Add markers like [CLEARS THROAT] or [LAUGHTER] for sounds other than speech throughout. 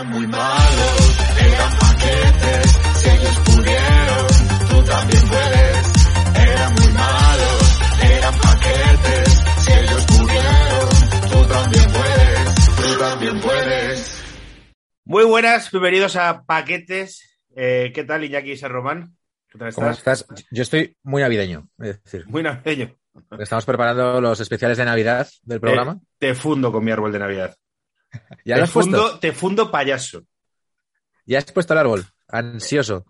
Eran muy malos, eran paquetes, si ellos pudieron, tú también puedes. Eran muy malos, eran paquetes, si ellos pudieron, tú también puedes, tú también puedes. Muy buenas, bienvenidos a Paquetes. Eh, ¿Qué tal, Iñaki y San Román? ¿Qué tal ¿Cómo estás? estás? Yo estoy muy navideño, es decir, Muy navideño. estamos preparando los especiales de Navidad del programa. Te, te fundo con mi árbol de Navidad. [LAUGHS] ¿Ya te lo has puesto? fundo, te fundo payaso. ¿Ya has puesto el árbol? Ansioso.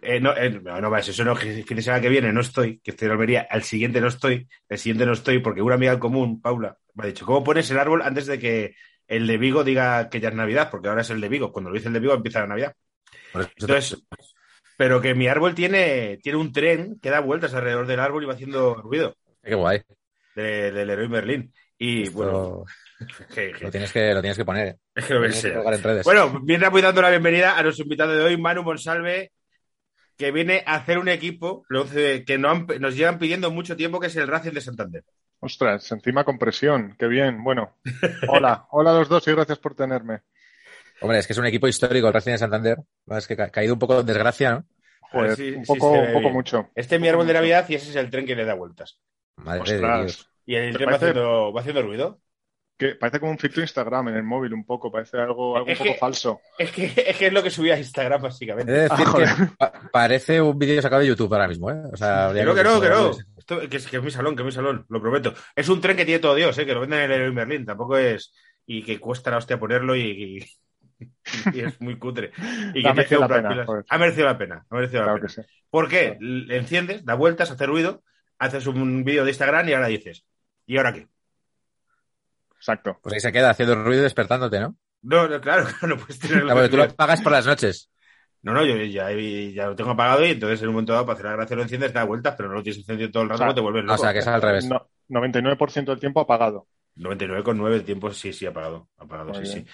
Eh, no, eh, no, no, eso no, que fin de semana que viene no estoy, que estoy en Almería, al siguiente no estoy, el siguiente no estoy, porque una amiga en común, Paula, me ha dicho, ¿cómo pones el árbol antes de que el de Vigo diga que ya es Navidad? Porque ahora es el de Vigo, cuando lo dice el de Vigo empieza la Navidad. Entonces, pero que mi árbol tiene, tiene un tren que da vueltas alrededor del árbol y va haciendo ruido Qué guay. de- del héroe Merlín. Y Esto bueno, lo, tienes que, lo tienes que poner. ¿eh? es que lo Lo que tienes que sea. colgar en redes. Bueno, bien rápido dando la bienvenida a nuestro invitado de hoy, Manu Monsalve, que viene a hacer un equipo que no han- nos llevan pidiendo mucho tiempo, que es el Racing de Santander. Ostras, encima con presión, qué bien. Bueno, hola, [LAUGHS] hola a los dos y gracias por tenerme. Hombre, es que es un equipo histórico el Racing de Santander. Es que ha caído un poco en desgracia, ¿no? Joder, sí, un sí poco, ve un poco mucho. Este es mi árbol de Navidad y ese es el tren que le da vueltas. Madre Ostras. de Dios. Y el ¿Te tren va haciendo, va haciendo ruido. Que parece como un filtro Instagram en el móvil un poco, parece algo, algo un poco que- falso. Es que, es que es lo que subí a Instagram, básicamente. de decir Ah, que pa- parece un vídeo sacado de YouTube ahora mismo, ¿eh? O sea, Que no, que no, que no. Esto- que, es, que es mi salón, que es mi salón, lo prometo. Es un tren que tiene todo Dios, ¿eh? que lo venden en el Merlin. Tampoco es. Y que cuesta la hostia ponerlo y, y- [LAUGHS] y es muy cutre. Y que Ha merecido la pena. Ha merecido la pena. Ha merecido la Claro pena. que sí. ¿Por qué? Le enciendes, da vueltas, hace ruido, haces un vídeo de Instagram y ahora dices, ¿y ahora qué? Exacto. Pues ahí se queda haciendo ruido y despertándote, ¿no? No, no, claro, [LAUGHS] no puedes tener Claro, porque tú lo pagas por las noches. No, no, yo ya, ya lo tengo apagado y entonces en un momento dado para hacer la gracia lo enciendes, da vueltas, pero no lo tienes encendido todo el rato, O sea, no te vuelves O loco. sea, que es al revés. No, 99% del tiempo apagado. 99,9 de tiempo sí, sí, apagado. Apagado, Muy sí, bien. sí.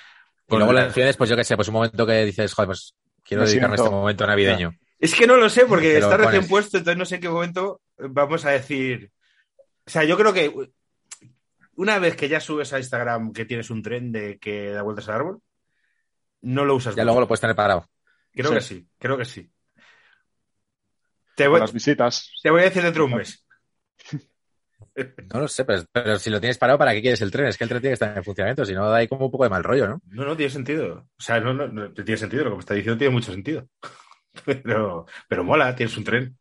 Y luego la- enciendes, pues yo qué sé, pues un momento que dices, joder, pues quiero Me dedicarme a este momento navideño. Es que no lo sé, porque está recién pones. puesto, entonces no sé en qué momento vamos a decir. O sea, yo creo que una vez que ya subes a Instagram que tienes un tren de que da vueltas al árbol, no lo usas. Ya mucho. luego lo puedes tener parado. Creo Sí. que sí, creo que sí. Te voy, las visitas. te voy a decir dentro de un mes. [LAUGHS] No lo sé, pero, pero si lo tienes parado, ¿para qué quieres el tren? Es que el tren tiene que estar en funcionamiento, si no da ahí como un poco de mal rollo, ¿no? No, no tiene sentido. O sea, no, no, no tiene sentido. Lo que me está diciendo tiene mucho sentido. [LAUGHS] Pero, pero mola, tienes un tren.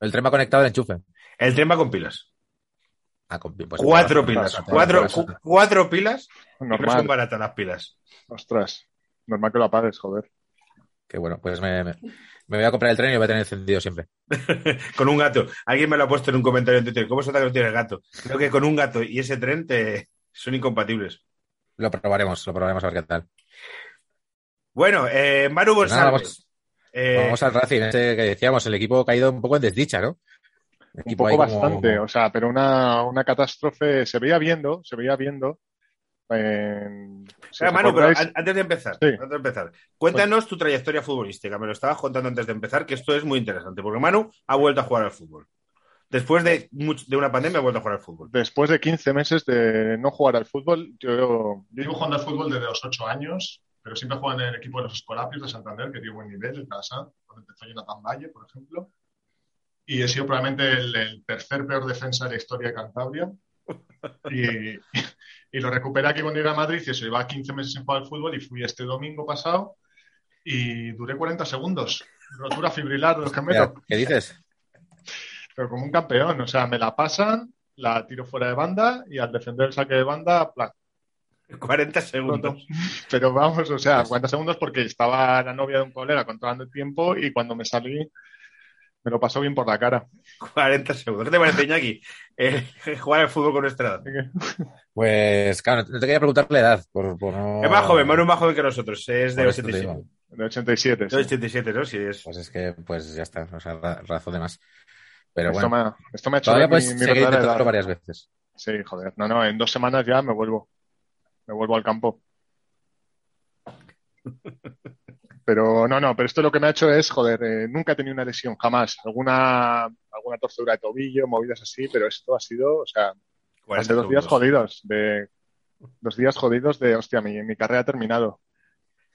El tren va conectado al enchufe. El tren va con pilas. Ah, con- pues- cuatro pilas. Cuatro, cu- cuatro pilas. y No son Normal. baratas las pilas. Ostras. Normal que lo apagues, joder. Que bueno, pues me, me- me voy a comprar el tren y lo voy a tener encendido siempre. [LAUGHS] con un gato. Alguien me lo ha puesto en un comentario en Twitter. ¿Cómo se nota que no tienes gato? Creo que con un gato y ese tren te... son incompatibles. Lo probaremos, lo probaremos a ver qué tal. Bueno, eh, Manu Pues nada, González. vamos, Eh, vamos al Racing, este que decíamos, el equipo ha caído un poco en desdicha, ¿no? Un poco como- bastante, o sea, pero una, una catástrofe se veía viendo, se veía viendo. en- si Manu, pero antes de empezar, Sí. antes de empezar, cuéntanos tu trayectoria futbolística. Me lo estabas contando antes de empezar, que esto es muy interesante, porque Manu ha vuelto a jugar al fútbol. Después de, de una pandemia ha vuelto a jugar al fútbol. después de 15 meses de no jugar al fútbol, yo, yo llevo jugando al fútbol desde los 8 años, pero siempre juego en el equipo de los Escolapios de Santander, que tiene buen nivel, el Casa, donde empezó Jonathan Valle, por ejemplo. Y he sido probablemente el, el tercer peor defensa de la historia de Cantabria. [LAUGHS] Y, y lo recuperé aquí cuando llegué a Madrid y eso, llevaba 15 meses sin jugar al fútbol y fui este domingo pasado y duré 40 segundos. Rotura fibrilar de los gemelos ¿Qué dices? pero como un campeón. O sea, me la pasan, la tiro fuera de banda y al defender el saque de banda, plan. 40 segundos. Pero vamos, o sea, 40 segundos porque estaba la novia de un colega controlando el tiempo y cuando me salí me lo pasó bien por la cara. [LAUGHS] 40 segundos. ¿Qué te parece, Iñaki? Eh, [LAUGHS] jugar al fútbol con nuestra edad. Pues, claro, no te quería preguntar la edad. Por, por no... Es más joven, Manu es más joven que nosotros. Es de Por eso te 87. digo. de 87. De sí. 87, ¿no? Sí, es. Pues es que, pues ya está, o sea, ra- razón de más. Pero esto, bueno, me ha, esto me ha hecho todavía puedes mi, mi seguir verdadera intentándolo edad. varias veces. Sí, joder. No, no, en dos semanas ya me vuelvo. Me vuelvo al campo. [LAUGHS] Pero no, no, pero esto lo que me ha hecho es, joder, eh, nunca he tenido una lesión, jamás. Alguna, alguna torcedura de tobillo, movidas así, pero esto ha sido, o sea, 40 hace dos días jodidos, de dos días jodidos de, hostia, mi, mi carrera ha terminado.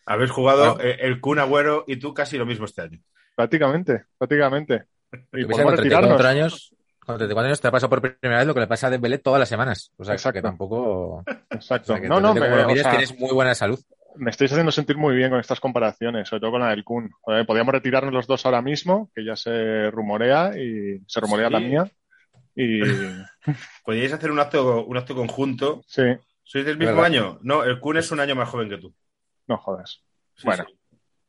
Habéis jugado Bueno. eh, el Kun Agüero y tú casi lo mismo este año. Prácticamente, prácticamente. Y con 34 retirarnos. años, con 34 años te ha pasado por primera vez lo que le pasa a Dembélé todas las semanas. O sea, Exacto. que tampoco... o Exacto. sea, que no, no, me, o mires, sea, tienes muy buena salud. Me estáis haciendo sentir muy bien con estas comparaciones, sobre todo con la del Kun. Podríamos retirarnos los dos ahora mismo, que ya se rumorea y se rumorea Sí. la mía. Y [LAUGHS] Podríais hacer un acto, un acto conjunto. sí, ¿Sois del mismo Verdad. año? No, el Kun es un año más joven que tú. no jodas. Sí, Bueno. sí.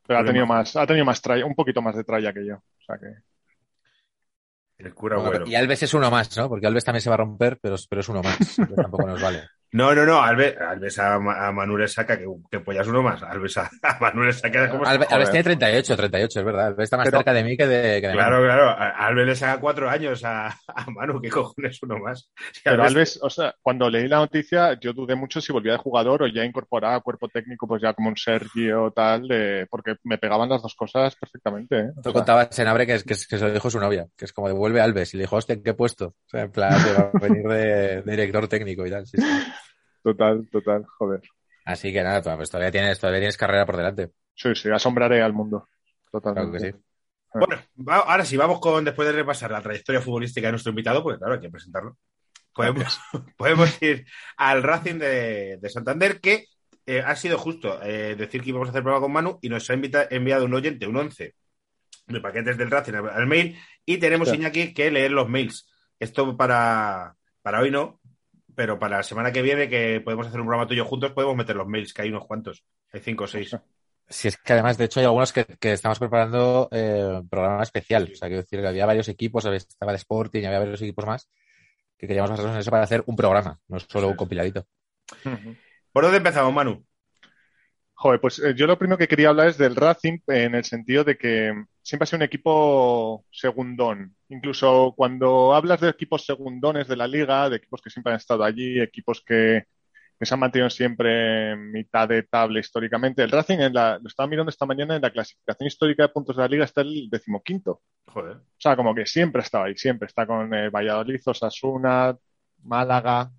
Pero ha tenido más, ha tenido más tralla, un poquito más de tralla que yo. O sea que. El Kun Bueno, y Alves es uno más, ¿no? Porque Alves también se va a romper, pero, pero es uno más. Tampoco nos vale. [LAUGHS] No, no, no. Alves, Alves a, a Manu le saca que, que pollas uno más. Alves a, a Manu le saca como Alves. Alves tiene 38, 38, es verdad. Alves está más Pero- cerca de mí que de, que de Claro, claro. Alves le saca cuatro años a, a Manu. ¿Qué cojones uno más? Si Pero Alves, o sea, cuando leí la noticia, yo dudé mucho si volvía de jugador o ya incorporaba cuerpo técnico, pues ya como un Sergio o tal, de, porque me pegaban las dos cosas perfectamente. ¿eh? Tú sea, contabas Senabre que, es- que, que se lo dijo su novia, que es como devuelve a Alves y le dijo, hostia, ¿en qué puesto? O sea, en plan, a venir de, de director técnico y tal. sí, sí. Total, total, joder. Así que nada, pues todavía tienes, todavía tienes carrera por delante. Sí, sí, asombraré al mundo. Claro Totalmente. que sí. Bueno, va- ahora sí, vamos con, después de repasar la trayectoria futbolística de nuestro invitado, porque claro, hay que presentarlo. Podemos, [LAUGHS] podemos ir al Racing de, de Santander, que eh, ha sido justo eh, decir que íbamos a hacer prueba con Manu y nos ha invita- enviado un oyente, un 11 de paquetes del Racing al, al mail y tenemos, Hostia. Iñaki, que leer los mails. Esto para, para hoy no, pero para la semana que viene, que podemos hacer un programa tuyo juntos, podemos meter los mails, que hay unos cuantos. Hay cinco o seis. [LAUGHS] Si es que además, de hecho, hay algunos que, que estamos preparando eh, programa especial. O sea, quiero decir que había varios equipos, había- estaba el Sporting, había varios equipos más, que queríamos basarnos en eso para hacer un programa, no solo un compiladito. [LAUGHS] ¿Por dónde empezamos, Manu? Joder, pues eh, yo lo primero que quería hablar es del Racing en el sentido de que siempre ha sido un equipo segundón. Incluso cuando hablas de equipos segundones de la liga, de equipos que siempre han estado allí, equipos que, que se han mantenido siempre en mitad de tabla históricamente, el Racing, en la, lo estaba mirando esta mañana, en la clasificación histórica de puntos de la liga está el decimoquinto. Joder. O sea, como que siempre estaba ahí, siempre está con eh, Valladolid, Osasuna, Málaga.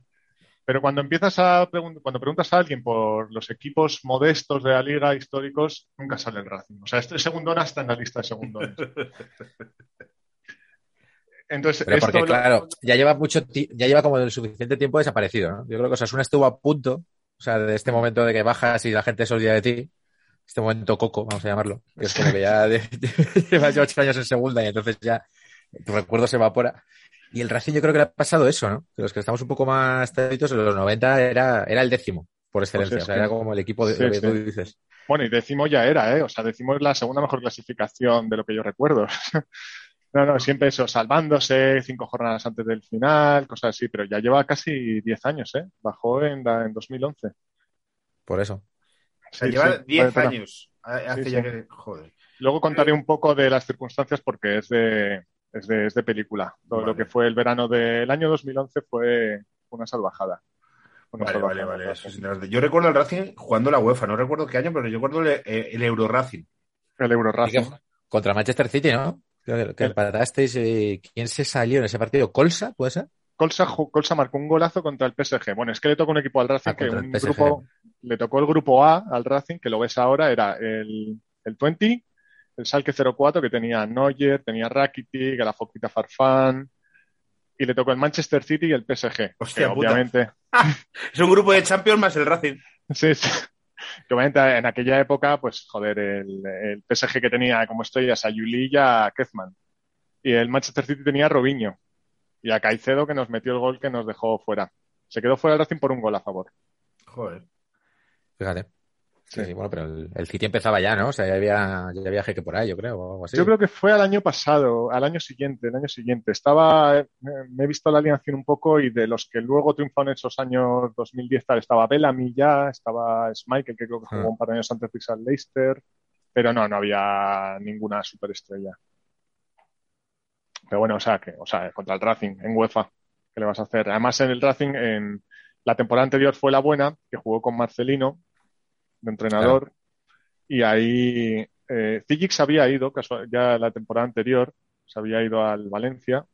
Pero cuando empiezas a pregun- cuando preguntas a alguien por los equipos modestos de la liga históricos, nunca sale el Racing. O sea, este segundón está en la lista de segundones. [LAUGHS] Entonces, Pero porque, claro, ya lleva mucho, ya lleva como el suficiente tiempo desaparecido, ¿no? Yo creo que Osasuna estuvo a punto, o sea, de este momento de que bajas y la gente se olvida de ti, este momento coco, vamos a llamarlo, que es como que ya [LAUGHS] llevas ya ocho años en segunda y entonces ya tu recuerdo se evapora. Y el Racing yo creo que le ha pasado eso, ¿no? Que los que estamos un poco más teditos, en los 90 era, era el décimo, por excelencia. Pues es o sea, que- era como el equipo de Sí, lo que sí. tú dices. Bueno, y décimo ya era, ¿eh? O sea, décimo es la segunda mejor clasificación de lo que yo recuerdo. [LAUGHS] No, no, siempre eso, salvándose cinco jornadas antes del final, cosas así, pero ya lleva casi 10 años, ¿eh? Bajó en, la, en 2011. O Por eso. sea, Sí, lleva sí, 10 vale, pena. años. Hace Sí, ya sí. que. Joder. Luego contaré un poco de las circunstancias porque es de, es de, es de película. Todo Vale. lo que fue el verano del año 2011 fue una salvajada. Una Vale, vale, salvajada. vale. eso Yo recuerdo al Racing jugando la UEFA, no recuerdo qué año, pero yo recuerdo el, eh, el Euro Racing. El Euro Racing. contra Manchester City, ¿no? Creo que, que El- empatasteis y ¿quién se salió en ese partido? ¿Colsa? ¿Puede ser? Colsa, Colsa marcó un golazo contra el PSG. Bueno, es que le tocó un equipo al Racing Ah, que un grupo, le tocó el grupo A al Racing, que lo ves ahora, era el, el 20, el Salke 04, que tenía Neuer, tenía Rakitic, la Foquita Farfán, y le tocó el Manchester City y el PSG. Hostia que puta. obviamente, [LAUGHS] Es un grupo de Champions más el Racing. Sí, sí. Que obviamente en aquella época, pues joder, el, el PSG que tenía como estrellas a Yuli y a Kezman. Y el Manchester City tenía a Robinho. Y a Caicedo que nos metió el gol que nos dejó fuera. Se quedó fuera el Racing por un gol a favor. Joder. Fíjate. Sí, Sí. sí, bueno, pero el, el City empezaba ya, ¿no? O sea, ya había, ya había jeque por ahí, yo creo, o algo así. Yo creo que fue al año pasado, al año siguiente, el año siguiente. Estaba, eh, me he visto la alineación un poco y de los que luego triunfaron en esos años 2010 tal, estaba Bellamy ya, estaba Schmeichel que creo que jugó Ah. un par de años antes de irse al Leicester, pero no, no había ninguna superestrella. Pero bueno, o sea, que, o sea, contra el Racing en UEFA, ¿qué le vas a hacer? Además, en el Racing, en la temporada anterior fue la buena, que jugó con Marcelino, de entrenador, y ahí eh, se había ido ya la temporada anterior, se había ido al Valencia,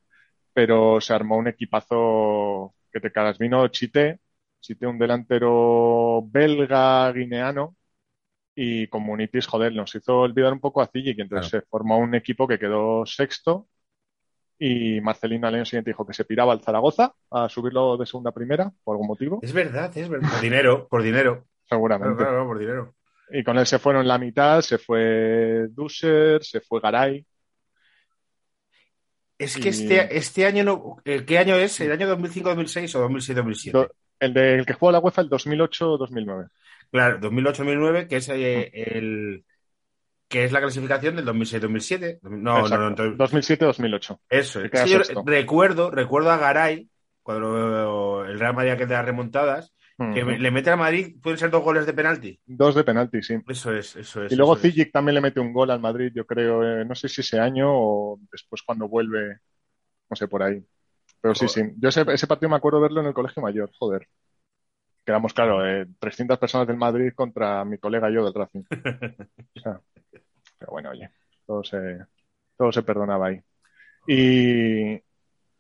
pero se armó un equipazo que te cagas. Vino Chité, Chité, un delantero belga, guineano, y Comunitis, joder, nos hizo olvidar un poco a Zigic, y entonces se formó un equipo que quedó sexto y Marcelino al año siguiente dijo que se piraba al Zaragoza a subirlo de segunda a primera por algún motivo, Es verdad, es verdad. Por dinero, por dinero. Seguramente. claro, claro, por dinero. Y con él se fueron la mitad, se fue Dusser, se fue Garay. Es Y- que este, este año no. eh, ¿Qué año es? ¿El año 2005-2006 o 2007-2007? Do- El del que jugó la UEFA el 2008-2009. Claro, 2008-2009, que es eh, el. que es la clasificación del 2006-2007. No, no, Exacto. no, entonces- 2007-2008. Eso. Es que yo recuerdo, recuerdo a Garay, cuando el Real Madrid que de las que le mete al Madrid, pueden ser dos goles de penalti. Dos de penalti, sí. Eso es, eso es. Y luego es. Zigic también le mete un gol al Madrid, yo creo, eh, no sé si ese año o después cuando vuelve, no sé, por ahí. Pero sí, sí. Yo ese, ese partido me acuerdo verlo en el colegio mayor, joder. Quedamos, claro, eh, 300 personas del Madrid contra mi colega y yo del Racing. [LAUGHS] O sea, pero bueno, oye, todo se, todo se perdonaba ahí. Y,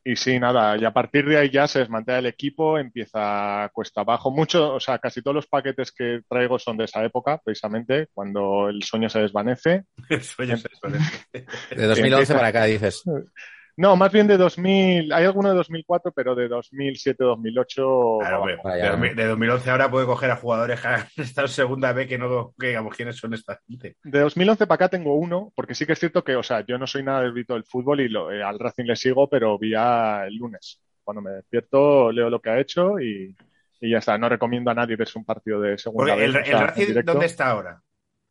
y sí, nada, y a partir de ahí ya se desmantela el equipo, empieza cuesta abajo. Mucho, o sea, casi todos los paquetes que traigo son de esa época, precisamente, cuando el sueño se desvanece. Ya es eso, ¿eh? De 2011 Empieza- para acá, dices. [LAUGHS] No, más bien de 2000, hay alguno de 2004, pero de 2007, 2008. Claro, Vaya, de, ¿no? 2000 de 2011 ahora puede coger a jugadores que han [LAUGHS] estado segunda B que no que digamos quiénes son esta gente. De 2011 para acá tengo uno, porque sí que es cierto que, o sea, yo no soy nada del del fútbol y lo- eh, al Racing le sigo, pero vía el lunes. Cuando me despierto, leo lo que ha hecho y, y ya está. No recomiendo a nadie verse un partido de segunda Porque B. el, sea, Racing. ¿dónde está ahora?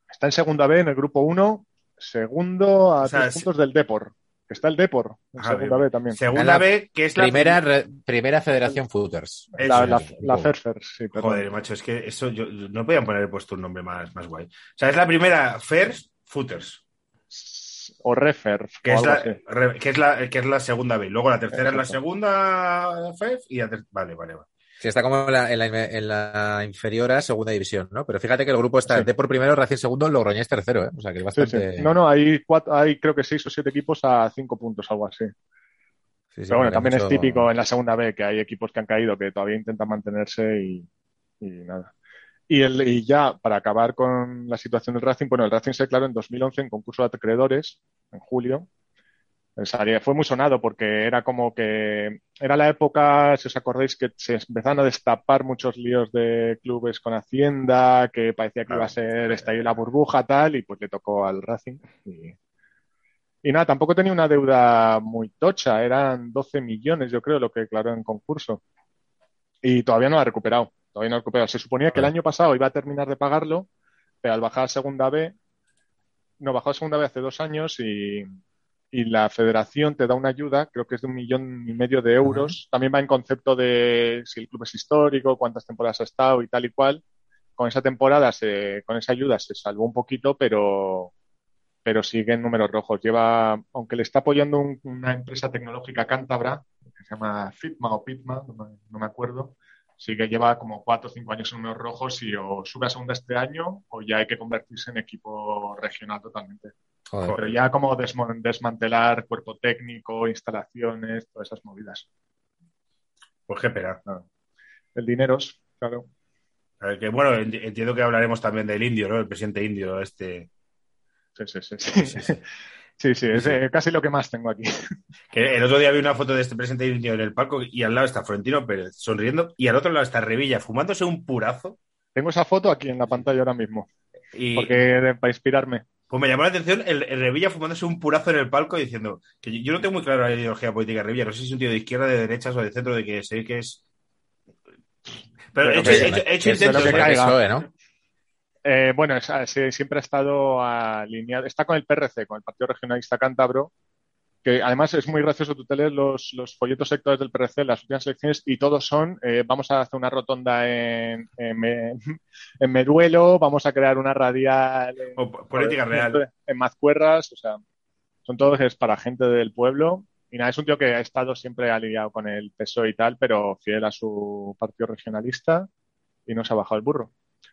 Está en segunda B, en el grupo 1, segundo a O sea, tres puntos del Depor. Que está el Depor, en segunda bien. B también. Segunda La B, que es la Primera, re- primera Federación Footers. La, la, la Ferfer, sí, perdón. Joder, macho, es que eso yo no podían poner puesto un nombre más, más guay. O sea, es la primera First Footers, O Refer, que o es, la, re- que, es la, que es la segunda B. Luego la tercera es la segunda FEF y la ter- Vale, vale, vale. Sí, está como en la, en la- en la inferior a segunda división, ¿no? Pero fíjate que el grupo está Sí. de por primero, Racing segundo, Logroñés tercero, ¿eh? O sea que es Sí, sí. bastante. No, no, hay, cuatro, hay creo que seis o siete equipos a cinco puntos, algo así. Sí, sí, Pero bueno, también mucho- es típico en la segunda B que hay equipos que han caído que todavía intentan mantenerse y, y nada. Y, el, y ya para acabar con la situación del Racing, bueno, el Racing se declaró en 2011 en concurso de acreedores, en julio. O sea, que fue muy sonado porque era como que era la época, si os acordáis, que se empezaron a destapar muchos líos de clubes con Hacienda, que parecía que iba a ser estallar la burbuja tal, y pues le tocó al Racing. Y, y nada, tampoco tenía una deuda muy tocha, eran 12 millones, yo creo, lo que declaró en concurso. Y todavía no ha recuperado, todavía no ha recuperado. Se suponía que el año pasado iba a terminar de pagarlo, pero al bajar a segunda B, no, bajó a segunda B hace dos años y, y la federación te da una ayuda, creo que es de un millón y medio de euros. También va en concepto de si el club es histórico, cuántas temporadas ha estado y tal y cual. Con esa temporada, se, con esa ayuda se salvó un poquito, pero, pero sigue en números rojos. Lleva, aunque le está apoyando un- una empresa tecnológica cántabra, que se llama Fitma o Pitma, no me, no me acuerdo, sí que lleva como cuatro o cinco años en números rojos y o sube a segunda este año o ya hay que convertirse en equipo regional totalmente. Joder. Pero ya como desmantelar cuerpo técnico, instalaciones, todas esas movidas. Pues qué pena. El dinero, es, claro. A ver, que bueno, ent- entiendo que hablaremos también del indio, ¿no? El presidente indio, este. Sí, sí, sí. Sí, sí, sí, es eh, casi lo que más tengo aquí. Que el otro día vi una foto de este presidente indio en el palco y al lado está Florentino Pérez sonriendo y al otro lado está Revilla fumándose un purazo. Tengo esa foto aquí en la pantalla ahora mismo, Y porque para inspirarme. Pues me llamó la atención el, el Revilla fumándose un purazo en el palco y diciendo que yo, yo no tengo muy claro la ideología política de Revilla, no sé si es un tío de izquierda, de derechas o de centro, de que sé que es. Pero, Pero he hecho, he hecho- he intentos. ¿eh? caiga. PSOE, ¿no? Eh, bueno, es- siempre ha estado alineado, está con el PRC, con el Partido Regionalista Cántabro, que además es muy gracioso, tú te lees los, los folletos sectores del PRC, las últimas elecciones, y todos son, eh, vamos a hacer una rotonda en, en, Me- [LAUGHS] en Meruelo, vamos a crear una radial en, O política real. en Mazcuerras, o sea, son todos es para gente del pueblo. Y nada, es un tío que ha estado siempre aliado con el PSOE y tal, pero fiel a su partido regionalista y no se ha bajado el burro.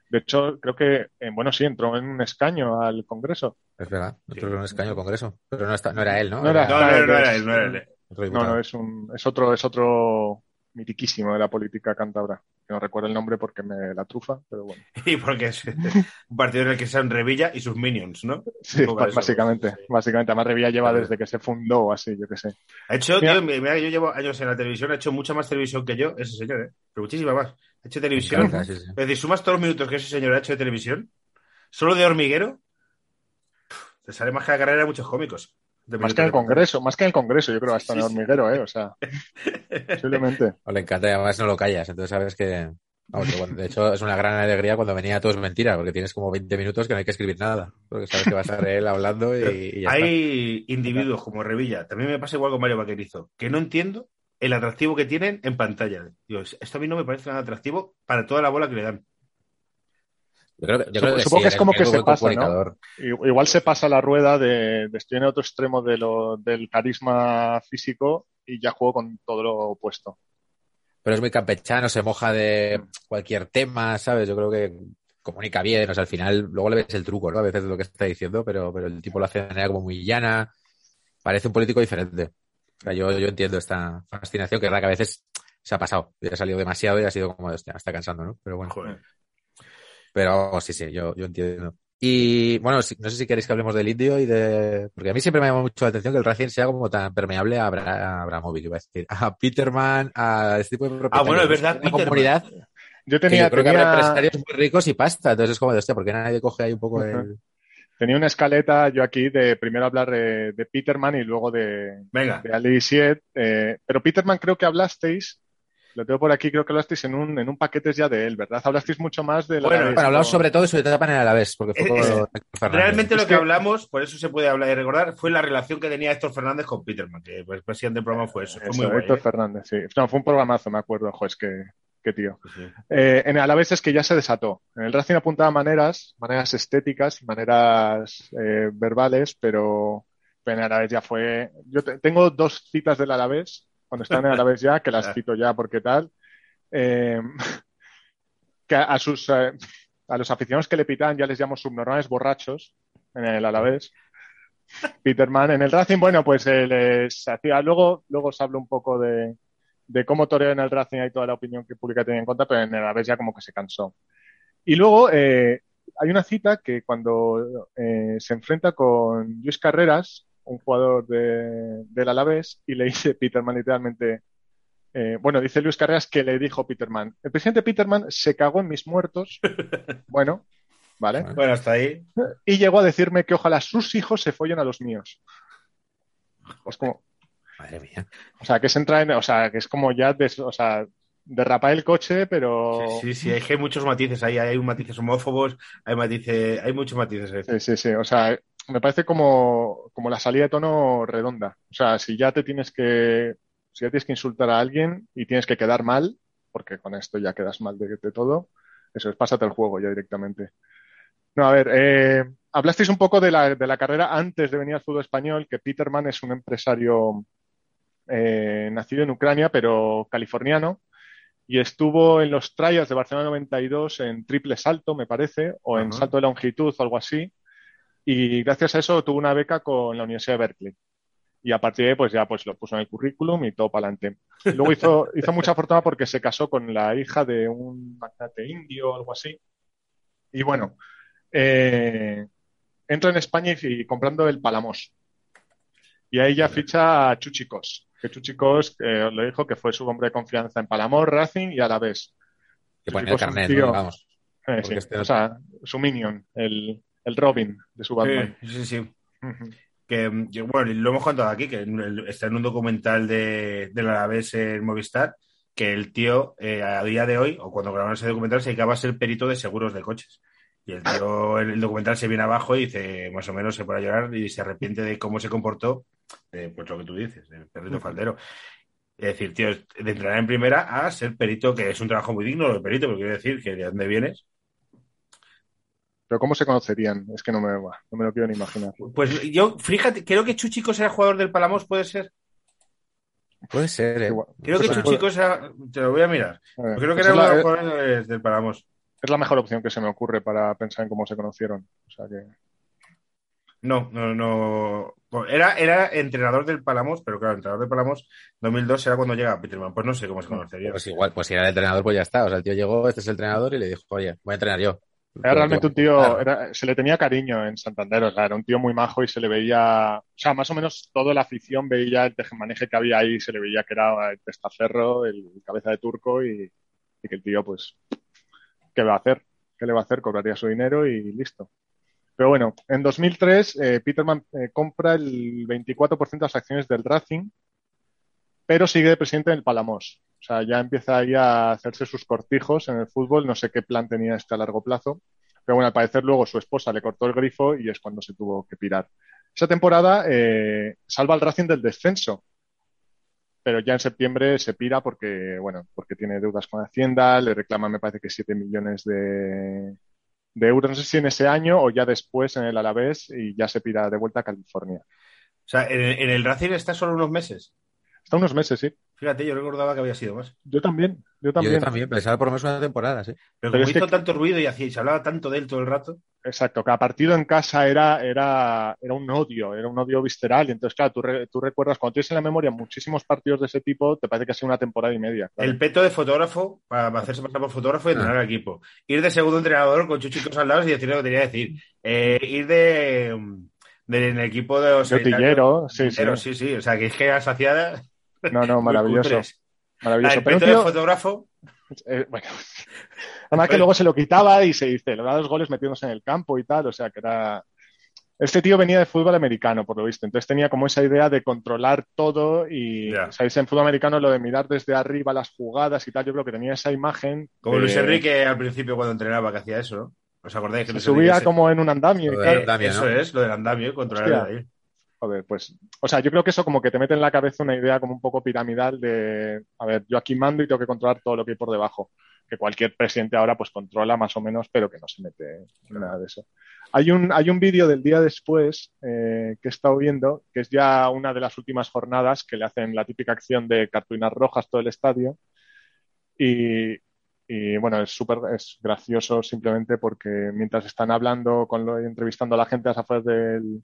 De hecho, creo que, eh, bueno, sí, entró en un escaño al Congreso. Es verdad. Otro en un escaño del Congreso. Pero no, está, no era él, ¿no? No era- No, no, no, no era él, no era él. otro No, no, es un, es otro, es otro mitiquísimo de la política cántabra. Que no recuerdo el nombre porque me la trufa, pero bueno. [LAUGHS] Y porque es un partido en el que están Revilla y sus minions, ¿no? Sí, eso, básicamente. sí. Básicamente, además Revilla lleva Claro. desde que se fundó o así, yo qué sé. Ha hecho, Mira- tío, mira, que yo llevo años en la televisión, ha hecho mucha más televisión que yo, ese señor, ¿eh? Pero muchísima más. Ha hecho televisión. encanta, sí, sí. Es decir, sumas todos los minutos que ese señor ha hecho de televisión, solo de hormiguero, te sale más que la carrera de muchos cómicos. De Más que en el Congreso, más que en el Congreso, yo creo, hasta en Sí, el sí. hormiguero, ¿eh? O sea, [LAUGHS] posiblemente. O le encanta y además no lo callas, entonces sabes que... vamos, que bueno, de hecho, es una gran alegría cuando venía todo es mentira, porque tienes como 20 minutos que no hay que escribir nada, porque sabes que va a estar él hablando y, y ya está. Hay individuos como Revilla, también me pasa igual con Mario Vaquerizo, que no entiendo el atractivo que tienen en pantalla. Digo, esto a mí no me parece nada atractivo para toda la bola que le dan. Yo creo que, yo Supongo- creo que supongo sí, que es como que se pasa, ¿no? Igual se pasa la rueda de, de estoy en el otro extremo de lo, del carisma físico y ya juego con todo lo opuesto. Pero es muy campechano, se moja de cualquier tema, ¿sabes? Yo creo que comunica bien, o sea, al final luego le ves el truco, ¿no? A veces de lo que está diciendo, pero, pero el tipo lo hace de manera como muy llana, parece un político diferente. O sea, yo, yo entiendo esta fascinación, que es verdad que a veces se ha pasado, y ha salido demasiado y ha sido como, hostia, me está cansando, ¿no? Pero bueno. Joder. Pero sí, sí, yo, yo entiendo. Y bueno, si- no sé si queréis que hablemos del indio y de. Porque a mí siempre me llama mucho la atención que el Racing sea como tan permeable a, Abra... a iba a decir. A Peterman, a este tipo de. Ah, bueno, es verdad, Una comunidad Yo que tenía, yo creo que habrá empresarios muy ricos y pasta. Entonces es como de hostia, ¿por qué nadie coge ahí un poco el. Tenía una escaleta yo aquí de primero hablar de, de Peterman y luego de, Venga, de Ali Siet, eh, pero Peterman creo que hablasteis, lo tengo por aquí, creo que hablasteis en un, en un paquete ya de él, ¿verdad? Hablasteis mucho más de la Bueno, Bueno, hablamos sobre todo de su etapa en el Alavés, porque fue Eh, eh, realmente lo que, hablamos, por eso se puede hablar y recordar, fue la relación que tenía Héctor Fernández con Peterman, que pues, el presidente del programa fue eso. Fue Eso, muy guay, Héctor ¿eh? Fernández, sí. No, fue un programazo, me acuerdo, jo, es que, qué tío. Sí. Eh, en el Alavés es que ya se desató. En el Racing apuntaba maneras, maneras estéticas, maneras eh, verbales, pero en el Alavés ya fue. Yo te- tengo dos citas del Alavés, cuando están en el Alavés ya, que las [LAUGHS] cito ya porque tal. Eh, [LAUGHS] que a, a sus eh, a los aficionados que le pitaban ya les llamo subnormales borrachos en el Alavés. Peterman en el Racing, bueno, pues eh, les hacía. Luego, luego os hablo un poco de, de cómo toreó en el Racing y toda la opinión que pública tenía en contra, pero en el Alavés ya como que se cansó. Y luego eh, hay una cita que cuando eh, se enfrenta con Luis Carreras, un jugador de, del Alavés, y le dice [LAUGHS] Peterman literalmente, eh, bueno, dice Luis Carreras que le dijo Peterman, el presidente Peterman se cagó en mis muertos, [LAUGHS] bueno, ¿vale? Bueno, hasta ahí. [LAUGHS] Y llegó a decirme que ojalá sus hijos se follen a los míos. Es como, Madre mía. o sea, que se entra en, o sea, que es como ya, des- o sea, derrapar el coche, pero Sí, sí, hay que hay muchos matices ahí. Hay matices homófobos, hay matices, hay muchos matices. ahí. Sí, sí, sí. O sea, me parece como, como la salida de tono redonda. O sea, si ya te tienes que, si ya tienes que insultar a alguien y tienes que quedar mal, porque con esto ya quedas mal de, de todo, eso es, pásate el juego ya directamente. No, a ver, eh, hablasteis un poco de la, de la carrera antes de venir al fútbol español, que Peterman es un empresario eh, nacido en Ucrania, pero californiano, y estuvo en los trials de Barcelona 92 en triple salto, me parece, o en salto de longitud o algo así, y gracias a eso tuvo una beca con la Universidad de Berkeley. Y a partir de ahí, pues ya pues lo puso en el currículum y todo para adelante. Luego hizo, [LAUGHS] hizo mucha fortuna porque se casó con la hija de un magnate indio o algo así. Y bueno, eh, entra en España y, y comprando el Palamos. Y ahí ya ficha a Chuchicos, que Chuchicos eh, lo dijo que fue su hombre de confianza en Palamos, Racing y a la vez. Que ponía el carnet, tío- ¿no? Vamos. Eh, sí, este O sea, su minion, el, el Robin de su Batman. Sí, sí, sí. Que, que, bueno, y lo hemos contado aquí, que está en un documental de, del Alavés en Movistar, que el tío eh, a día de hoy, o cuando grabaron ese documental, se dedicaba a ser perito de seguros de coches. Y el tío, el, el documental se viene abajo y dice, más o menos, se pone a llorar y se arrepiente de cómo se comportó, eh, pues lo que tú dices, el perrito faldero. Es decir, tío, de entrenar en primera a ser perito, que es un trabajo muy digno de perito, pero quiero decir que de dónde vienes. Pero ¿cómo se conocerían? Es que no me, no me lo quiero ni imaginar. Pues yo, fíjate, creo que Chuchicos era jugador del Palamos, puede ser. Puede ser, ¿eh? Creo que Pues, Chuchicos era, te lo voy a mirar. creo que pues era uno de los jugadores del Palamos. es la mejor opción que se me ocurre para pensar en cómo se conocieron. O sea que No, no, no. Era, era entrenador del Palamos, pero claro, entrenador del Palamos 2002 era cuando llega Peterman. Pues no sé cómo se conocería. Pues igual, pues si era el entrenador, pues ya está. O sea, el tío llegó, este es el entrenador y le dijo, oye, voy a entrenar yo. Era realmente un tío, Claro. era- se le tenía cariño en Santander, o sea, era un tío muy majo y se le veía, o sea, más o menos toda la afición veía el tejemaneje que había ahí, se le veía que era el testaferro, el cabeza de turco y, y que el tío, pues, ¿qué va a hacer? ¿Qué le va a hacer? Cobraría su dinero y listo. Pero bueno, en 2003 eh, Peterman eh, compra el 24% de las acciones del Racing, pero sigue de presidente del Palamos. O sea, ya empieza ahí a hacerse sus cortijos en el fútbol. No sé qué plan tenía este a largo plazo. Pero bueno, al parecer luego su esposa le cortó el grifo y es cuando se tuvo que pirar. Esa temporada eh, salva al Racing del descenso. Pero ya en septiembre se pira porque, bueno, porque tiene deudas con Hacienda, le reclama, me parece que 7 millones de, de euros, no sé si en ese año o ya después en el Alavés y ya se pira de vuelta a California. O sea, en, en el Racing está solo unos meses. Hasta unos meses, sí. Fíjate, yo recordaba que había sido más. Yo también, yo Yo, también. yo también, pensaba por lo menos una temporada, sí. Pero, Pero como es que- hizo tanto ruido y, hacía, y se hablaba tanto de él todo el rato. Exacto, cada partido en casa era, era, era un odio, era un odio visceral. Y entonces, claro, tú, re- tú recuerdas, cuando tienes en la memoria muchísimos partidos de ese tipo, te parece que ha sido una temporada y media. El peto de fotógrafo, para hacerse pasar por fotógrafo y entrenar al equipo. Ir de segundo entrenador con chuchitos al lado y decir lo que tenía que decir. Eh, ir de, de- en el equipo de los De utillero, sí, sí. sí, sí. O sea, que es que era saciada. No, no, maravilloso. Ah, Maravilloso. el Pero tío- fotógrafo, eh, bueno, [LAUGHS] además que luego se lo quitaba y se celebraba los goles metiéndose en el campo y tal, o sea que era... Este tío venía de fútbol americano, por lo visto, entonces tenía como esa idea de controlar todo y, Ya. ¿sabéis? En fútbol americano lo de mirar desde arriba las jugadas y tal, yo creo que tenía esa imagen. como de- Luis Enrique al principio cuando entrenaba, que hacía eso, ¿no? ¿Os acordáis que Se Luis subía se- como en un andamio. Eh, andamio, Eso ¿no? es, lo del andamio, controlar Hostia. de ahí. Joder, pues, o sea, yo creo que eso como que te mete en la cabeza una idea como un poco piramidal de, a ver, yo aquí mando y tengo que controlar todo lo que hay por debajo, que cualquier presidente ahora pues controla más o menos, pero que no se mete en nada de eso. Hay un, hay un vídeo del día después eh, que he estado viendo, que es ya una de las últimas jornadas que le hacen la típica acción de cartulinas rojas todo el estadio y, bueno, es súper es gracioso simplemente porque mientras están hablando, con entrevistando a la gente a las afueras del,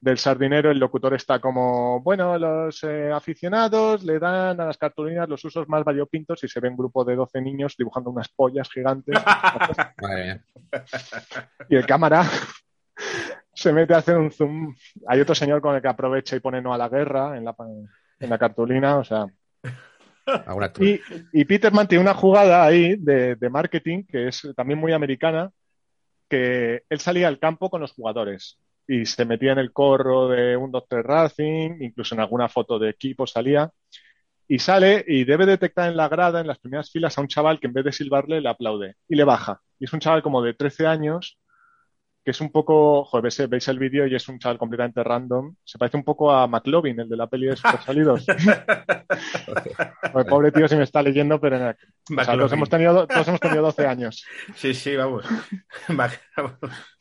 del sardinero, el locutor está como, bueno, los eh, aficionados le dan a las cartulinas los usos más variopintos y se ve un grupo de 12 niños dibujando unas pollas gigantes [LAUGHS] y el cámara se mete a hacer un zoom. Hay otro señor con el que aprovecha y pone no a la guerra en la, en la cartulina, o sea. Y, y Peterman tiene una jugada ahí de, de marketing que es también muy americana, que él salía al campo con los jugadores y se metía en el corro de un Doctor Racing, incluso en alguna foto de equipo salía, y sale y debe detectar en la grada, en las primeras filas, a un chaval que en vez de silbarle le aplaude y le baja. Y es un chaval como de 13 años, que es un poco, joder, veis, el vídeo y es un chaval completamente random. Se parece un poco a McLovin, el de la peli de Super [LAUGHS] Salidos. Joder, pobre tío, si me está leyendo, pero en o sea, todos, hemos tenido, todos hemos tenido 12 años. Sí, sí, vamos. [LAUGHS]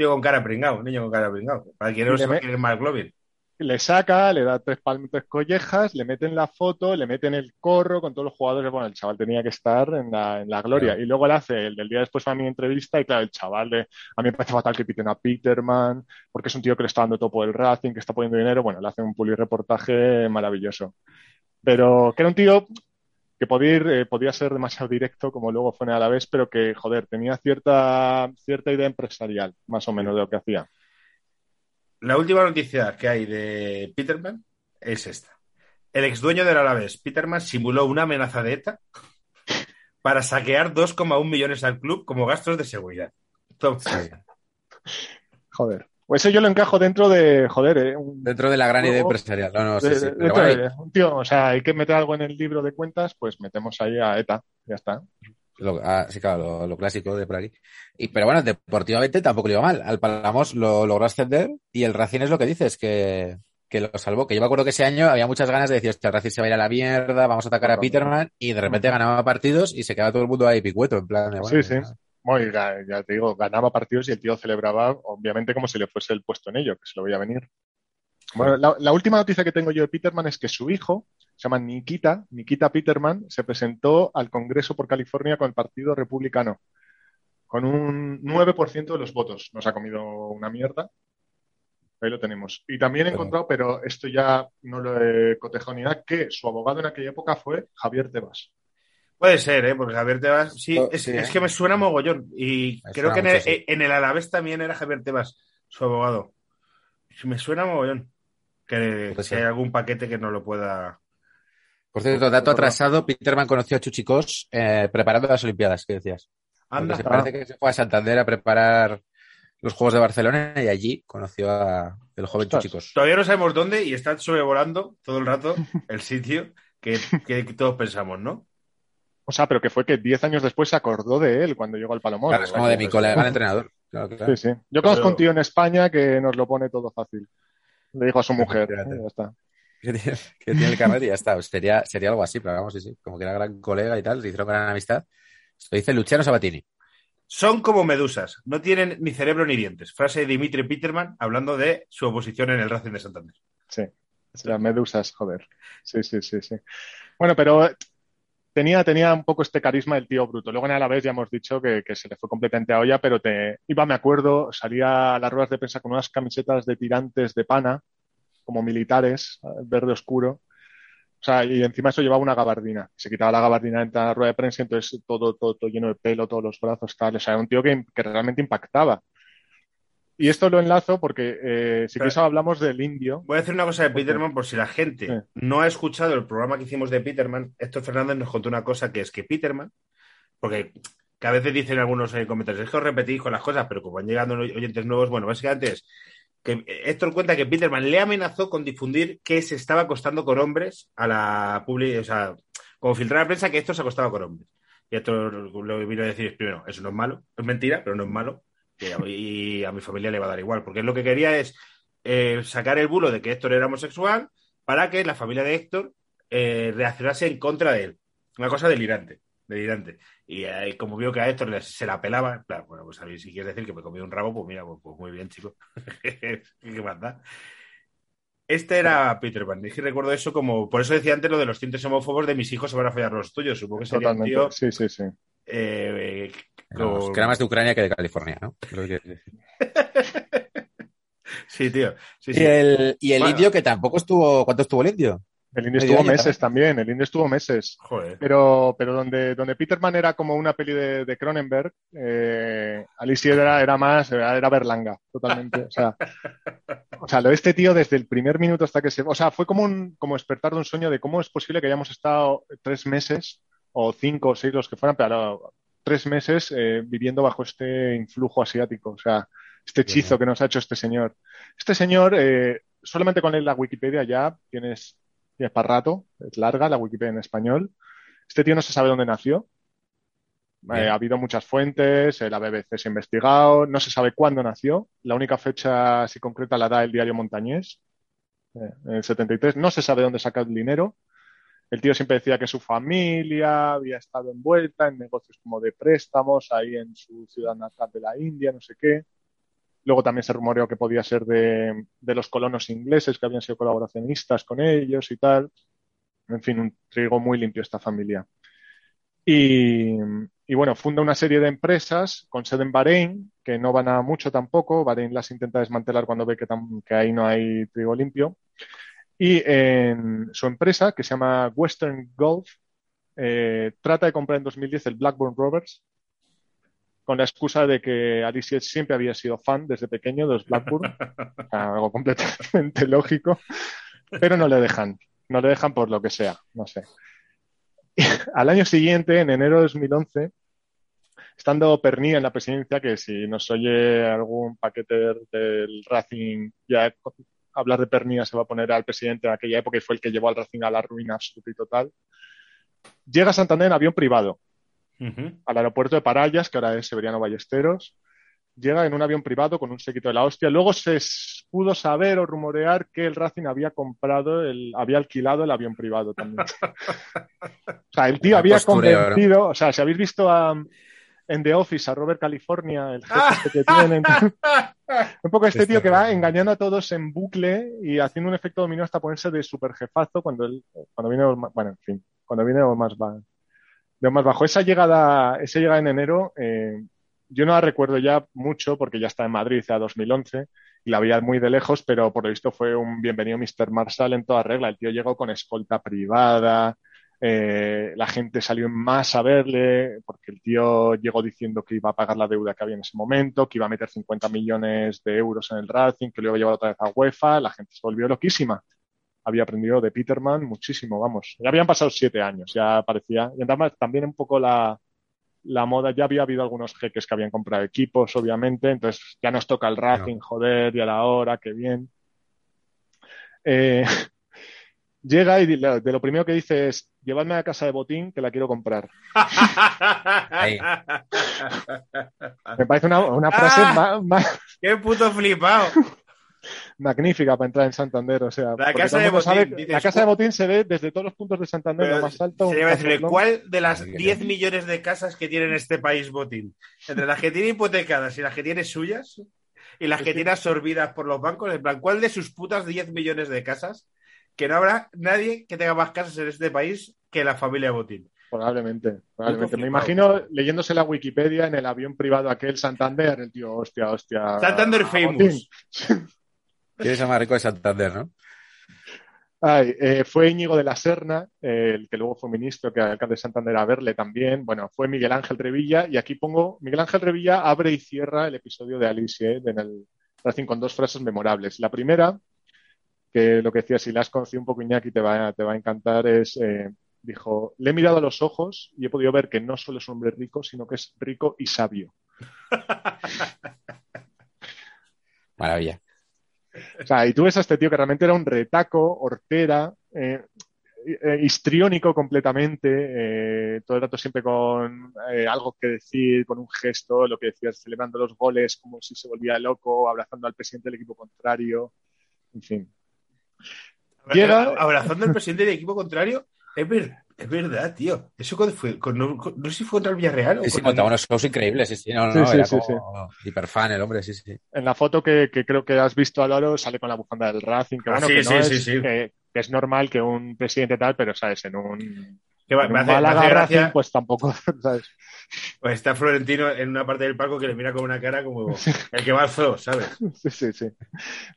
Tío con cara pringado, un niño con cara pringado. Para quien no le sepa quién es McLovin. Le saca, le da tres palmas, tres collejas, le meten la foto, le meten el corro con todos los jugadores. Bueno, el chaval tenía que estar en la, en la gloria. Claro. Y luego le hace el del día después a mi entrevista y claro, el chaval de, a mí me parece fatal que piten a Peterman, porque es un tío que le está dando topo el Racing, que está poniendo dinero. Bueno, le hace un reportaje maravilloso. Pero que era un tío que podía, ir, eh, podía ser demasiado directo, como luego fue en a la vez, pero que, joder, tenía cierta, cierta idea empresarial, más o menos, de lo que hacía. La última noticia que hay de Peterman es esta. El ex dueño del Alavés, Peterman, simuló una amenaza de ETA para saquear 2,1 millones al club como gastos de seguridad. Sí. Joder. Pues eso yo lo encajo dentro de, joder, eh, un, Dentro de la gran idea empresarial. No, no, sí, de- sí. Pero bueno, de- un tío, o sea, hay que meter algo en el libro de cuentas, pues metemos ahí a ETA, ya está. Lo- ah, sí, claro, lo, lo clásico de por aquí. Y, pero bueno, deportivamente tampoco le iba mal. Al Palamos lo logró ascender y el Racing es lo que dices, que, que lo salvó. Que yo me acuerdo que ese año había muchas ganas de decir, hostia, el Racing se va a ir a la mierda, vamos a atacar a. Peterman y de repente ganaba partidos y se quedaba todo el mundo ahí picueto, en plan de, bueno, Sí, sí. Bueno, y ga- ya te digo, ganaba partidos y el tío celebraba, obviamente, como si le fuese el puesto en ello, que se lo veía venir. Bueno, la, la última noticia que tengo yo de Peterman es que su hijo, se llama Nikita, Nikita Peterman, se presentó al Congreso por California con el Partido Republicano, con un 9% de los votos. Nos ha comido una mierda. Ahí lo tenemos. Y también he encontrado, pero esto ya no lo he cotejado ni nada, que su abogado en aquella época fue Javier Tebas. Puede ser, ¿eh? Porque Javier Tebas, sí, Oh, es, sí, es ¿eh? que me suena mogollón. Y Me creo que en el, en el Alavés también era Javier Tebas, su abogado. Me suena mogollón. Que si hay algún paquete que no lo pueda. Por cierto, dato atrasado, Peterman conoció a Chuchicos eh, preparando las Olimpiadas, ¿qué decías? Anda. se parece que se fue a Santander a preparar los Juegos de Barcelona y allí conoció a el joven Ostras. Chuchicos. Todavía no sabemos dónde y está sobrevolando todo el rato el sitio que, que todos pensamos, ¿no? O sea, pero que fue que 10 años después se acordó de él cuando llegó al Palomón. Claro, es como de mi colega el entrenador. Claro, claro. Sí, sí. Yo conozco Pero- un tío en España que nos lo pone todo fácil. Le dijo a su mujer. Fíjate. "Eh, ya está. Que tiene, que tiene el carnet y ya está. Sería, sería algo así, pero vamos, sí, sí. Como que era gran colega y tal, se hicieron gran amistad. Esto dice Luciano Sabatini. Son como medusas, no tienen ni cerebro ni dientes. Frase de Dimitri Peterman hablando de su oposición en el Racing de Santander. Sí. Las medusas, joder. Sí, sí, sí, sí. Bueno, pero tenía, tenía un poco este carisma del tío bruto. Luego en Alavés ya hemos dicho que, se le fue completamente a olla, pero te iba, me acuerdo, salía a las ruedas de prensa con unas camisetas de tirantes de pana, como militares, verde oscuro. O sea, y encima eso llevaba una gabardina. Se quitaba la gabardina en la rueda de prensa, entonces todo, todo, todo lleno de pelo, todos los brazos, tal. O sea, era un tío que, que realmente impactaba. Y esto lo enlazo porque eh, si quieres hablamos del indio. Voy a decir una cosa de Peterman por si la gente Sí. no ha escuchado el programa que hicimos de Peterman. Héctor Fernández nos contó una cosa que es que Peterman, porque que a veces dicen algunos eh, comentarios, es que os repetís con las cosas, pero como van llegando oyentes nuevos, bueno, básicamente es que Héctor cuenta que Peterman le amenazó con difundir que se estaba acostando con hombres a la pública, o sea, como filtrar a la prensa que esto se acostaba con hombres. Y Héctor lo vino a decir primero, eso no es malo, es mentira, pero no es malo. Y a, mi familia le va a dar igual, porque lo que quería es eh, sacar el bulo de que Héctor era homosexual para que la familia de Héctor eh, reaccionase en contra de él. Una cosa delirante, delirante. Y como vio que a Héctor se la pelaba, plan, bueno, pues a mí si quieres decir que me comí un rabo, pues mira, pues, pues muy bien, chico. [LAUGHS] ¿Qué más da? Este era Peter Pan. Es que recuerdo eso como. Por eso decía antes lo de los tintes homófobos de mis hijos se van a follar los tuyos. Supongo que sería un Totalmente. tío. Sí, sí, sí. eh, con- que era más de Ucrania que de California, ¿no? Creo que- [LAUGHS] Sí, tío. Sí, Y sí. el, y el Bueno. indio que tampoco estuvo. ¿Cuánto estuvo el indio? El indio Medio estuvo meses también. El indio estuvo meses. Joder. Pero, pero donde, donde Peterman era como una peli de, de Cronenberg, eh, Alicia era, era más, era, era Berlanga, totalmente. O sea, o sea, lo de este tío desde el primer minuto hasta que se. O sea, fue como un como despertar de un sueño de cómo es posible que hayamos estado tres meses, o cinco o seis los que fueran, pero tres meses eh, viviendo bajo este influjo asiático. O sea, este hechizo que nos ha hecho este señor. Este señor, eh, solamente con leer la Wikipedia ya tienes, tienes para rato, es larga la Wikipedia en español. Este tío no se sabe dónde nació. Eh, ha habido muchas fuentes, la BBC se ha investigado, no se sabe cuándo nació. La única fecha así concreta la da el diario Montañés, eh, en el 73. No se sabe dónde saca el dinero. El tío siempre decía que su familia había estado envuelta en negocios como de préstamos ahí en su ciudad natal de la India, no sé qué. Luego también se rumoreó que podía ser de, los colonos ingleses que habían sido colaboracionistas con ellos y tal. En fin, un trigo muy limpio esta familia. Y, bueno, funda una serie de empresas con sede en Bahrein, que no van a mucho tampoco. Bahrein las intenta desmantelar cuando ve que ahí no hay trigo limpio. Y en su empresa, que se llama Western Gulf, eh, trata de comprar en 2010 el Blackburn Rovers, con la excusa de que Alicia siempre había sido fan desde pequeño de los Blackburn, [LAUGHS] algo completamente [LAUGHS] lógico, pero no le dejan, no le dejan por lo que sea, no sé. Y [LAUGHS] al año siguiente, en enero de 2011, estando Perní en la presidencia, que si nos oye algún paquete del Racing, ya hablar de Perní ya se va a poner al presidente de aquella época y fue el que llevó al Racing a la ruina absoluta y total, llega a Santander en avión privado Al aeropuerto de Parayas, que ahora es Severiano Ballesteros. Llega en un avión privado con un séquito de la hostia. Luego se pudo saber o rumorear que el Racing había comprado, el, había alquilado el avión privado también. [LAUGHS] o sea, el tío había convencido, o sea, si habéis visto a, en The Office a Robert California, el jefe este que tienen, [LAUGHS] un poco este tío que va engañando a todos en bucle y haciendo un efecto dominó hasta ponerse de super jefazo cuando él, cuando viene, bueno, en fin, cuando viene más va, de más bajo. Esa llegada, esa llegada en enero, eh, yo no la recuerdo ya mucho porque ya está en Madrid a 2011 y la veía muy de lejos, pero por lo visto fue un bienvenido Mr. Marshall en toda regla. El tío llegó con escolta privada, eh, la gente salió más a verle porque el tío llegó diciendo que iba a pagar la deuda que había en ese momento, que iba a meter 50 millones de euros en el Racing, que a llevar otra vez a UEFA. La gente se volvió loquísima. Había aprendido de Peterman muchísimo, vamos. Ya habían pasado siete años, ya parecía. Y además también un poco la, la moda, ya había habido algunos jeques que habían comprado equipos, obviamente, entonces ya nos toca el Racing, joder, y a la hora, qué bien. Eh, [LAUGHS] llega y de lo primero que dice es, llevadme a casa de botín que la quiero comprar. Me parece una, una frase [LAUGHS] Ah. ma- ma- ¡Qué puto flipado! Magnífica para entrar en Santander. O sea, porque casa de sabe Botín, dices, la casa de botín se ve desde todos los puntos de Santander, lo más alto. decirle. ¿cuál de las Madre 10 mía. millones de casas que tiene en este país Botín? Entre las que tiene hipotecadas y las que tiene suyas y las que tiene absorbidas por los bancos, en plan, ¿cuál de sus putas 10 millones de casas que no habrá nadie que tenga más casas en este país que la familia Botín? Probablemente, probablemente. Me imagino leyéndose la Wikipedia en el avión privado aquel Santander, el tío, hostia, hostia. Santander ah, Famous. [LAUGHS] ¿Quién es el más rico de Santander, no? Ay, eh, fue Íñigo de la Serna, eh, el que luego fue ministro, que alcalde de Santander a verle también. Bueno, fue Miguel Ángel Revilla, y aquí pongo, Miguel Ángel Revilla abre y cierra el episodio de Alice eh, en el Racing con dos frases memorables. La primera, que lo que decía, si la has conocido un poco Iñaki, te va, te va a encantar, es, eh, dijo, le he mirado a los ojos y he podido ver que no solo es un hombre rico, sino que es rico y sabio. [LAUGHS] Maravilla. O sea, y tú ves a este tío que realmente era un retaco, hortera, eh, eh, histriónico completamente, eh, todo el rato siempre con eh, algo que decir, con un gesto, lo que decías, celebrando los goles como si se volvía loco, abrazando al presidente del equipo contrario, en fin. Llega- Abrazando al presidente del equipo contrario. Es, ver- es verdad, tío. Eso cuando fue, con- no, con- no sé si fue contra el Villarreal o Sí, sí, con montaba el- unos shows increíbles, sí, sí, no, no, Sí, no, sí, era sí, como hiperfan el hombre, sí, sí. En la foto que, que creo que has visto, Álvaro, sale con la bufanda del Racing, que Ah, bueno, sí, que, sí, no sí, es, sí. Que, que es normal que un presidente tal, pero sabes, en un, que va- me hace- me Málaga hace Racing, gracia, pues tampoco, [LAUGHS] ¿sabes? pues está Florentino en una parte del palco que le mira con una cara como [LAUGHS] el que va al zoo, ¿sabes? Sí, sí, sí.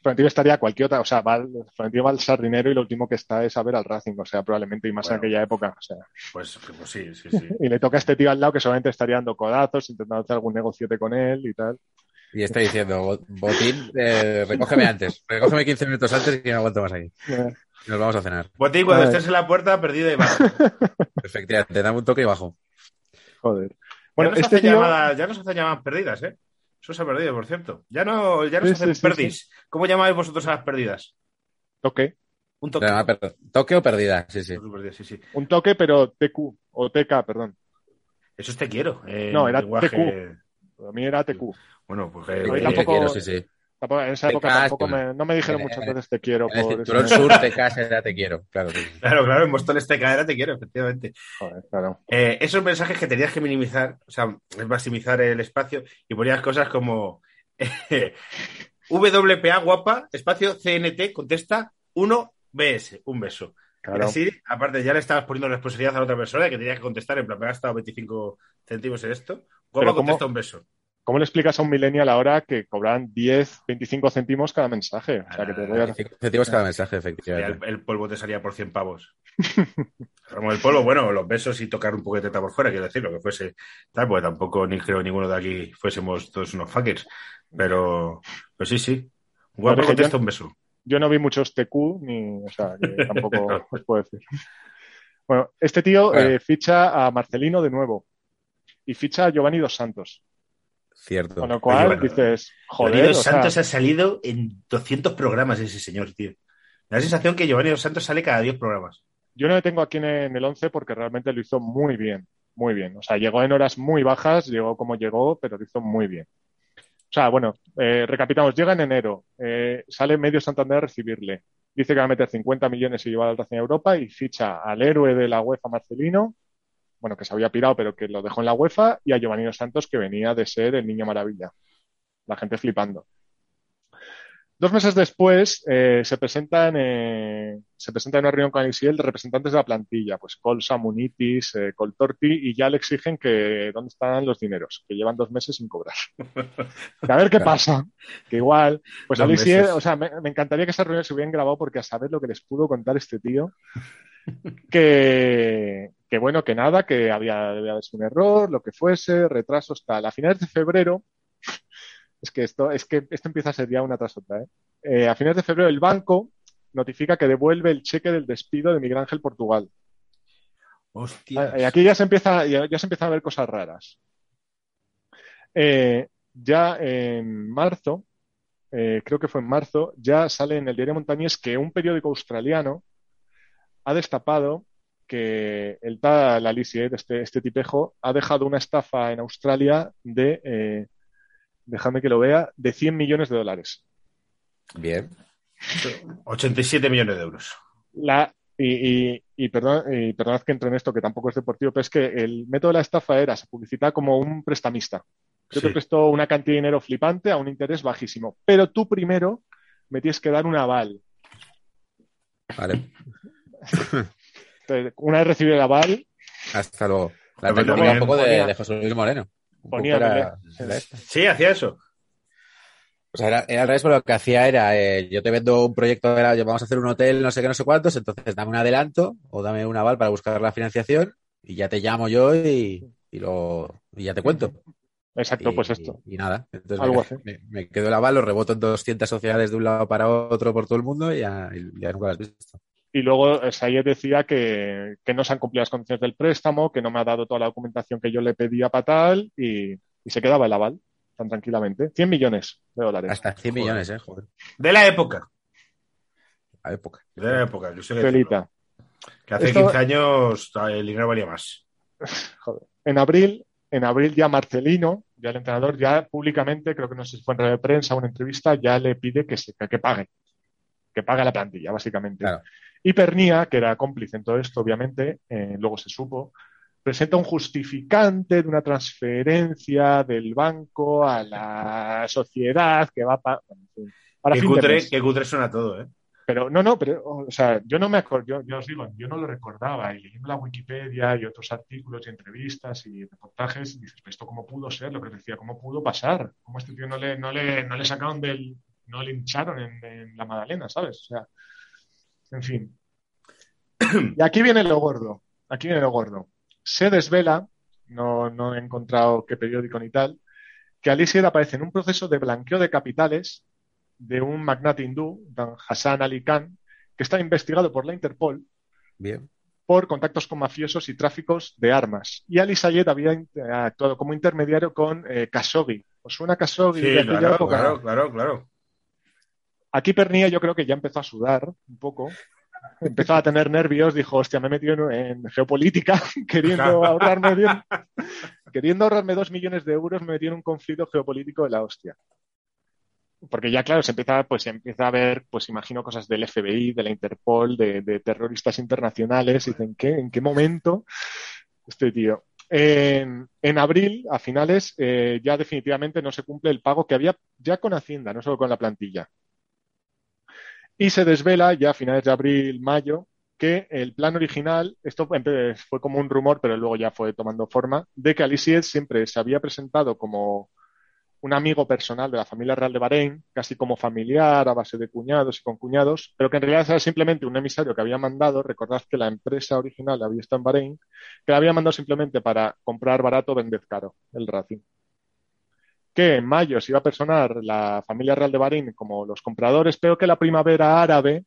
Florentino estaría cualquier otra, o sea, va, Florentino va al sardinero y lo último que está es a ver al Racing, o sea, probablemente, y más Bueno. en aquella época, o sea. Pues, pues sí, sí, sí. [LAUGHS] Y le toca a este tío al lado que solamente estaría dando codazos, intentando hacer algún negociote con él y tal. Y está diciendo, "Bo- Botín, eh, recógeme antes, recógeme 15 minutos antes que no aguanto más aquí. Eh, Y Nos vamos a cenar. Botín, cuando Ay. estés en la puerta, perdido de bajo. [LAUGHS] Efectivamente, dame un toque y bajo. Joder. Bueno, ya, nos este hacen tío, llamadas, ya nos hacen llamadas perdidas, ¿eh? Eso se ha perdido, por cierto. Ya no, ya nos Sí, hacen sí. ¿Cómo llamáis vosotros a las perdidas? toque, Un toque. ¿Toque o perdida? Sí, sí. Sí, sí. un toque, pero TQ, o TK, perdón. Eso es te quiero. eh, No, era lenguaje- TQ. A mí era TQ. Bueno, pues eh, te tampoco- quiero, sí, sí. Tampoco- en esa TK, época tampoco me, no me dijeron muchas veces te quiero. En el por cinturón eso. sur te casa ya te quiero. Claro, sí. [LAUGHS] Claro, claro, en Móstoles te caerá, te quiero, efectivamente. Joder, claro. Eh, esos mensajes que tenías que minimizar, o sea, maximizar el espacio y ponías cosas como eh, [LAUGHS] WPA guapa, espacio CNT, contesta 1 BS, un beso. Y claro. así, aparte, ya le estabas poniendo responsabilidad a la otra persona que tenía que contestar, en plan, me ha gastado 25 céntimos en esto. Guapa Pero ¿cómo- contesta un beso. ¿Cómo le explicas a un millennial ahora que cobran 10, 25 céntimos cada mensaje? O sea, que te voy a... 25 centavos cada mensaje, efectivamente. el, el polvo te salía por 100 pavos. [LAUGHS] Como el polvo, bueno, los besos y tocar un poco de teta por fuera, quiero decir, lo que fuese tal, porque tampoco ni creo que ninguno de aquí fuésemos todos unos fuckers. Pero, pues sí, sí. Guapo Bueno, contesta yo- un beso. Yo no vi muchos TQ, ni, o sea, que [LAUGHS] tampoco os puedo decir. Bueno, este tío Bueno. eh, ficha a Marcelino de nuevo y ficha a Giovanni Dos Santos. Cierto. Con lo cual bueno. dices, joder, Giovanni o Dos sea, Santos ha salido en 200 programas ese señor, tío. Me da la sensación que Giovanni Dos Santos sale cada 10 programas. yo no le tengo aquí en, en el 11 porque realmente lo hizo muy bien, muy bien. O sea, llegó en horas muy bajas, llegó como llegó, pero lo hizo muy bien. O sea, bueno, eh, recapitamos, llega en enero, eh, sale medio Santander a recibirle, dice que va a meter 50 millones y llevar al Racing a Europa y ficha al héroe de la UEFA, Marcelino, bueno, que se había pirado, pero que lo dejó en la UEFA, y a Giovanni Dos Santos, que venía de ser el niño maravilla. La gente flipando. Dos meses después eh, se presentan eh, se presenta en una reunión con Isiel de representantes de la plantilla, pues Colsa, Munitis, eh, Coltorti, y ya le exigen que dónde están los dineros, que llevan dos meses sin cobrar. [LAUGHS] A ver qué pasa, que igual, pues meses. o sea, me, me encantaría que esas reuniones se hubieran grabado porque a saber lo que les pudo contar este tío, que, que bueno, que nada, que había, debía haber sido un error, lo que fuese, retrasos, tal. A finales de febrero, es que esto, es que esto empieza a ser ya una tras otra, ¿eh? Eh, a finales de febrero el banco notifica que devuelve el cheque del despido de Miguel Ángel Portugal. Hostia. Eh, Aquí ya se empieza, ya, ya se empiezan a ver cosas raras. Eh, ya en marzo, eh, creo que fue en marzo, ya sale en el diario Montañés que un periódico australiano ha destapado que el tal Alicia, este, este tipejo, ha dejado una estafa en Australia de, eh, déjame que lo vea, de 100 millones de dólares. Bien. 87 millones de euros. La, y, y, y, perdón, y perdonad que entre en esto, que tampoco es deportivo, pero es que el método de la estafa era, se publicita como un prestamista. Yo Sí. te presto una cantidad de dinero flipante a un interés bajísimo, pero tú primero me tienes que dar un aval. Vale. [LAUGHS] Entonces, una vez recibido el aval, Hasta luego. La un poco de, ponía- de José Luis Moreno. Ponía era-. Sí, hacía eso. O sea, era, era al revés, pero lo que hacía era, eh, yo te vendo un proyecto, era, yo, vamos a hacer un hotel, no sé qué, no sé cuántos, entonces dame un adelanto o dame un aval para buscar la financiación y ya te llamo yo y, y lo, y ya te cuento. exacto, Y- pues esto. Y, nada. Entonces Algo me, así. me, me quedo el aval, lo reboto en 200 sociedades de un lado para otro por todo el mundo y ya, y ya nunca lo has visto. Y luego Sayed decía que, que no se han cumplido las condiciones del préstamo, que no me ha dado toda la documentación que yo le pedía para tal, y, y se quedaba el aval tan tranquilamente. 100 millones de dólares. Hasta 100 Joder. millones, ¿eh? Joder, De la época. a época. De la época. Yo sé que, que hace Esto- 15 años el dinero valía más. [LAUGHS] Joder. En abril, en abril ya Marcelino, ya el entrenador, ya públicamente, creo que no sé si fue en rueda de prensa o una entrevista, ya le pide que, se, que, que pague. Que pague la plantilla, básicamente. Claro. Y Pernía, que era cómplice en todo esto, obviamente, eh, luego se supo, presenta un justificante de una transferencia del banco a la sociedad que va pa- para de cutre, cutre suena todo, ¿eh? Pero no, no, pero, o sea, yo no me acuerdo, yo, yo os digo, yo no lo recordaba y leyendo la Wikipedia y otros artículos y entrevistas y reportajes, dices, "¿Pero esto cómo pudo ser? Lo que os decía, ¿cómo pudo pasar? ¿Cómo este tío no le, no le, no le sacaron del, no le hincharon en, en la Madalena, ¿sabes? O sea, en fin. [CLEARS THROAT] Y aquí viene lo gordo, aquí viene lo gordo. Se desvela, no, no he encontrado qué periódico ni tal, que Alicia aparece en un proceso de blanqueo de capitales de un magnate hindú, Dan Hassan Ali Khan, que está investigado por la Interpol Bien. por contactos con mafiosos y tráficos de armas. Y Ali Sayed había actuado como intermediario con eh, Khashoggi. ¿Os suena Khashoggi Sí, de aquella claro, época? claro, claro, claro. Aquí Pernilla yo creo que ya empezó a sudar un poco. Empezó a tener nervios, dijo, hostia, me he metido en, en geopolítica, [LAUGHS] queriendo ahorrarme bien- queriendo ahorrarme dos millones de euros, me metí en un conflicto geopolítico de la hostia. Porque ya, claro, se empieza, pues, se empieza a ver, pues imagino cosas del FBI, de la Interpol, de, de terroristas internacionales, y dicen, ¿en qué, ¿en qué momento este tío? En, en abril, a finales, eh, ya definitivamente no se cumple el pago que había ya con Hacienda, no solo con la plantilla. Y se desvela ya a finales de abril, mayo, que el plan original, esto fue como un rumor, pero luego ya fue tomando forma, de que Alicia siempre se había presentado como un amigo personal de la familia real de Bahrein, casi como familiar, a base de cuñados y con cuñados, pero que en realidad era simplemente un emisario que había mandado, recordad que la empresa original había estado en Bahrein, que la había mandado simplemente para comprar barato, vender caro, el Racing. Que en mayo se iba a personar la familia real de Bahrein como los compradores, pero que la primavera árabe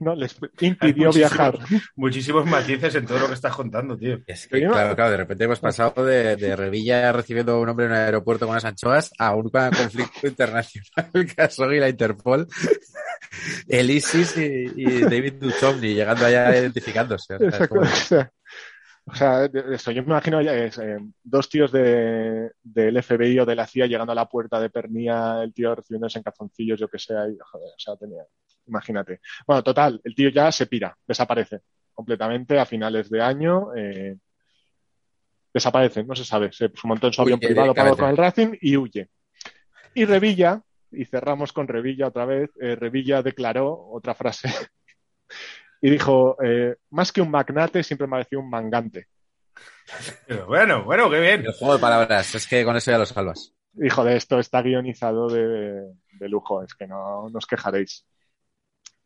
no les impidió muchísimo- viajar. Muchísimos matices en todo lo que estás contando, tío. Es que, claro, claro, de repente hemos pasado de, de Revilla recibiendo a un hombre en un aeropuerto con unas anchoas a un conflicto internacional, [LAUGHS] Khashoggi y la Interpol, el ISIS y, y David Duchovny llegando allá identificándose. O sea, es Exacto. como- O sea, o sea, eso, yo me imagino ya es, eh, dos tíos de, del FBI o de la CIA llegando a la puerta de Pernía, el tío recibiéndose en calzoncillos, yo que sé, y, joder, o sea, tenía, imagínate. Bueno, total, el tío ya se pira, desaparece completamente a finales de año, eh, desaparece, no se sabe, se montó en su avión Huye privado, directamente. con el Racing y huye. Y Revilla, y cerramos con Revilla otra vez. Eh, Revilla declaró otra frase [LAUGHS] y dijo, eh, más que un magnate, siempre me ha parecido un mangante. Pero bueno, bueno, qué bien. El juego de palabras, es que con eso ya lo salvas. Hijo de esto, está guionizado de, de lujo, es que no, no os quejaréis.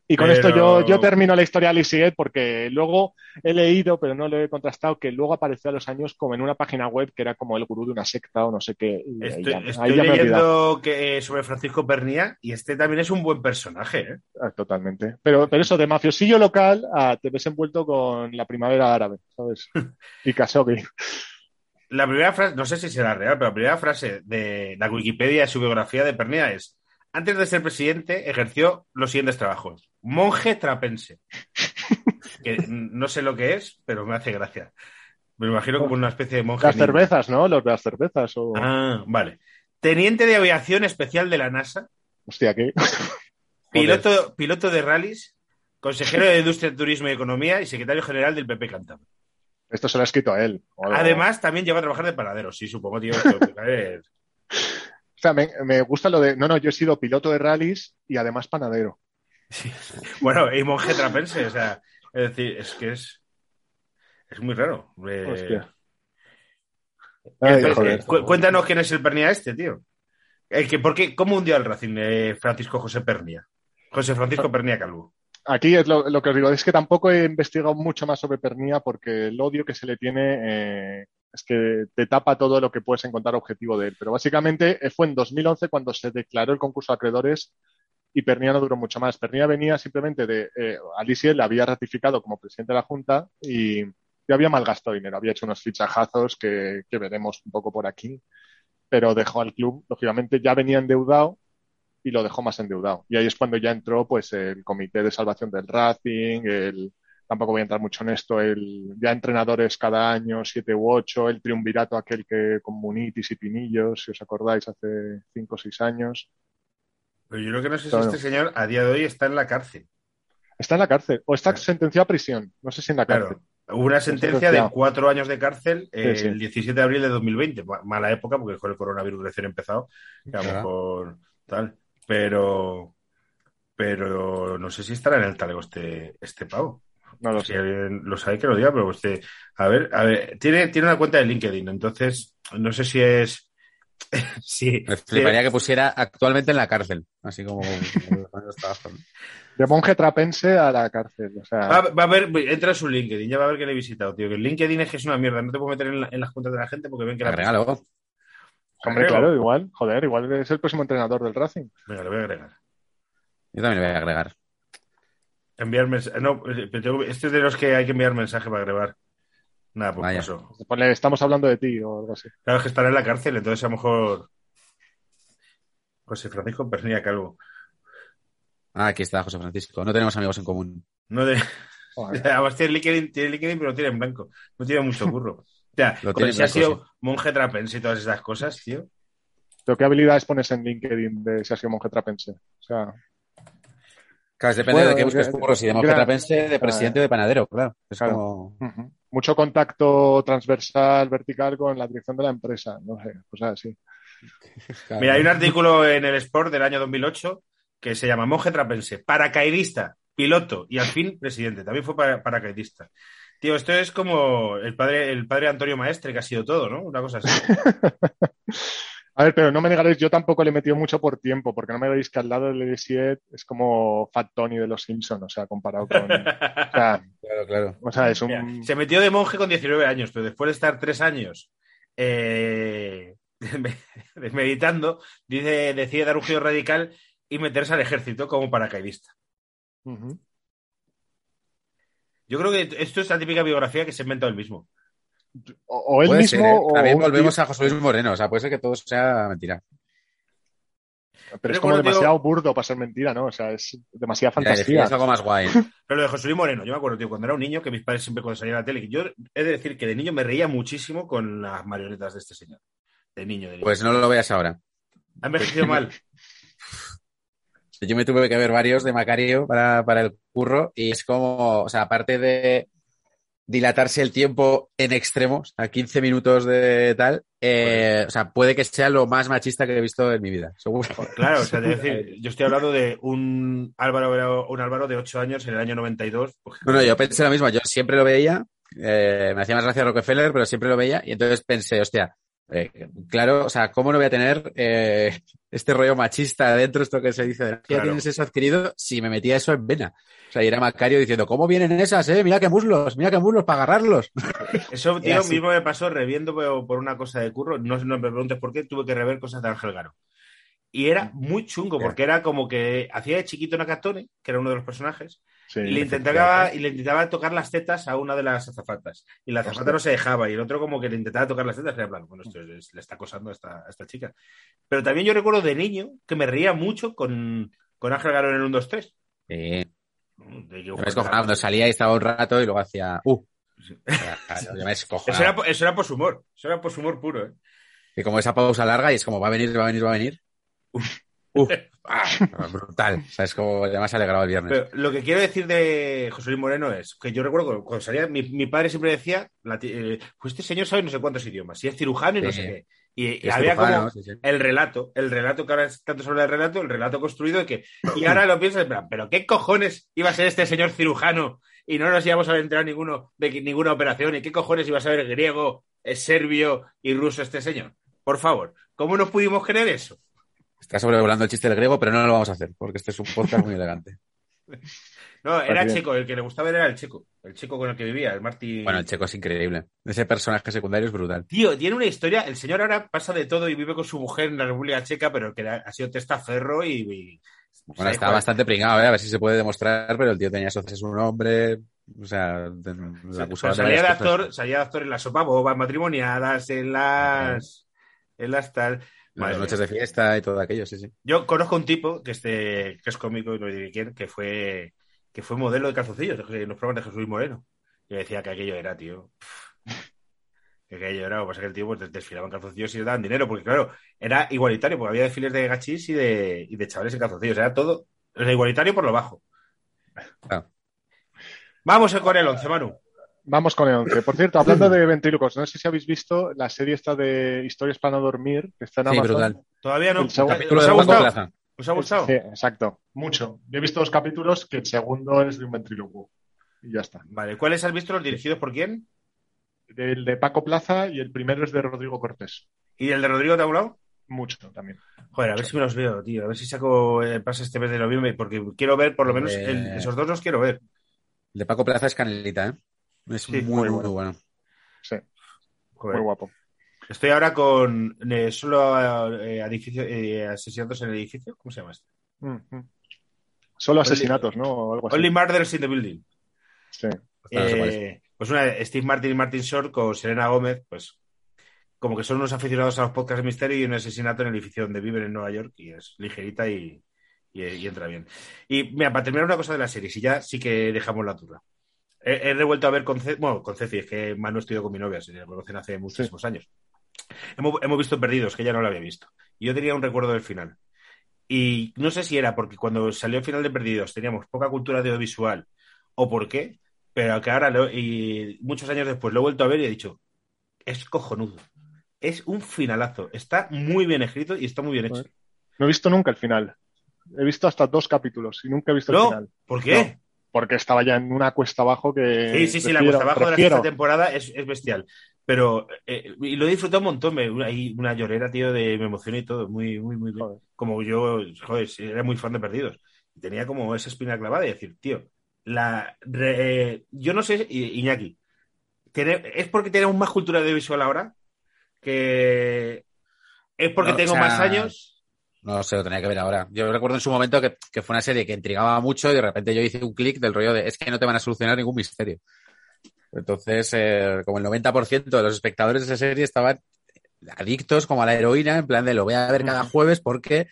Y con Pero- esto yo, yo termino la historia de Alice porque luego he leído, pero no lo he contrastado, que luego apareció a los años como en una página web que era como el gurú de una secta o no sé qué. ahí Estoy, ahí leyendo que, sobre Francisco Pernía y este también es un buen personaje. ¿eh? Ah, Totalmente. Pero, pero eso de mafiosillo local, ah, te ves envuelto con la primavera árabe, ¿sabes? [LAUGHS] Y Khashoggi. La primera frase, no sé si será real, pero la primera frase de la Wikipedia de su biografía de Pernía es: Antes de ser presidente, ejerció los siguientes trabajos: monje trapense. [LAUGHS] que no sé lo que es, pero me hace gracia. Me imagino como una especie de monje. Las cervezas, ¿no? Los de las cervezas. O... Ah, vale. Teniente de aviación especial de la NASA, Hostia, ¿qué? [LAUGHS] piloto, piloto de rallies, consejero de Industria, Turismo y Economía y secretario general del PP Cantabria. Esto se lo ha escrito a él. Además, también llegó a trabajar de panadero. Sí, supongo, tío. esto, a ver. O sea, me, me gusta lo de. No, no, yo he sido piloto de rallies y además panadero. [LAUGHS] Bueno, y monje trapense, o sea, es decir, es que es. Es muy raro. Eh, Hostia. Ay, entonces, joder. eh, cu- cuéntanos quién es el Pernía este, tío. El que, ¿por qué, ¿Cómo hundió al Racing eh, Francisco José Pernía? José Francisco Pernía Calvo. Aquí es lo, lo que os digo, es que tampoco he investigado mucho más sobre Pernía porque el odio que se le tiene eh, es que te tapa todo lo que puedes encontrar objetivo de él. Pero básicamente eh, fue en 2011 cuando se declaró el concurso de acreedores y Pernía no duró mucho más. Pernía venía simplemente de. Eh, Alicia le había ratificado como presidente de la Junta y ya había malgastado dinero, había hecho unos fichajazos que, que veremos un poco por aquí, pero dejó al club, lógicamente ya venía endeudado y lo dejó más endeudado. Y ahí es cuando ya entró pues el comité de salvación del Racing, el tampoco voy a entrar mucho en esto, el ya entrenadores cada año, siete u ocho, el triunvirato aquel que con Munitis y Pinillos, si os acordáis, hace cinco o seis años. Pero yo creo que no sé si este señor a día de hoy está en la cárcel. Está en la cárcel, o está Claro. sentenciado a prisión, no sé si en la cárcel. Claro. Hubo una sentencia de cuatro años de cárcel eh, Sí, sí. el 17 de abril de 2020. Ma- Mala época, porque con el coronavirus recién empezado. que a lo Claro. mejor tal. Pero. Pero no sé si estará en el talego este, este pavo. No lo Si sé. alguien lo sabe que lo diga, pero este. A ver, a ver. Tiene, tiene una cuenta de LinkedIn, entonces no sé si es. [LAUGHS] sí. Me sí. fliparía que pusiera actualmente en la cárcel, así como. De monje trapense a la cárcel, o sea, Va, va a ver, entra en su LinkedIn, ya va a ver que le he visitado, tío. Que el LinkedIn es que es una mierda, no te puedo meter en, la- en las cuentas de la gente porque ven que la Agrégalo. hombre, agrego. claro, igual, joder, igual es el próximo entrenador del Racing. Venga, le voy a agregar. Yo también le voy a agregar. Enviar mensaje. No, pero tengo- este es de los que hay que enviar mensaje para grabar. Nada, pues Vaya. Ponle, estamos hablando de ti o algo así. Claro, es que estará en la cárcel, entonces a lo mejor. José Francisco Pernilla Calvo. Ah, aquí está José Francisco. No tenemos amigos en común. No de. [LAUGHS] Además tiene LinkedIn, tiene LinkedIn, pero lo tiene en blanco. No tiene mucho curro. O sea, [LAUGHS] Lo tiene si ha sido monje trapense y todas esas cosas, tío. ¿Pero qué habilidades pones en LinkedIn de si has sido monje trapense? O sea, Claro, depende Bueno, de qué busques. Si de monje gra- trapense, de presidente o de panadero, claro. Es Claro. como... mucho contacto transversal, vertical con la dirección de la empresa, no sé, cosas así. claro. Mira, hay un artículo en el Sport del año 2008 que se llama Monje Trapense, paracaidista, piloto y al fin presidente. También fue para- paracaidista. Tío, esto es como el padre, el padre Antonio Maestre, que ha sido todo, ¿no? Una cosa así. [LAUGHS] A ver, pero no me negaréis, yo tampoco le he metido mucho por tiempo, porque no me veis que al lado del Elisiet es como Fat Tony de los Simpsons, o sea, comparado con. O sea, [LAUGHS] Claro, claro. o sea, es un. Mira, se metió de monje con 19 años, pero después de estar tres años eh, [LAUGHS] meditando, dice, decide dar un giro radical y meterse al ejército como paracaidista. Yo creo que esto es la típica biografía que se ha inventado él mismo. O, o él Puede mismo. ser, ¿eh? o También volvemos tío- a José Luis Moreno. O sea, puede ser que todo sea mentira. Pero es como demasiado tío- burdo para ser mentira, ¿no? O sea, es demasiada Ya, fantasía. es algo más guay. [LAUGHS] Pero lo de José Luis Moreno, yo me acuerdo, tío, cuando era un niño, que mis padres siempre cuando salían a la tele, yo he de decir que de niño me reía muchísimo con las marionetas de este señor. De niño, de niño. Pues no lo veas ahora. ha envejecido mal. [LAUGHS] Yo me tuve que ver varios de Macario para, para el curro y es como, o sea, aparte de, dilatarse el tiempo en extremos, a 15 minutos de tal, eh, o sea, puede que sea lo más machista que he visto en mi vida, seguro. Claro, o sea, es decir, [LAUGHS] yo estoy hablando de un Álvaro, un Álvaro de 8 años en el año 92. Pues, No, no, yo pensé lo mismo, yo siempre lo veía, eh, me hacía más gracia Rockefeller, pero siempre lo veía, y entonces pensé, hostia, eh, claro, o sea, ¿cómo no voy a tener eh, este rollo machista dentro, esto que se dice de ya Claro. tienes eso adquirido, si me metía eso en vena? O sea, y era Macario diciendo, ¿cómo vienen esas, eh? Mira qué muslos, mira qué muslos para agarrarlos. [LAUGHS] Eso, tío, mismo me pasó reviendo por, por una cosa de curro. No, no me preguntes por qué, tuve que rever cosas de Ángel Garo. Y era muy chungo, porque era como que hacía de chiquito Nakatone, que era uno de los personajes, Sí, y, le intentaba, y le intentaba tocar las tetas a una de las azafatas. Y la azafata Hostia. no se dejaba, y el otro como que le intentaba tocar las tetas, y era en plan, bueno, esto es- le está acosando a esta, a esta chica. Pero también yo recuerdo de niño que me reía mucho con, con Ángel Garo en el 1, 2, 3. Sí, descojonaba cuando salía y estaba un rato y luego hacía, uh. Me [LAUGHS] Eso era, eso era por su humor, eso era por su humor puro, ¿eh? Y como esa pausa larga y es como, va a venir, va a venir, va a venir. Uf, uf, [LAUGHS] ah, brutal. O sea, es como, ya me has alegrado el viernes. Pero lo que quiero decir de José Luis Moreno es que yo recuerdo cuando- cuando salía, mi, mi padre siempre decía, eh, pues este señor sabe no sé cuántos idiomas, y es cirujano y no Sí. sé qué. Y, Que había cirujano, como sí, sí. el relato, el relato que ahora es tanto sobre el relato, el relato construido de que, y ahora lo piensas, pero ¿qué cojones iba a ser este señor cirujano y no nos íbamos a enterar ninguno de que- ninguna operación? ¿Y qué cojones iba a saber griego, eh, serbio y ruso este señor? Por favor, ¿cómo nos pudimos creer eso? Está sobrevolando el chiste del griego, pero no lo vamos a hacer, porque este es un podcast muy elegante. [LAUGHS] No, era bien. checo, el que le gustaba era el checo, el checo con el que vivía, el Martín. Bueno, el checo es increíble. Ese personaje secundario es brutal. Tío, tiene una historia. El señor ahora pasa de todo y vive con su mujer en la República Checa, pero que ha sido testaferro y. y- Bueno, ¿sabes está cuál? bastante pringado, ¿eh? a ver si se puede demostrar, pero el tío tenía socios un hombre, o sea, de- acusaba pero de salía de actor, salía de actor en las sopa bobas matrimoniadas, en las. En las tal. Las noches de fiesta y todo aquello, sí, sí. Yo conozco un tipo que, este, que es cómico y no diré quién, que fue, que fue modelo de calzoncillos en los programas de Jesús Moreno. Y yo decía que aquello era, tío. Que aquello era, lo que pasa es que el tío pues, desfilaba en calzoncillos y le daban dinero, porque claro, era igualitario, porque había desfiles de gachis y de, y de chavales en calzoncillos. Era todo, era igualitario por lo bajo. Claro. Vamos con el 11, Manu. Vamos con el 11. Por cierto, hablando de ventrílocos, no sé si habéis visto la serie esta de Historias para no dormir, que está en Sí, Amazon. brutal. Todavía no. El segundo Capítulo ¿Os de ha Paco gustado? Plaza. ¿Os ha gustado? Sí, exacto. Mucho. Yo he visto dos capítulos que el segundo es de un ventrílocuo. Y ya está. Vale, ¿cuáles has visto los dirigidos por quién? El de Paco Plaza y el primero es de Rodrigo Cortés. ¿Y el de Rodrigo te ha hablado? Mucho también. Joder, a ver si me los veo, tío. A ver si saco el pase este mes de noviembre, porque quiero ver, por lo menos, Eh, el- esos dos los quiero ver. El de Paco Plaza es canelita, ¿eh? Es Sí, muy, muy muy, bueno. bueno. Sí, Joder. muy guapo. Estoy ahora con eh, solo eh, edificio, eh, asesinatos en el edificio. ¿Cómo se llama este? Mm. Solo asesinatos, ¿no? O algo así. Only Murders in the Building. Sí. Eh, pues una Steve Martin y Martin Short con Selena Gómez, pues como que son unos aficionados a los podcasts de misterio y un asesinato en el edificio donde viven en Nueva York y es ligerita y, y- y entra bien. Y mira, para terminar una cosa de la serie, si ya sí que dejamos la turra. He, he revuelto a ver con Ceci, bueno, con Ceci, es que Manu estudió con mi novia, se conocen hace muchísimos años. Hemos, hemos visto Perdidos, que ella no lo había visto. Y yo tenía un recuerdo del final. Y no sé si era porque cuando salió el final de Perdidos teníamos poca cultura de audiovisual o por qué, pero que ahora, lo- y muchos años después, lo he vuelto a ver y he dicho, es cojonudo. Es un finalazo. Está muy bien escrito y está muy bien hecho. No he visto nunca el final. He visto hasta dos capítulos y nunca he visto el final. ¿Por qué? No. Porque estaba ya en una cuesta abajo que. Sí, sí, sí, la cuesta abajo de la sexta temporada es, es bestial. Pero, eh, y lo he disfrutado un montón, me, hay una llorera, tío, de me emocioné y todo, muy, muy, muy bien. Joder. Como yo, joder, era muy fan de Perdidos. Y tenía como esa espina clavada y decir, tío, la re- eh, yo no sé, I- Iñaki, ¿es porque tenemos más cultura audiovisual ahora? Que es porque No, tengo o sea, más años. No sé, lo tenía que ver ahora. Yo recuerdo en su momento que, que fue una serie que intrigaba mucho y de repente yo hice un clic del rollo de es que no te van a solucionar ningún misterio. Entonces, eh, como el 90% de los espectadores de esa serie estaban adictos como a la heroína, en plan de lo voy a ver cada jueves porque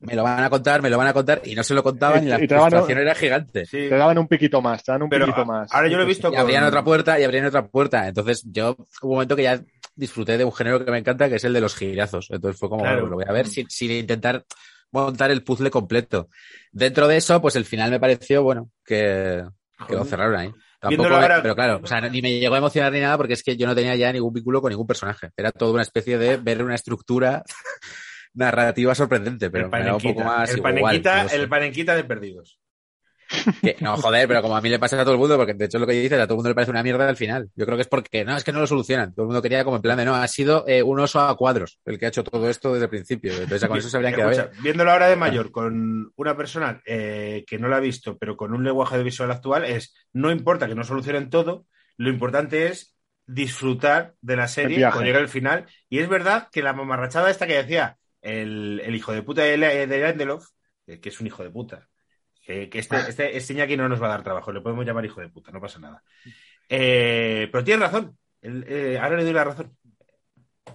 me lo van a contar, me lo van a contar y no se lo contaban Y- la y daban- frustración era gigante. Sí. Te daban un piquito más, te dan un Pero piquito más. ahora yo lo he visto Y abrían con- otra puerta y abrían otra puerta. Entonces yo hubo un momento que ya disfruté de un género que me encanta, que es el de los girazos. Entonces fue como, Claro. bueno, lo voy a ver sin, sin intentar montar el puzzle completo. Dentro de eso, pues el final me pareció, bueno, que, que lo cerraron ahí. Tampoco, ahora- pero claro, o sea, ni me llegó a emocionar ni nada porque es que yo no tenía ya ningún vínculo con ningún personaje. Era todo una especie de [LAUGHS] ver una estructura narrativa sorprendente, pero el me da un poco más el igual. panenquita, no sé. el panenquita de perdidos. Que- no, joder, pero como a mí le pasa a todo el mundo, porque de hecho lo que dices, a todo el mundo le parece una mierda al final. Yo creo que es porque, no, es que no lo solucionan. Todo el mundo quería como en plan de, no, ha sido eh, un oso a cuadros el que ha hecho todo esto desde el principio. Entonces con eso se habrían quedado Escucha, viéndolo ahora de mayor con una persona eh, que no lo ha visto, pero con un lenguaje de visual actual, es no importa que no solucionen todo, lo importante es disfrutar de la serie cuando llegue el final. Y es verdad que la mamarrachada esta que decía el, el hijo de puta de, de Lindelof, eh, que es un hijo de puta, que, que este, este, este Iñaki no nos va a dar trabajo, le podemos llamar hijo de puta, no pasa nada. Eh, pero tiene razón, El- eh, ahora le doy la razón.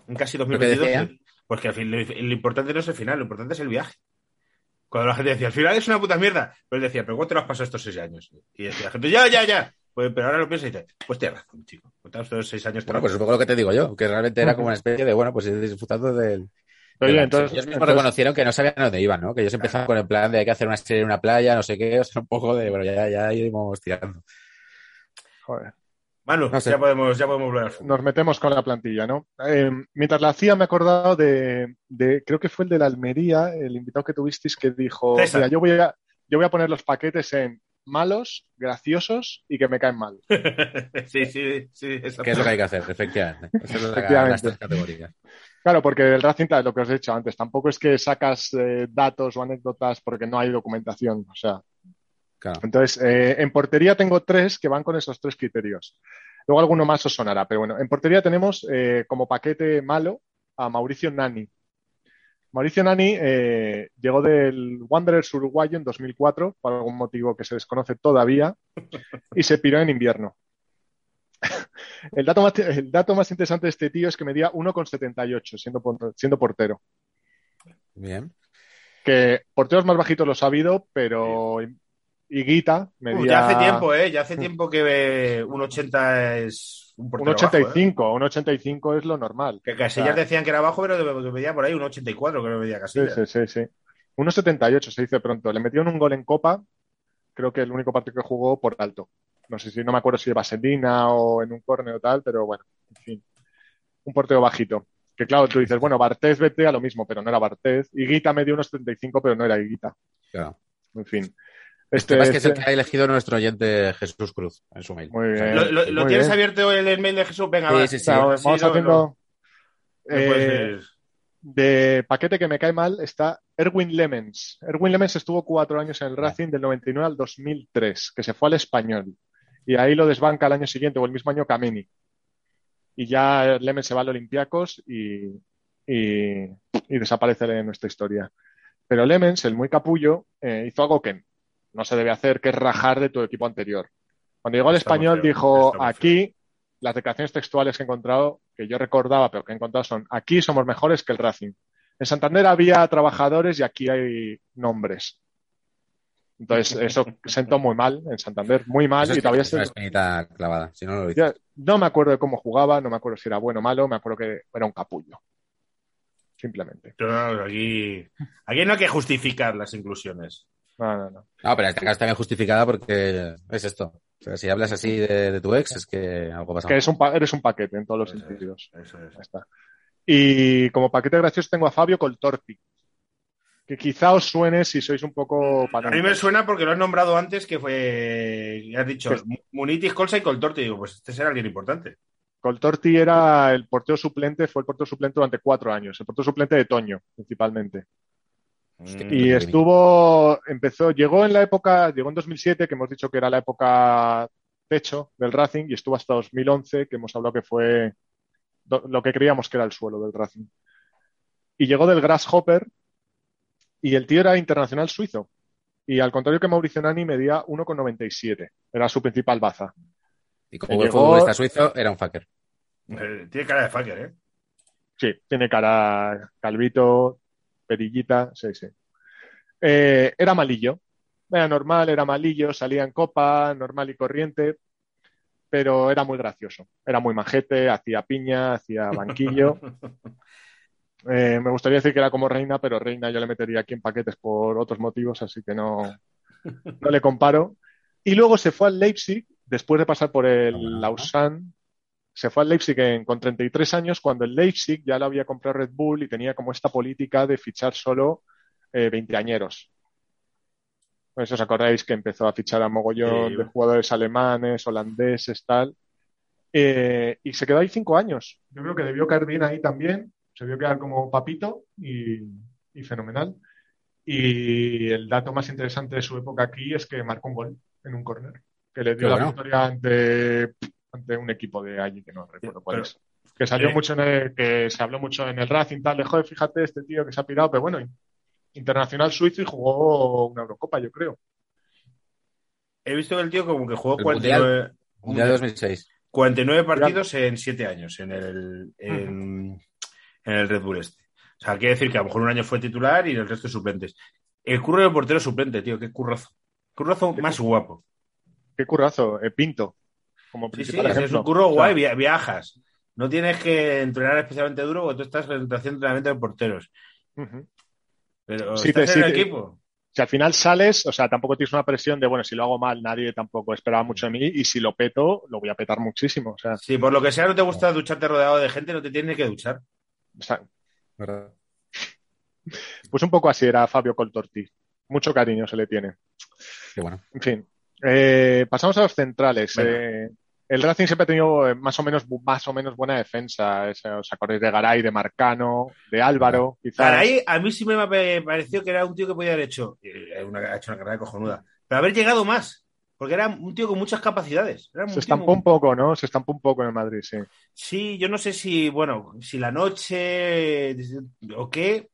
En casi ¿Lo que 2022, decía? pues que al fin, lo, lo importante no es el final, lo importante es el viaje. Cuando la gente decía, al final es una puta mierda, pues decía, pero ¿cuánto lo has pasado estos seis años? Y decía la gente, ya, ya, ya. Pues, pero ahora lo piensa y dice, pues tienes razón, chico. Estos seis años. Bueno, pues es un poco lo que te digo yo, que realmente era como una especie de, bueno, pues ir disfrutando del... Entonces, ellos mismos entonces- reconocieron que no sabían a dónde iban, ¿no? Que ellos empezaron con el plan de hay que hacer una serie en una playa, no sé qué, o sea, un poco de, bueno, ya, ya iremos tirando. joder. Manu, No sé. ya podemos, ya podemos fútbol. nos metemos con la plantilla, ¿no? Eh, mientras la hacía me he acordado de, de- creo que fue el de la Almería, el invitado que tuvisteis que dijo, César. mira, yo voy a, yo voy a poner los paquetes en malos, graciosos y que me caen mal. [LAUGHS] sí, sí, sí. exacto. ¿Qué es lo que hay que hacer? Efectivamente. Son la- Efectivamente. las tres categorías. Claro, porque el Racing, lo que os he dicho antes, tampoco es que sacas eh, datos o anécdotas porque no hay documentación. O sea, Claro. entonces, eh, en portería tengo tres que van con esos tres criterios. Luego alguno más os sonará, pero bueno, en portería tenemos eh, como paquete malo a Mauricio Nani. Mauricio Nani llegó del Wanderers uruguayo en 2004, por algún motivo que se desconoce todavía, y se piró en invierno. El dato, más, el dato más interesante de este tío es que medía 1,78 siendo, por- siendo portero. Bien. Que porteros más bajitos los ha habido, pero Higuita Uh, medía ya hace tiempo, ¿eh? Ya hace [LAUGHS] tiempo que un 80 es un un portero bajo, ¿eh? 85, un 85 es lo normal. Que Casillas O sea, decían que era bajo, pero que medía por ahí un 84, creo que medía Sí, Casillas. sí, sí, sí. 1,78 se dice pronto. Le metieron un gol en Copa, creo que el único partido que jugó por alto. No sé si, no me acuerdo si de vaselina o en un córner o tal, pero bueno, en fin. Un portero bajito. Que claro, tú dices, bueno, Bartés vete a lo mismo, pero no era Bartés. Higuita medio unos 75, pero no era Higuita. Claro. En fin. Este, Este, es que es el que ha elegido nuestro oyente Jesús Cruz en su mail. Muy bien. ¿Lo, lo- lo muy tienes bien. abierto el, el mail de Jesús? Venga, Sí, va. sí, sí. vamos haciendo. eh, de paquete que me cae mal está Erwin Lemens. Erwin Lemens estuvo cuatro años en el Racing del 99 al 2003, que se fue al español. Y ahí lo desbanca el año siguiente o el mismo año Kameni. Y ya Lemens se va al Olympiacos y, y, y desaparece de nuestra historia. Pero Lemens, el muy capullo, eh, hizo algo que no se debe hacer, que es rajar de tu equipo anterior. Cuando llegó al español feo, dijo, aquí las declaraciones textuales que he encontrado, que yo recordaba, pero que he encontrado son, aquí somos mejores que el Racing. En Santander había trabajadores y aquí hay nombres. Entonces, [LAUGHS] eso sentó muy mal en Santander, muy mal, Eso y todavía una se- espinita clavada. Si no, no lo dice. ya- no me acuerdo de cómo jugaba, no me acuerdo si era bueno o malo, me acuerdo que era un capullo. Simplemente. No, no, aquí, aquí no hay que justificar las inclusiones. No, no, no. No, pero esta casa está bien justificada porque es esto. O sea, si hablas así de, de tu ex, es que algo pasa. Que es un eres un paquete en todos los Eso es. sentidos. Eso es. Está. Y como paquete gracioso tengo a Fabio Coltorti, que quizá os suene si sois un poco A mí me suena porque lo has nombrado antes, que fue. Has dicho. Munitis, Colsa y Coltorti. Digo, pues este será alguien importante. Coltorti era el portero suplente, fue el portero suplente durante cuatro años, el portero suplente de Toño, principalmente. Hostia, Mm. Y estuvo, empezó, llegó en la época, llegó en 2007, que hemos dicho que era la época techo del Racing, y estuvo hasta 2011, que hemos hablado que fue lo que creíamos que era el suelo del Racing. Y llegó del Grasshopper, y el tío era internacional suizo. Y al contrario que Mauricio Nani medía 1,97, era su principal baza. Y como llegó- futbolista suizo, era un fucker. Eh, Tiene cara de fucker, ¿eh? Sí, tiene cara calvito, perillita, sí, sí. Eh, era malillo. Era normal, era malillo, salía en copa, normal y corriente, pero era muy gracioso. Era muy majete, hacía piña, hacía banquillo. [LAUGHS] Eh, me gustaría decir que era como Reina, pero Reina yo le metería aquí en paquetes por otros motivos, así que no, [LAUGHS] no le comparo. Y luego se fue al Leipzig después de pasar por el. Lausanne, se fue al Leipzig en- con 33 años cuando el Leipzig ya lo había comprado Red Bull y tenía como esta política de fichar solo eh, veinteañeros. Pues os acordáis que empezó a fichar a mogollón Sí. de jugadores alemanes, holandeses, tal. Eh, y se quedó ahí cinco años. Yo creo que debió caer bien ahí también. Se debió quedar como papito y, y fenomenal. Y el dato más interesante de su época aquí es que marcó un gol en un córner, que le dio Qué la bueno. victoria ante, ante un equipo de allí que no recuerdo cuál Pero- es. Que salió Eh. mucho en el- que se habló mucho en el Racing, tal, de joder, fíjate, este tío que se ha pirado, pero bueno, internacional suizo y jugó una Eurocopa, yo creo. He visto que el tío como que jugó El 49, Mundial 2006. 49 partidos en 7 años en el, en, en el Red Bull este. O sea, quiere decir que a lo mejor un año fue titular y el resto suplentes. El curro del portero suplente, tío, qué currazo. Currazo más guapo. Qué currazo, eh, Pinto, como Sí, sí, es un curro O sea, guay, via- viajas. No tienes que entrenar especialmente duro porque tú estás haciendo entrenamiento de porteros. Pero Sí, estás te- en el equipo. Si al final sales, o sea, tampoco tienes una presión de, bueno, si lo hago mal, nadie tampoco esperaba mucho de mí, y si lo peto, lo voy a petar muchísimo. O sea, Si por lo que sea no te gusta ducharte rodeado de gente, no te tienes que duchar. Pues un poco así era Fabio Coltorti. Mucho cariño se le tiene. Qué bueno. En fin, eh, pasamos a los centrales. Eh, el Racing siempre ha tenido eh, más o menos, más o menos buena defensa. ¿Os acordáis de Garay, de Marcano, de Álvaro? Quizás. Garay, a mí sí me pa- pareció que era un tío que podía haber hecho, una, ha hecho una carrera cojonuda, pero haber llegado más, porque era un tío con muchas capacidades. Era Se estampó muy- un poco, ¿no? Se estampó un poco en el Madrid, sí. Sí, yo no sé si, bueno, si la noche o qué.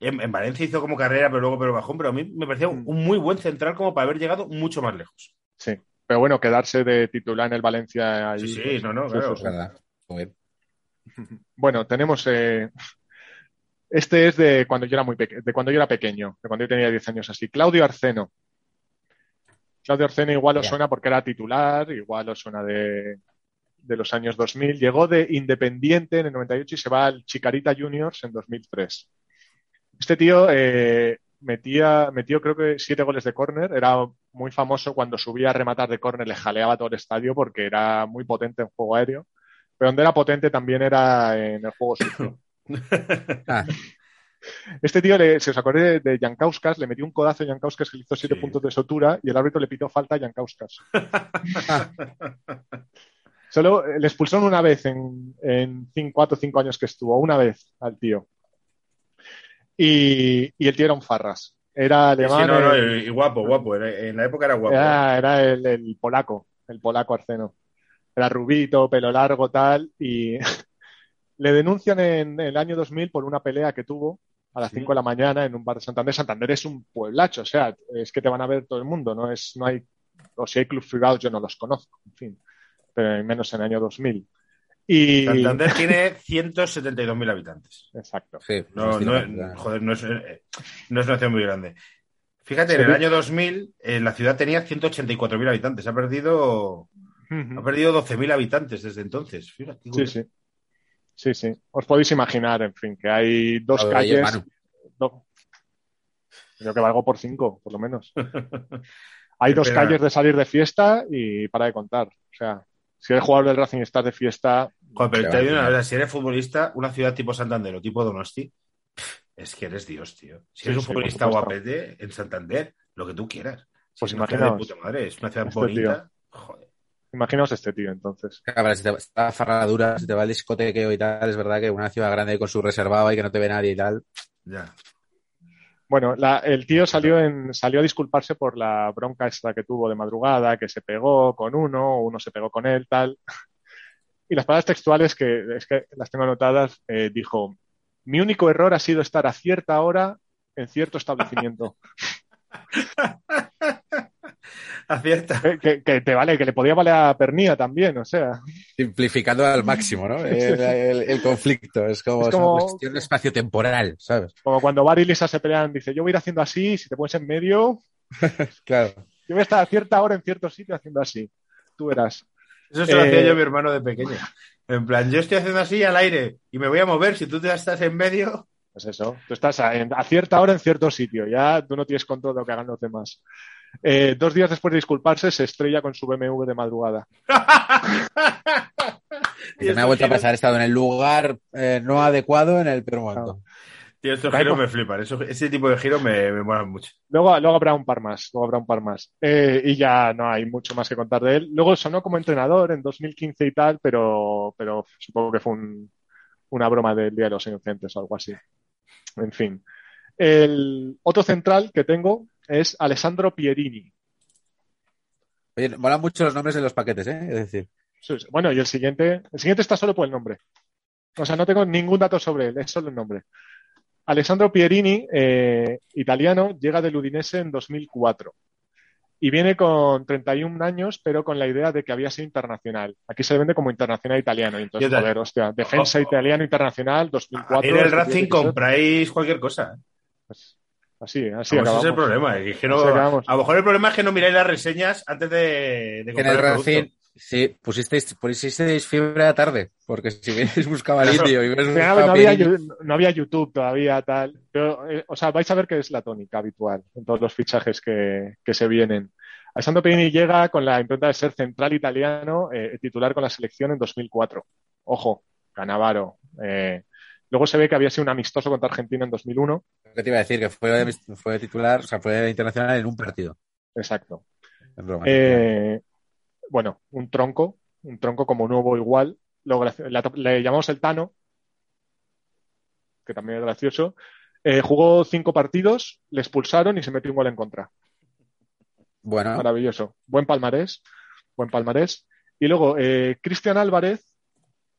En, en Valencia hizo como carrera, pero luego pero bajón, pero a mí me parecía un, Mm. un muy buen central como para haber llegado mucho más lejos. Sí. Pero bueno, quedarse de titular en el Valencia allí. Sí, sí, pues, no, no, claro. Bueno, tenemos. eh, este es de cuando yo era muy de cuando yo era pequeño, de cuando yo tenía 10 años así. Claudio Arceno. Claudio Arceno igual os suena porque era titular, igual os suena de, de los años 2000. Llegó de Independiente en el 98 y se va al Chicarita Juniors en 2003. Este tío eh, metía, metió creo que siete goles de córner. Era muy famoso cuando subía a rematar de córner, le jaleaba todo el estadio porque era muy potente en juego aéreo. Pero donde era potente también era en el juego sucio. [LAUGHS] Ah, Este tío, le, si os acordáis de, de Jankauskas, le metió un codazo a Jankauskas que le hizo siete Sí. puntos de sutura y el árbitro le pitó falta a Jankauskas. [LAUGHS] Solo eh, le expulsaron una vez en, en cinco, cuatro o cinco años que estuvo, una vez al tío. Y, y el tío era un farras. Era Sí, alemán, no, no, eh, y guapo, guapo. En la época era guapo. era, era el, el polaco, el polaco Arceno. Era rubito, pelo largo, tal, y [LAUGHS] le denuncian en el año 2000 por una pelea que tuvo a las Sí. 5 de la mañana en un bar de Santander. Santander es un pueblacho, o sea, es que te van a ver todo el mundo, no es, no hay, o si hay clubs privados yo no los conozco, en fin, pero menos en el año 2000. Y, Santander tiene 172.000 habitantes. exacto. sí. No, Sí, no, joder, no es, eh, no es una ciudad muy grande. Fíjate, en el año 2000 eh, la ciudad tenía 184.000 habitantes. Ha perdido, ha Ujú. perdido 12.000 habitantes desde entonces. Fíjate, Sí, sí. Sí, sí. Os podéis imaginar, en fin, que hay dos ayer, calles. Do- Creo que valgo por cinco, por lo menos. [LAUGHS] Hay Qué dos pena. calles de salir de fiesta y para de contar. O sea, si eres jugador del Racing y estás de fiesta, Joder, pero te digo una verdad, si eres futbolista, una ciudad tipo Santander o tipo Donosti, es que eres Dios, tío. Si Sí, eres un sí, futbolista guapete en Santander, lo que tú quieras. Si Pues es una ciudad de imaginaos, puta madre, es una ciudad este bonita. Joder. Imaginaos este tío entonces. Claro, si te va la farradura, si te va el discotequeo y tal, es verdad que una ciudad grande con su reservado y que no te ve nadie y tal. Ya. Bueno, la- el tío salió, en, salió a disculparse por la bronca esta que tuvo de madrugada, que se pegó con uno, uno se pegó con él, tal. [LAUGHS] Y las palabras textuales, que es que las tengo anotadas, eh, dijo, mi único error ha sido estar a cierta hora en cierto establecimiento. [LAUGHS] Acierta. Eh, que, que te vale, que le podía valer a Pernía también, o sea. Simplificando al máximo, ¿no? [LAUGHS] El, el- el conflicto. Es como, Es es como- una cuestión espacio-temporal, ¿sabes? Como cuando Bar y Lisa se pelean, dice, yo voy a ir haciendo así, si te pones en medio, [LAUGHS] Claro. yo voy a estar a cierta hora en cierto sitio haciendo así. Tú verás. Eso se lo Eh, hacía yo a mi hermano de pequeño. En plan, yo estoy haciendo así al aire y me voy a mover. Si tú te estás en medio, Pues eso, tú estás a, en- a cierta hora en cierto sitio, ya tú no tienes control de lo que hagan los demás. Eh, dos días después de disculparse, se estrella con su BMW de madrugada. [LAUGHS] Y me ha vuelto a pasar, he estado en el lugar eh, no adecuado en el peor momento. Tío, estos giros me flipan. Eso- ese tipo de giros me, me molan mucho. Luego, luego habrá un par más, luego habrá un par más. Eh, y ya no hay mucho más que contar de él. Luego sonó como entrenador en 2015 y tal, pero, pero supongo que fue un- una broma del Día de los Inocentes o algo así. En fin. El otro central que tengo es Alessandro Pierini. Oye, molan mucho los nombres de los paquetes, ¿eh? Es decir, Sí. Bueno, y el siguiente, el siguiente está solo por el nombre. O sea, no tengo ningún dato sobre él, es solo el nombre. Alessandro Pierini, eh, italiano, llega del Udinese en 2004 y viene con 31 años, pero con la idea de que había sido internacional. Aquí se le vende como internacional italiano. Y entonces, joder, hostia, defensa Oh, oh. italiano internacional 2004. En el Racing compráis cualquier cosa. ¿eh? pues, así, así Vamos, ese es el acabamos. problema. es que no- Así acabamos. a lo mejor el problema es que no miráis las reseñas antes de, de en comprar el el Racing, sí, pusisteis, pusisteis fiebre a tarde, porque si hubierais buscado al indio y hubierais No, no había, no había YouTube todavía, tal. Pero, eh, o sea, vais a ver que es la tónica habitual en todos los fichajes que, que se vienen. Alessandro Pirini llega con la impronta de ser central italiano, eh, titular con la selección en 2004. Ojo, Canavaro. Eh, luego se ve que había sido un amistoso contra Argentina en 2001. ¿Qué te iba a decir? Que fue, fue titular, o sea, fue internacional en un partido. Exacto. Eh, bueno, un tronco, un tronco como nuevo igual. La- le llamamos el Tano, que también es gracioso. Eh, jugó cinco partidos, le expulsaron y se metió un gol en contra. bueno, Maravilloso. Buen palmarés, buen palmarés. Y luego, eh, Cristian Álvarez,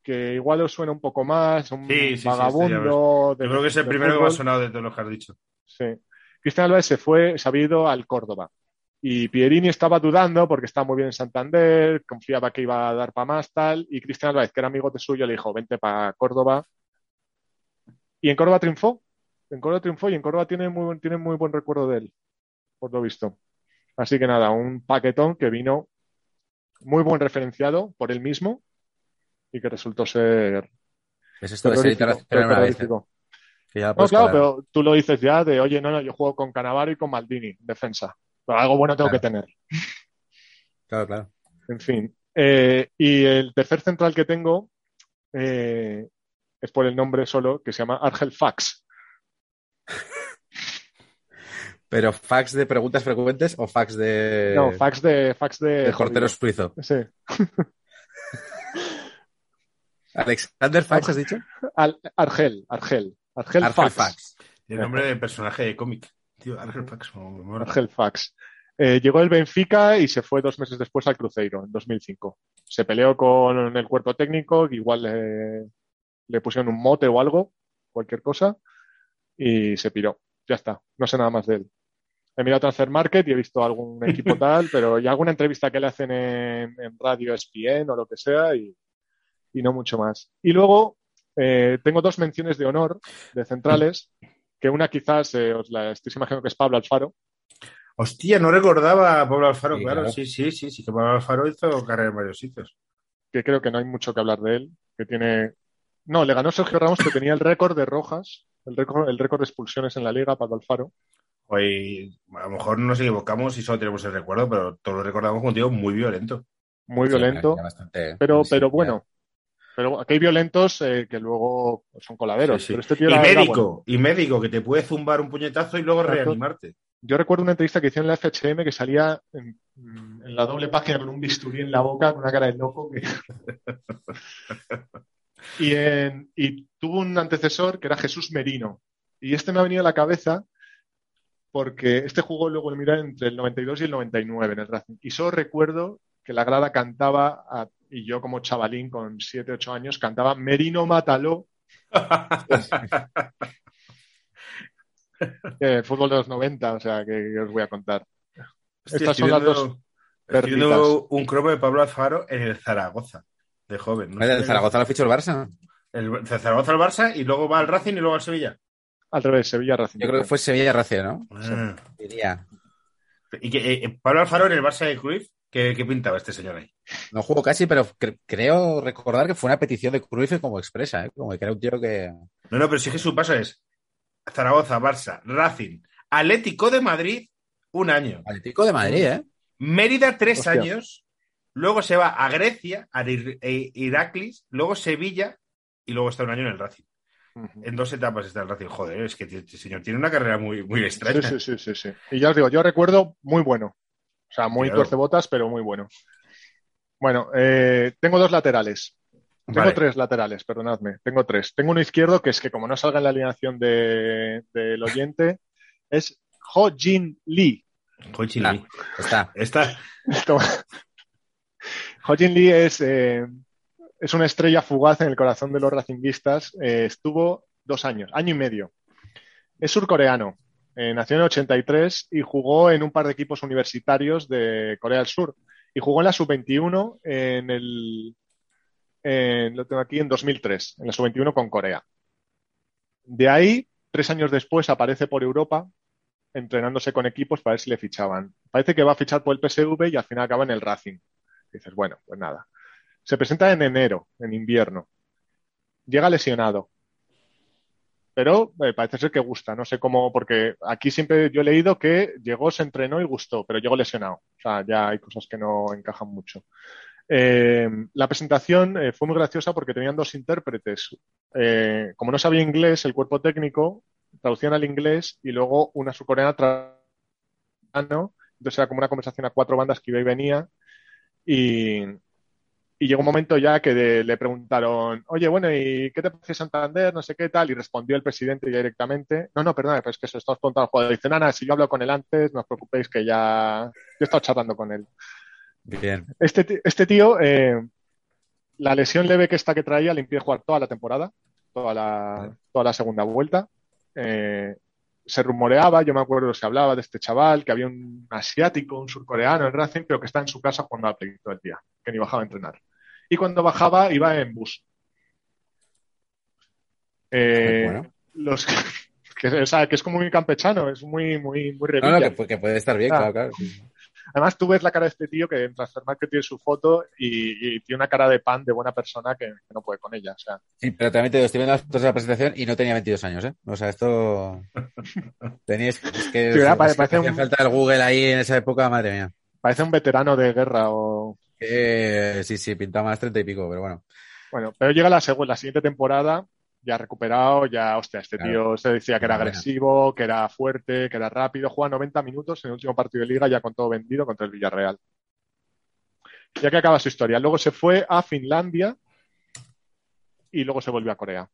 que igual os suena un poco más, un Sí, sí, sí, ya vagabundo. de- Yo creo que es el primero que me ha sonado de todos los que has dicho. Sí. Cristian Álvarez se fue, se había ido al Córdoba. Y Pierini estaba dudando porque estaba muy bien en Santander, confiaba que iba a dar para más, tal. Y Cristian Álvarez, que era amigo de suyo, le dijo, vente para Córdoba. Y en Córdoba triunfó. En Córdoba triunfó y en Córdoba tiene muy, tiene muy buen recuerdo de él, por lo visto. Así que nada, un paquetón que vino muy buen referenciado por él mismo y que resultó ser es esto de ser una vez. Que ya No, claro, pero tú lo dices ya de, oye, no, no, yo juego con Canavaro y con Maldini, defensa. Pero algo bueno tengo Claro. que tener. Claro, claro. En fin. Eh, y el tercer central que tengo eh, es por el nombre solo, que se llama Argel Fax. [LAUGHS] Pero fax de preguntas frecuentes o fax de, No, fax de. Fax de, de portero suizo. Sí. [LAUGHS] Alexander Fax, ¿has dicho? Al- Argel, Argel. Argel, Argel Fax. Fax. El nombre de personaje de cómic. Tío, me mola. Argel Fax. Eh, llegó el Benfica y se fue dos meses después al Cruzeiro, en 2005. Se peleó con el cuerpo técnico, que igual le, le pusieron un mote o algo, cualquier cosa, y se piró. Ya está, no sé nada más de él. He mirado Transfer Market y he visto algún equipo [LAUGHS] tal, pero y alguna entrevista que le hacen en, en radio ESPN o lo que sea, y, y no mucho más. Y luego eh, tengo dos menciones de honor de centrales, que una quizás eh, os la estéis imaginando que es Pablo Alfaro, Hostia, no recordaba a Pablo Alfaro, Sí, claro. claro. Sí, sí, sí, sí, que Pablo Alfaro hizo carrera en varios sitios. que creo que no hay mucho que hablar de él, que tiene... No, le ganó Sergio Ramos, que tenía el récord de rojas, el récord, el récord de expulsiones en la liga, Pablo Alfaro. Hoy, a lo mejor nos equivocamos y solo tenemos el recuerdo, pero todos lo recordamos como un tío muy violento. Muy Sí, violento, bastante- pero, sí, pero ya. bueno. Pero aquí hay violentos eh, que luego son coladeros. Sí, sí. Pero este tío Y médico, bueno. y médico, que te puede zumbar un puñetazo y luego Exacto. reanimarte. Yo recuerdo una entrevista que hicieron en la FHM que salía en, en la doble página con un bisturí en la boca, con una cara de loco. que- [LAUGHS] y, en- y tuvo un antecesor que era Jesús Merino. Y este me ha venido a la cabeza porque este jugó luego el Milan entre el 92 y el 99 en el Racing. Y solo recuerdo que la grada cantaba, a- y yo como chavalín con 7, 8 años, cantaba Merino Mátalo, [LAUGHS] eh, fútbol de los 90, o sea, que, que os voy a contar. Hostia, Estas son las viendo- dos un cromo de Pablo Alfaro en el Zaragoza, de joven. ¿no? ¿El Zaragoza lo fichó el Barça? El el Zaragoza al Barça y luego va al Racing y luego al Sevilla. Al revés, Sevilla Racing. Yo creo que fue Sevilla Racing, ¿no? Ah. Diría. Y que eh, Pablo Alfaro en el Barça de Cruyff, ¿qué, qué pintaba este señor ahí? No jugó casi, pero cre- creo recordar que fue una petición de Cruyff como expresa, ¿eh? Como que era un tío que... No, no, pero sí que su paso es Zaragoza, Barça, Racing, Atlético de Madrid, Un año. Atlético de Madrid, ¿eh? Mérida, tres Hostia. años. Luego se va a Grecia, a e- Iraklis, luego Sevilla y luego está un año en el Racing. En dos etapas está el Racing. Joder, es que este señor tiene una carrera muy, muy Sí, extraña. sí, sí, sí, sí. Y ya os digo, yo recuerdo muy bueno. O sea, muy Claro. tuercebotas, pero muy bueno. Bueno, eh, tengo dos laterales. Tengo Vale. tres laterales, perdonadme. Tengo tres. Tengo uno izquierdo, que es que como no salga en la alineación de- del oyente, es Ho Jin Lee. Jochi, Ah, Está. Está. [LAUGHS] Toma. Ho Jin Lee es, eh, es una estrella fugaz en el corazón de los racinguistas. Eh, estuvo dos años, año y medio. Es surcoreano. Eh, nació en el 83 y jugó en un par de equipos universitarios de Corea del Sur. Y jugó en la sub-21 en el. en- lo tengo aquí en 2003, en la sub-21 con Corea. De ahí, tres años después, aparece por Europa entrenándose con equipos para ver si le fichaban. Parece que va a fichar por el PSV y al final acaba en el Racing. Dices, bueno, pues nada. Se presenta en enero, en invierno. Llega lesionado. Pero eh, parece ser que gusta, no sé cómo, porque aquí siempre yo he leído que llegó, se entrenó y gustó, pero llegó lesionado. O sea, ya hay cosas que no encajan mucho. Eh, la presentación eh, fue muy graciosa porque tenían dos intérpretes. Eh, como no sabía inglés, el cuerpo técnico traducían al inglés y luego una surcoreana tra- entonces era como una conversación a cuatro bandas que iba y venía y, y llegó un momento ya que de- le preguntaron, oye, bueno, ¿y qué te parece Santander? No sé qué tal, y respondió el presidente ya directamente, no, no, perdona, pero es que se estamos preguntando al jugador. Dice, nada, si yo hablo con él antes, no os preocupéis que ya, yo he estado charlando con él. Bien. Este, este tío, eh, la lesión leve que esta que traía le impide jugar toda la temporada, toda la, toda la segunda vuelta. Eh, se rumoreaba, yo me acuerdo, se hablaba de este chaval, que había un asiático, un surcoreano en Racing, pero que está en su casa jugando al play todo el día, que ni bajaba a entrenar. Y cuando bajaba iba en bus. Eh, Bueno. los [LAUGHS] que, o sea, que es como muy campechano, es muy, muy, muy No, no, que, pu- que puede estar bien, Ah. claro, claro. Además, tú ves la cara de este tío que en Transfermarkt tiene su foto y, y tiene una cara de pan de buena persona que, que no puede con ella. O sea, Sí, pero también te digo, estoy viendo las fotos de la presentación y no tenía 22 años, ¿eh? O sea, esto... [LAUGHS] Teníais... Es que, Sí, es que parece un- falta el Google ahí en esa época, madre mía. parece un veterano de guerra o... Que, sí, sí, pintaba más 30 y pico, pero bueno. Bueno, pero llega la, segunda, la siguiente temporada, ya recuperado, ya, hostia, este Claro. tío se decía que era agresivo, que era fuerte, que era rápido. Juega 90 minutos en el último partido de liga ya con todo vendido contra el Villarreal. Ya que acaba su historia. Luego se fue a Finlandia y luego se volvió a Corea.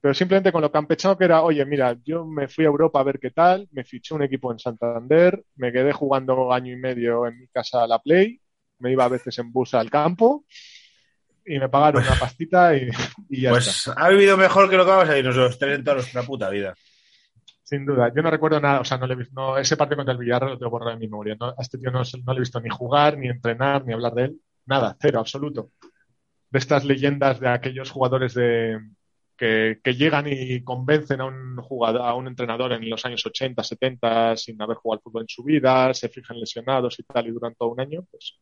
Pero simplemente con lo campechano que era, oye, mira, yo me fui a Europa a ver qué tal, me fiché un equipo en Santander, me quedé jugando año y medio en mi casa a la Play, me iba a veces en bus al campo y me pagaron una pastita y, y ya está. Pues ha vivido mejor que lo que vamos a ir nosotros tres en toda nuestra puta vida. Sin duda, yo no recuerdo nada, o sea, no le no, ese partido contra el Villarreal lo tengo borrado en mi memoria. No, a este tío no, no le he visto ni jugar, ni entrenar, ni hablar de él. Nada, cero, absoluto. De estas leyendas de aquellos jugadores de, que, que llegan y convencen a un jugador, a un entrenador en los años 80, 70 sin haber jugado al fútbol en su vida, se fijan lesionados y tal, y duran todo un año, pues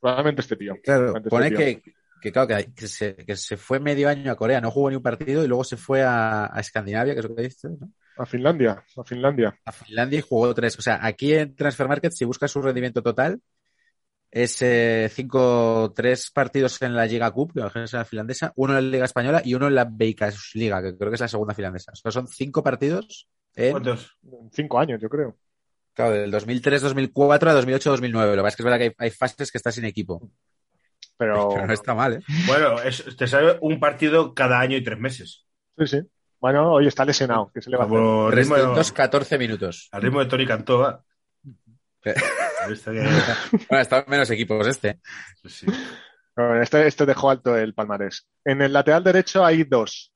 probablemente este tío. Claro, Antes pone tío. que, que, claro, que, que se, que se fue medio año a Corea, no jugó ni un partido y luego se fue a, a Escandinavia, que es lo que dices, ¿no? A Finlandia, a Finlandia. A Finlandia y jugó tres. O sea, aquí en Transfer Market, si buscas su rendimiento total, es eh, cinco, tres partidos en la Liga Cup, que es la finlandesa, uno en la Liga Española y uno en la Liga, que creo que es la segunda finlandesa. O sea, son cinco partidos en, ¿Cuántos? Cinco años, yo creo. Claro, del 2003, 2004 a 2008, 2009. Lo que pasa es que es verdad que hay, hay fases que está sin equipo. Pero, [LAUGHS] Pero no está mal, ¿eh? Bueno, es- te sale un partido cada año y tres meses. sí, sí. Bueno, hoy está lesionado, que se le va a hacer. Como al ritmo, de, 314 minutos. al ritmo de Tony Cantó, va. [LAUGHS] Eh. Viste que- Bueno, están menos equipos este. sí. Bueno, Este, este dejó alto el palmarés. En el lateral derecho hay dos.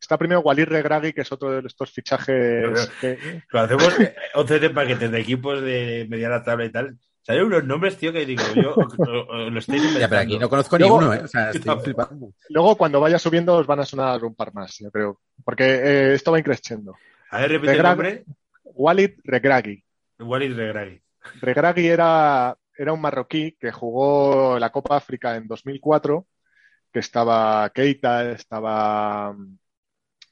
Está primero Walid Regragui, que es otro de estos fichajes que, Cuando hacemos [LAUGHS] 11 de paquetes de equipos de mediana tabla y tal, salen unos nombres, tío, que digo, yo lo inventando. Ya, pero aquí no conozco Luego- ninguno, ¿eh? O sea, estoy Tampoco. flipando. luego cuando vaya subiendo os van a sonar un par más, yo creo. Porque eh, esto va increciendo. A ver, repite el nombre. Walid Regragui. Walid Regragui. Regragui era, era un marroquí que jugó la Copa África en 2004, que estaba Keita, estaba,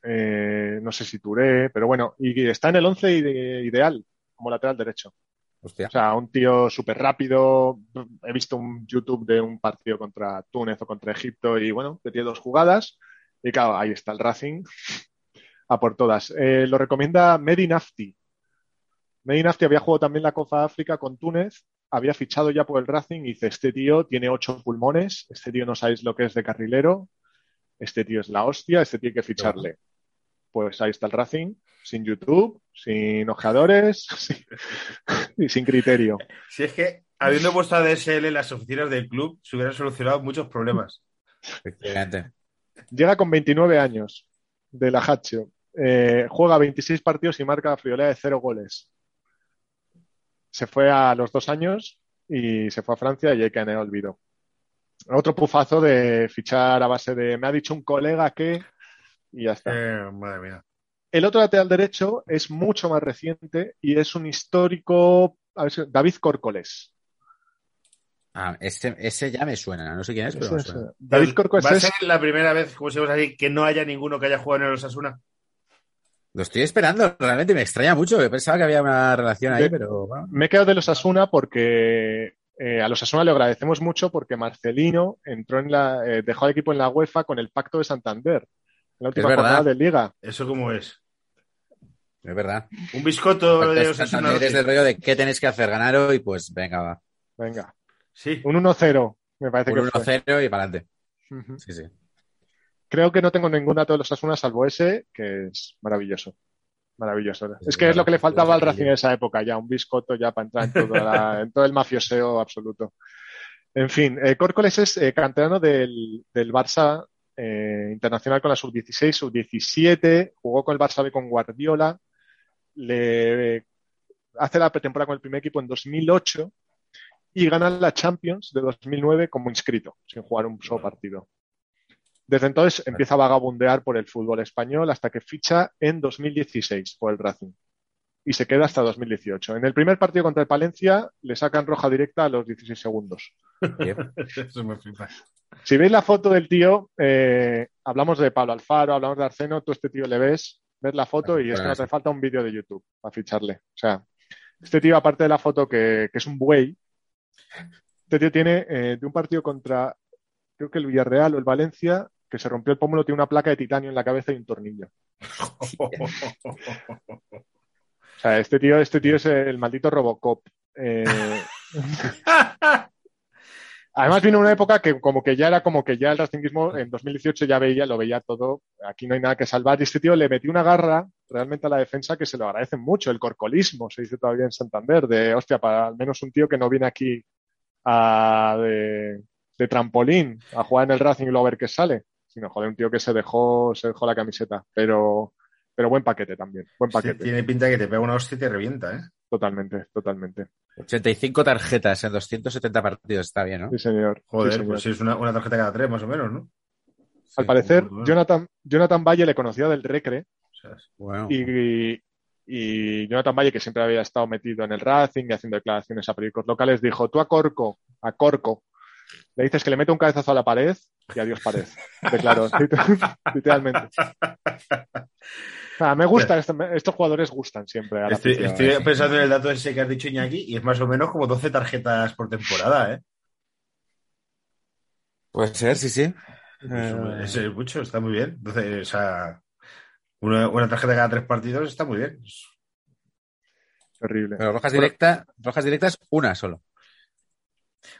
eh, no sé si Touré, pero bueno, y está en el 11 ide- ideal como lateral derecho. Hostia. O sea, un tío súper rápido. He visto un YouTube de un partido contra Túnez o contra Egipto y bueno, que tiene dos jugadas. Y claro, ahí está el Racing [LAUGHS] a por todas. Eh, lo recomienda Medi Nafti. Medi Nafti había jugado también la Copa África con Túnez, había fichado ya por el Racing y dice, este tío tiene ocho pulmones, este tío no sabéis lo que es de carrilero, este tío es la hostia, este tío hay que ficharle. Pues ahí está el Racing, sin YouTube, sin ojeadores [LAUGHS] sin- y sin criterio. Si es que, habiendo puesto a DSL en las oficinas del club, se hubieran solucionado muchos problemas. Efectivamente. Llega con 29 años de la Hacho. Eh, juega 26 partidos y marca friolera de cero goles. Se fue a los dos años y se fue a Francia y hay que en el olvido. Otro pufazo de fichar a base de me ha dicho un colega que y ya está. Eh, madre mía. El otro lateral derecho es mucho más reciente y es un histórico, a ver si- David Córcoles. Ah, ese, ese ya me suena, no sé quién es, pero Ese me es, suena. David Córcoles ¿Va a es ser la primera vez, como decimos así, que no haya ninguno que haya jugado en el Osasuna? Lo estoy esperando, realmente me extraña mucho. Yo pensaba que había una relación ahí, pero bueno. Me he quedado de los Asuna porque eh, a los Asuna le agradecemos mucho porque Marcelino entró en la, eh, dejó al equipo en la UEFA con el Pacto de Santander, la última verdad. jornada de Liga. ¿Eso cómo es? Es verdad. Un biscoto de Entonces, Osasuna. Santander es del rollo de qué tenéis que hacer, ganaros y pues venga, va. Venga, Sí. un 1-0, me parece Un que fue. 1-0 y para adelante. Sí, sí. Creo que no tengo ningún dato de los Asuna salvo ese, que es maravilloso. Maravilloso. Es que es lo que le faltaba al Racing en esa época, ya un biscoto ya para entrar en, toda la- [LAUGHS] en todo el mafioseo absoluto. En fin, eh, Córcoles es eh, canterano del, del Barça eh, internacional con la sub-16, sub-17, jugó con el Barça B con Guardiola, le hace la pretemporada con el primer equipo en 2008 y gana la Champions de 2009 como inscrito, sin jugar un solo partido. Desde entonces empieza a vagabundear por el fútbol español hasta que ficha en 2016 por el Racing y se queda hasta 2018. En el primer partido contra el Palencia le sacan roja directa a los 16 segundos. Bien. [LAUGHS] Eso me flipa. Si veis la foto del tío, eh, hablamos de Pablo Alfaro, hablamos de Arseno, tú a este tío le ves, ves la foto y es que no hace falta un vídeo de YouTube para ficharle. O sea, este tío, aparte de la foto que, que es un buey, este tío tiene eh, de un partido contra, creo que el Villarreal o el Valencia, que se rompió el pómulo, tiene una placa de titanio en la cabeza y un tornillo. [LAUGHS] O sea, este tío, este tío es el maldito Robocop. Eh, [LAUGHS] Además vino una época que como que ya era como que ya el racinguismo en 2018 ya veía, lo veía todo, aquí no hay nada que salvar. Y este tío le metió una garra realmente a la defensa que se lo agradecen mucho, el corcolismo, se dice todavía en Santander, de hostia, para al menos un tío que no viene aquí a, de, de trampolín a jugar en el Racing y luego a ver qué sale, sino joder, un tío que se dejó, se dejó la camiseta, pero, pero buen paquete también, buen Sí, paquete, tiene pinta que te pega una hostia y te revienta, ¿eh? totalmente, totalmente. 85 tarjetas en 270 partidos, está bien, ¿no? Sí, señor. sí, Joder, señor. pues sí, es una, una tarjeta cada tres, más o menos, ¿no? Al parecer, bueno. Jonathan, Jonathan Valle le conocía del Recre O sea, Bueno, y, y Jonathan Valle, que siempre había estado metido en el Racing y haciendo declaraciones a periódicos locales, dijo, tú a Corco, a Corco, le dices que le mete un cabezazo a la pared y adiós pared. Declaró, [LAUGHS] literalmente. O sea, me gusta, este- estos jugadores gustan siempre. A la Estoy, estoy pensando en el dato ese que has dicho, Iñaki, y es más o menos como 12 tarjetas por temporada, ¿eh? puede ser, sí, sí. Eso- Eh, eso es mucho, está muy bien. Entonces, o sea, una, una tarjeta cada tres partidos está muy bien. Terrible. Pero rojas directas, rojas directas, una solo.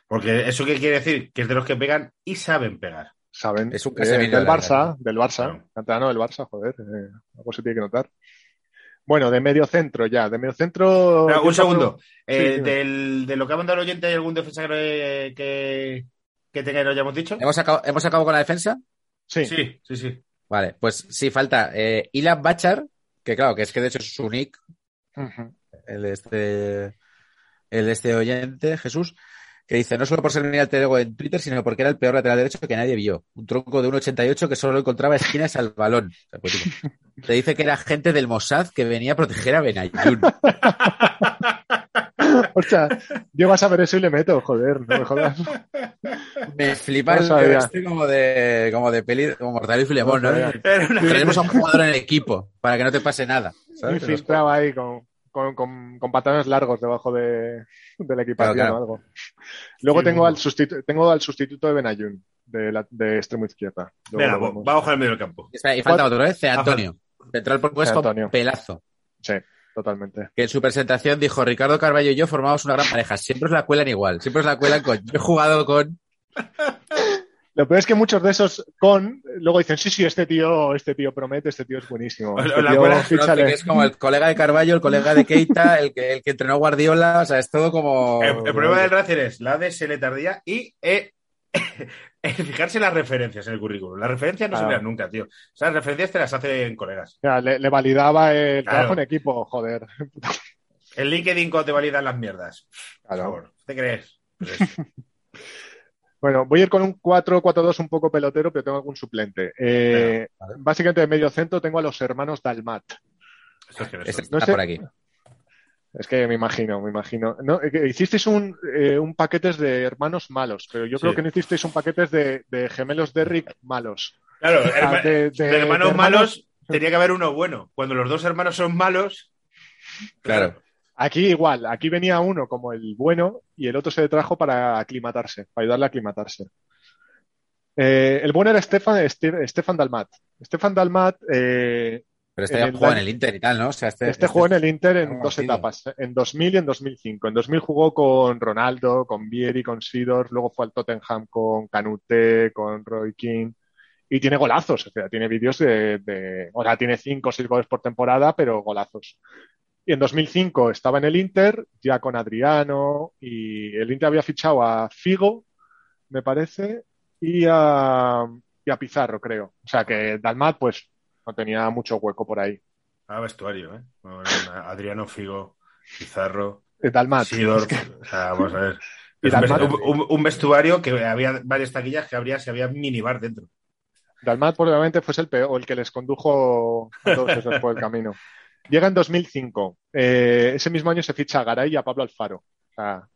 Porque eso qué quiere decir? Que es de los que pegan y saben pegar. Saben. Es un Eh, del Barça, del Barça. Claro. Canterano del Barça, joder. eh, algo se tiene que notar. Bueno, de medio centro ya. De medio centro. Un segundo. Eh, del- de lo que ha mandado el oyente, ¿hay algún defensa que, que, que tenga y no hayamos dicho? ¿Hemos acabado, ¿Hemos acabado con la defensa? Sí, Sí, sí, sí. Vale, pues sí, falta eh, Ilan Bachar, que claro, que es que de hecho es su nick, Ujú. el de este, el de este oyente, Jesús, que dice, no solo por ser mi alter ego en Twitter, sino porque era el peor lateral derecho que nadie vio. Un tronco de 1,88 que solo encontraba esquinas al balón. O sea, pues, Te dice que era gente del Mossad que venía a proteger a Benayoun. [LAUGHS] O sea, yo vas a ver eso y le meto, joder, no me jodas. Me flipa No el este como de, como de peli, como Mortal y Filemón, No ¿no? Tenemos a un jugador en el equipo para que no te pase nada. ¿sabes? Infiltrado ahí con. Con, con- con pantalones largos debajo de, de la equipación Claro, claro. o algo. Luego Sí, tengo, bueno. al sustitu- tengo al sustituto de Benayoun, de, la, de extremo izquierda. Luego Venga, vamos con el medio del campo. Espera, Y falta otro, ¿eh? C. Antonio. Central propuesto Antonio. pelazo. Sí, totalmente. Que en su presentación dijo Ricardo Carballo y yo formamos una gran pareja. Siempre os la cuelan igual. Siempre os la cuelan con. Yo he jugado con. Lo peor es que muchos de esos con luego dicen, sí, sí, este tío, este tío promete, este tío es buenísimo. Este la tío, cuela- Conoce fíchale". que es como el colega de Carballo, el colega de Keita, el que, el que entrenó a Guardiola. O sea, es todo como. El, el problema del Racing es la de se le tardía y eh, [LAUGHS] el fijarse en las referencias en el currículum. Las referencias no se Claro. miran nunca, tío. O sea, las referencias te las hacen colegas. O sea, le, le validaba el Claro. trabajo en equipo, joder. El LinkedIn te validan las mierdas. Por Claro. favor, ¿te crees? Pues. [LAUGHS] Bueno, voy a ir con un 4-4-2 un poco pelotero, pero tengo algún suplente. Eh, vale. Básicamente de medio centro tengo a los hermanos Dalmat. Es que Este está No sé- por aquí. Es que me imagino, me imagino. No, eh, que hicisteis un, eh, un paquetes de hermanos malos, pero yo Sí. creo que no hicisteis un paquetes de, de gemelos Derrick malos. Claro, herma- de- de- de hermanos de malos tenía que haber uno bueno. Cuando los dos hermanos son malos, Claro. Aquí igual, aquí venía uno como el bueno y el otro se le trajo para aclimatarse, para ayudarle a aclimatarse. Eh, el bueno era Stefan, Ste- Stefan Dalmat. Stefan Dalmat, eh, Pero este ya jugó en el Inter y tal, ¿no? O sea, este, este jugó en el Inter en dos partido. etapas, en 2000 y en 2005. En 2000 jugó con Ronaldo, con Vieri, con Sidor, luego fue al Tottenham con Canute, con Roy King. Y tiene golazos, o sea, tiene vídeos de, de- o sea, tiene cinco o seis goles por temporada, pero golazos. Y en 2005 estaba en el Inter, ya con Adriano, y el Inter había fichado a Figo, me parece, y a, y a Pizarro, creo. O sea que Dalmat, pues, no tenía mucho hueco por ahí. Ah, vestuario, ¿eh? Bueno, [LAUGHS] Adriano Figo, Pizarro, Eh, Dalmat. Sidor. Es que- O sea, vamos a ver. [LAUGHS] Y un, Dalmat- vestu- un- un vestuario que había varias taquillas que habría si había minibar dentro. Dalmat probablemente fuese el peor, el que les condujo a todos esos por el [LAUGHS] camino. Llega en 2005. Eh, ese mismo año se ficha a Garay y a Pablo Alfaro. O sea,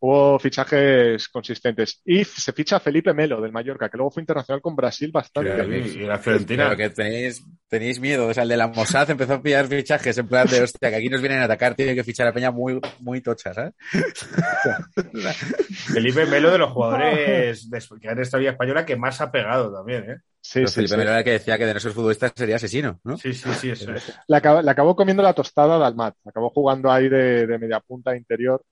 hubo fichajes consistentes. Y se ficha Felipe Melo del Mallorca, que luego fue internacional con Brasil bastante. Y la Fiorentina. Que tenéis, tenéis miedo. O sea, el de la Mossad empezó a pillar fichajes en plan de hostia, que aquí nos vienen a atacar, tiene que fichar a Peña muy, muy tocha, ¿sabes? [LAUGHS] Felipe Melo de los jugadores de- que han estado en Española que más ha pegado también, ¿eh? Sí, Pero sí, Felipe sí. Melo era el que decía que de no ser futbolista sería asesino, ¿no? Sí, sí, sí, eso es. Le acabó, le acabó comiendo la tostada a Dalmat. Acabó jugando ahí de, de media punta interior.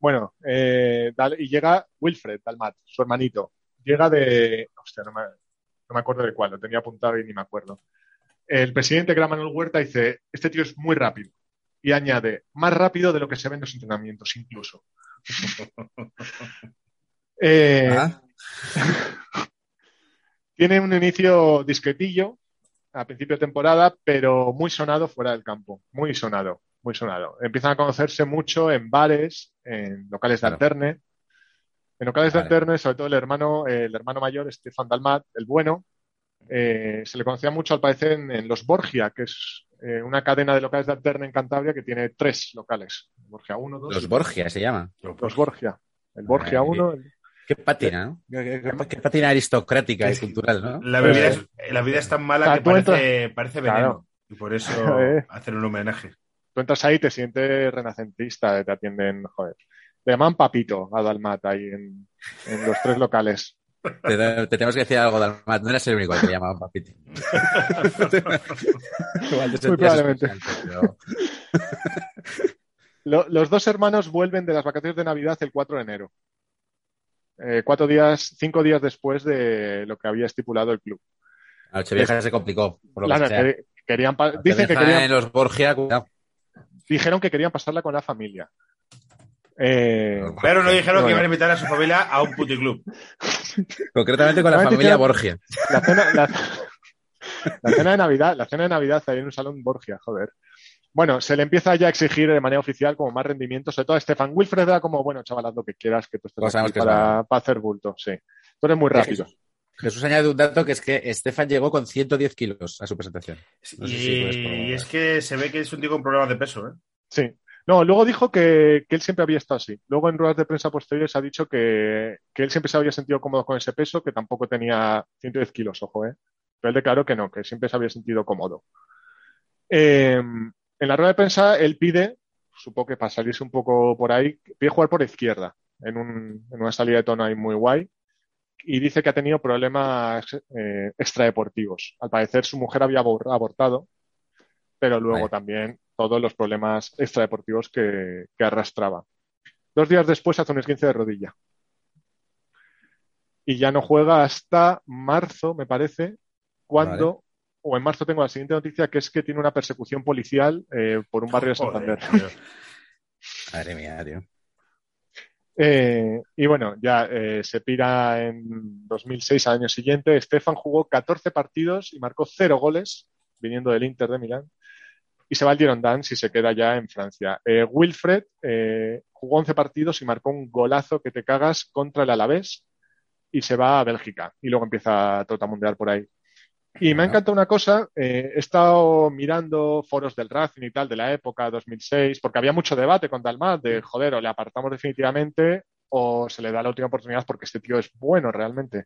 Bueno, eh, Dal- y llega Wilfred Dalmat, su hermanito. Llega de. Hostia, no me, no me acuerdo de cuál, lo tenía apuntado y ni me acuerdo. El presidente, que era Manuel Huerta, dice: Este tío es muy rápido. Y añade: Más rápido de lo que se ve en los entrenamientos, incluso. [LAUGHS] Eh, Ah, [LAUGHS] tiene un inicio discretillo a principio de temporada, pero muy sonado fuera del campo. Muy sonado, muy sonado. Empiezan a conocerse mucho en bares, en locales de Claro. alterne. En locales Vale. de alterne, sobre todo el hermano, el hermano mayor, Stefan Dalmat, el bueno, eh, se le conocía mucho al parecer en, en los Borgia, que es eh, una cadena de locales de alterne en Cantabria que tiene tres locales. Borgia 1, 2 los Borgia se llama. Los Borgia. El Borgia Ay, 1, Qué patina, ¿no? Qué, qué- qué patina aristocrática y Es cultural, ¿no? La bebida, es, la vida es tan mala que parece, parece veneno. Claro. Y por eso [LAUGHS] Eh. hacen un homenaje. Tú entras ahí y te sientes renacentista, te atienden, joder. Te llaman Papito a Dalmat ahí en, en los tres locales. Te, te tenemos que decir algo, Dalmat. No eras el único al que le llamaban. [LAUGHS] Igual te sentías probablemente. especial, pero- Lo- los dos hermanos vuelven de las vacaciones de Navidad el 4 de enero. Eh, cuatro días, cinco días después de lo que había estipulado el club. La Nochevieja se complicó, por lo Claro, que sea. que- querían dicen que querían, en los Borgia, cuidado. Dijeron que querían pasarla con la familia. Eh, Pero no dijeron que iban a invitar a su familia a un puticlub. [LAUGHS] Concretamente con la familia Borgia. La cena, la, [LAUGHS] la cena de Navidad, la cena de Navidad ahí en un salón Borgia, joder. Bueno, se le empieza ya a exigir de manera oficial como más rendimiento, sobre todo a Stefan Wilfred era como, bueno, chaval, haz lo que quieras, que tú estés Pues aquí para, para hacer bulto, sí. Tú eres muy rápido. Jesús añade un dato que es que Estefan llegó con 110 kilos a su presentación. No sé y, si es que se ve que es un tío con problemas de peso, ¿eh? Sí. No, luego dijo que, que él siempre había estado así. Luego en ruedas de prensa posteriores ha dicho que, que él siempre se había sentido cómodo con ese peso, que tampoco tenía 110 kilos, ojo, ¿eh? Pero él declaró que no, que siempre se había sentido cómodo. Eh, en la rueda de prensa él pide supongo que para salirse un poco por ahí, pide jugar por izquierda, en, un, en una salida de tono ahí muy guay. Y dice que ha tenido problemas eh, extradeportivos. Al parecer su mujer había abor- abortado, pero luego también todos los problemas extradeportivos que, que arrastraba. Dos días después hace un esguince de rodilla. Y ya no juega hasta marzo, me parece, cuando, o en marzo tengo la siguiente noticia, que es que tiene una persecución policial eh, por un barrio de Santander. Madre mía, tío. Eh, y bueno, ya eh, se pira en 2006 al año siguiente. Stefan jugó 14 partidos y marcó 0 goles, viniendo del Inter de Milán. Y se va al Girondins y se queda ya en Francia. Eh, Wilfred eh, jugó 11 partidos y marcó un golazo que te cagas contra el Alavés y se va a Bélgica. Y luego empieza a trotamundear por ahí. Y me ha encantado una cosa, eh, he estado mirando foros del Racing y tal de la época 2006, porque había mucho debate con Dalmat de, joder, o le apartamos definitivamente o se le da la última oportunidad porque este tío es bueno realmente.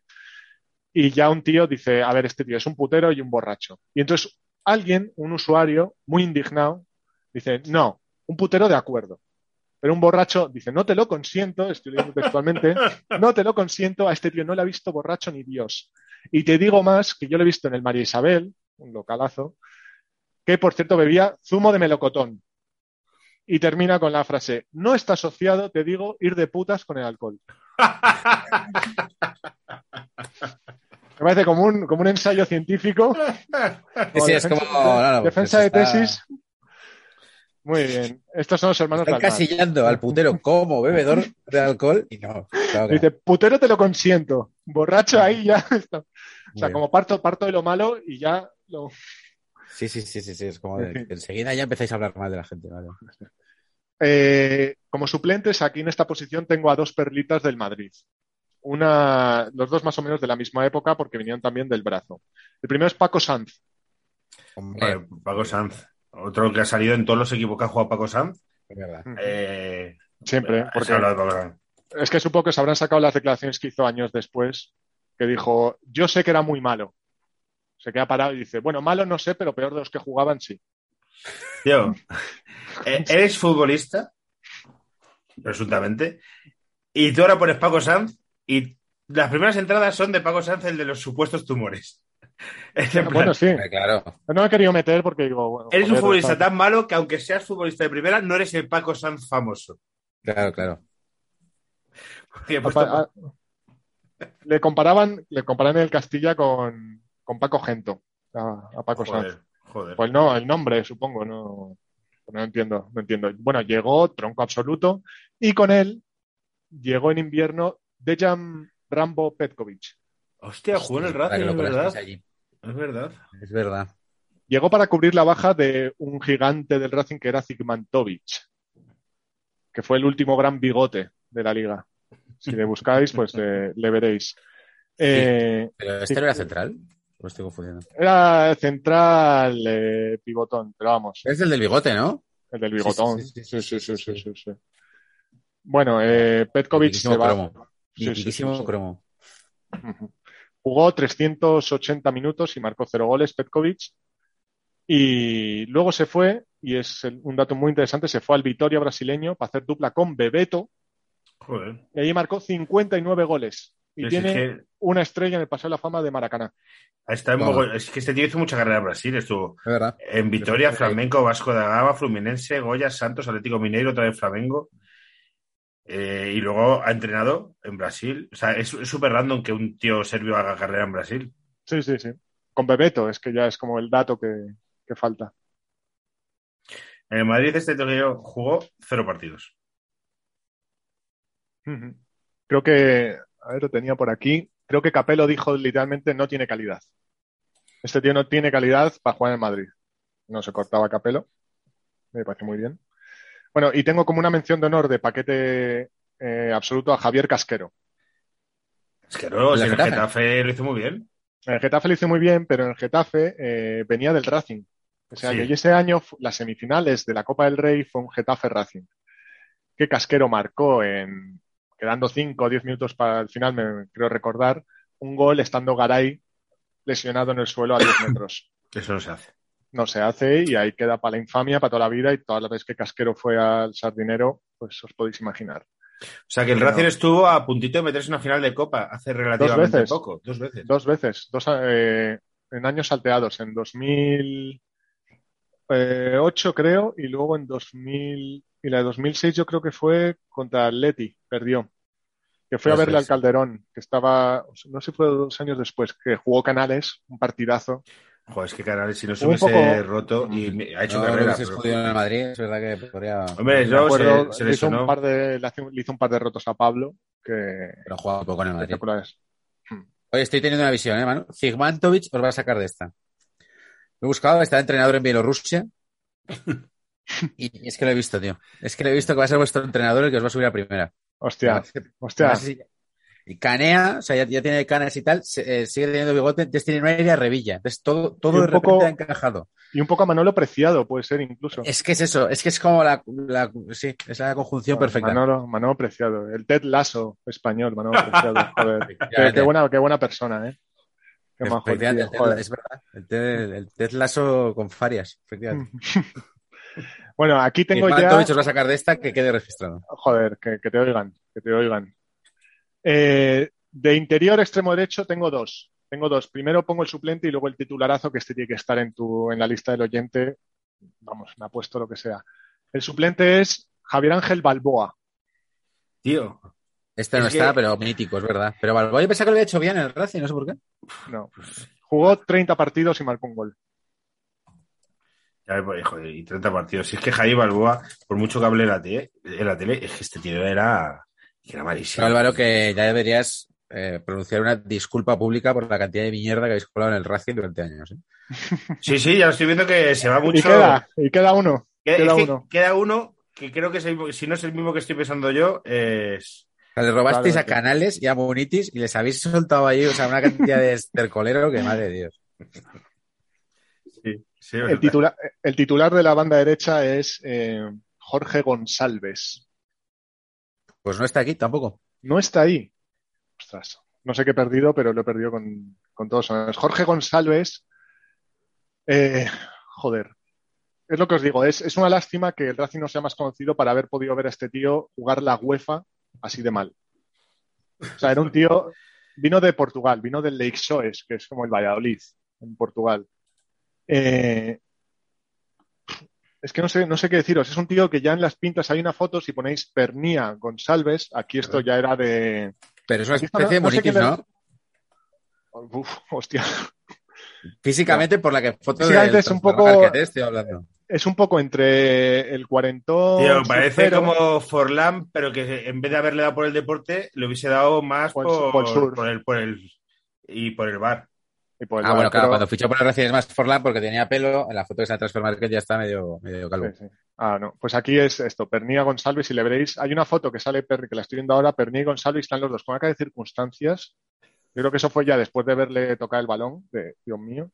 Y ya un tío dice, a ver, este tío es un putero y un borracho. Y entonces alguien, un usuario muy indignado, dice, no, un putero de acuerdo. Pero un borracho dice, no te lo consiento, estoy leyendo textualmente, [LAUGHS] no te lo consiento, a este tío no le ha visto borracho ni Dios. Y te digo más, que yo lo he visto en el María Isabel, un localazo, que por cierto bebía zumo de melocotón. Y termina con la frase, no está asociado, te digo, ir de putas con el alcohol. [LAUGHS] Me parece como un, como un ensayo científico. Sí, sí, es defensa, como. no, no, defensa pues de está- tesis. Muy bien. Estos son los hermanos Está Dalmat. encasillando al putero como bebedor de alcohol y no. claro Dice, putero te lo consiento. Borracho ahí ya está. [LAUGHS] O sea, Muy como parto, parto de lo malo y ya lo. Sí, sí, sí, sí, sí, es como de- enseguida ya empezáis a hablar mal de la gente, vale. Eh, como suplentes, aquí en esta posición tengo a dos perlitas del Madrid. Una, los dos más o menos de la misma época porque vinieron también del brazo. El primero es Paco Sanz. Hombre, Paco Sanz. Otro que ha salido en todos los equipos que ha jugado Paco Sanz. es verdad. Eh, Siempre, se porque ha hablado de Paco Sanz. es que supongo que se habrán sacado las declaraciones que hizo años después, que dijo, yo sé que era muy malo. Se queda parado y dice, bueno, malo no sé, pero peor de los que jugaban sí. Tío, [LAUGHS] eh, eres futbolista, presuntamente, y tú ahora pones Paco Sanz y las primeras entradas son de Paco Sanz, el de los supuestos tumores. [LAUGHS] Bueno, sí. Claro. No me he querido meter porque digo, bueno, eres un futbolista está- tan malo que aunque seas futbolista de primera, no eres el Paco Sanz famoso. Claro, claro. Puesto- A- a- le comparaban, le comparaban en el Castilla con, con Paco Gento, a, a Paco Sanz. joder, joder. Pues no, el nombre, supongo, no, no entiendo, no entiendo. Bueno, llegó tronco absoluto y con él llegó en invierno Dejan Rambo Petkovic. Hostia, jugó en el Racing, es verdad. Es verdad. Es verdad. Llegó para cubrir la baja de un gigante del Racing que era Zigmantovich, que fue el último gran bigote de la liga. Si le buscáis, pues eh, le, veréis. Eh, ¿Pero este no era central? ¿O estoy confundiendo? Era central eh, pivotón, pero vamos. Es el del bigote, ¿no? El del bigotón. Sí, sí, sí. sí, sí, bueno, eh, Petkovic se va. Cromo. cromo. Jugó 380 minutos y marcó cero goles Petkovic. Y luego se fue, y es un dato muy interesante, se fue al Vitoria brasileño para hacer dupla con Bebeto Joder. y allí marcó 59 goles. Y tiene es, que, una estrella en el Paseo de la Fama de Maracaná. está en es que este tío hizo mucha carrera en Brasil. Estuvo Es en Vitoria, Sí. Flamenco, Vasco da Gama, Fluminense, Goya, Santos, Atlético Mineiro, otra vez Flamengo. Eh, y luego ha entrenado en Brasil. O sea, es súper random que un tío serbio haga carrera en Brasil. Sí, sí, sí. Con Bebeto, es que ya es como el dato que, que falta. En el Madrid este torneo jugó cero partidos. Creo que, a ver, lo tenía por aquí. Creo que Capello dijo literalmente no tiene calidad. Este tío no tiene calidad para jugar en Madrid. No se cortaba Capello. Me parece muy bien. Bueno, y tengo como una mención de honor de paquete eh, absoluto a Javier Casquero. Es que no, ¿El Getafe? Getafe lo hizo muy bien. En el Getafe lo hizo muy bien, pero en el Getafe eh, venía del Racing. Ese Sí. año. Y ese año, las semifinales de la Copa del Rey fue un Getafe Racing. Que Casquero marcó en, quedando 5 o 10 minutos para el final, me creo recordar, un gol estando Garay lesionado en el suelo a 10 [COUGHS] metros. Eso no se hace. No se hace y ahí queda para la infamia, para toda la vida y todas las veces que Casquero fue al Sardinero, pues os podéis imaginar. O sea que el. Racing estuvo a puntito de meterse en una final de Copa hace relativamente veces. poco. Dos veces. Dos veces, dos, eh, en años salteados, en 2008 creo y luego en 2000 y la de 2006 yo creo que fue contra Atleti, perdió. Que fue a verle al. Calderón, que estaba, no sé si fue dos años después, que jugó Canales, un partidazo. Joder, es que Canales si no se hubiese poco- roto y me- ha hecho No, carrera. no se pero- jodido en el Madrid, es verdad que podría. Hombre, yo acuerdo, se, se le, hizo un par de, le, hizo un par de rotos a Pablo, que Pero juega un poco en el Madrid. espectaculares. Oye, estoy teniendo una visión, ¿eh, Manu? Zigmantovic os va a sacar de esta. Lo he buscado, está entrenador en Bielorrusia. [LAUGHS] Y es que lo he visto, tío. Es que lo he visto que va a ser vuestro entrenador el que os va a subir a primera. Hostia, hostia. Y canea, o sea, ya, ya tiene canas y tal, se- eh, sigue teniendo bigote, entonces tiene una aire a revilla. Entonces todo, Y todo un de repente poco- ha encajado. Y un poco a Manolo Preciado, puede ser incluso. Es que es eso, es que es como la, la- sí, es la conjunción perfecta. Manolo, Manolo Preciado, el Ted Lasso español, Manolo Preciado, [LAUGHS] joder. Qué, buena, qué buena persona, ¿eh? Qué majo el Efectivamente, tío, el Ted- es verdad. El Ted, el Ted Lasso con Farias, efectivamente. [LAUGHS] Bueno, aquí tengo ya... Zigmantovic os va a sacar de esta que quede registrado. Joder, que, que te oigan, que te oigan. Eh, de interior extremo derecho tengo dos. Tengo dos. Primero pongo el suplente y luego el titularazo, que este tiene que estar en, tu, en la lista del oyente. Vamos, me apuesto lo que sea. El suplente es Javier Ángel Balboa. Tío, Este no Es está, que- pero mítico, es verdad. Pero Balboa yo pensaba que lo había hecho bien en el Racing, no sé por qué. No. Jugó 30 partidos y marcó un gol. ya, pues, joder, y 30 partidos. Si es que Javi Balboa, por mucho que hable en la tele, en la tele es que este tío era, que era malísimo. Álvaro, que ya deberías eh, pronunciar una disculpa pública por la cantidad de mierda que habéis colado en el Racing durante años. ¿eh? Sí, sí, ya lo estoy viendo que se va mucho. Y queda, y queda uno. Queda, queda es que uno. queda uno que creo que es el mismo- si no es el mismo que estoy pensando yo, es. Le robasteis a. Canales y a Munitis y les habéis soltado ahí o sea, una cantidad de estercolero que madre de Dios. Sí, sí, El titular, el titular de la banda derecha es eh, Jorge González. Pues no está aquí tampoco. No está ahí. Ostras, no sé qué he perdido, pero lo he perdido con, con todos. Jorge González, eh, joder, es lo que os digo, es, es una lástima que el Racing no sea más conocido para haber podido ver a este tío jugar la UEFA así de mal. O sea, era un tío, vino de Portugal, vino del Lake Soes, que es como el Valladolid, en Portugal. Eh, es que no sé, no sé qué deciros. Es un tío que ya en las pintas hay una foto, si ponéis Pernía González, aquí esto ya era de, Pero es una especie de le- ¿no? Uf, hostia. Físicamente, por la que foto es un poco- que te estoy hablando. Es un poco entre el cuarentón. Tío, parece surfero, como Forlán, pero que en vez de haberle dado por el deporte, le hubiese dado más por el, por el- y por el bar. Y el Ah, bueno, claro, cuando fichó por el Racing es más Forlán porque tenía pelo, en la foto de esa Transfer Market ya está medio, medio calvo. Sí, sí. Ah, no. Pues aquí es esto, Pernía González, y le veréis, hay una foto que sale, Per- que la estoy viendo ahora, Pernía y González están los dos con cara de circunstancias. Yo creo que eso fue ya después de verle tocar el balón, de Dios mío.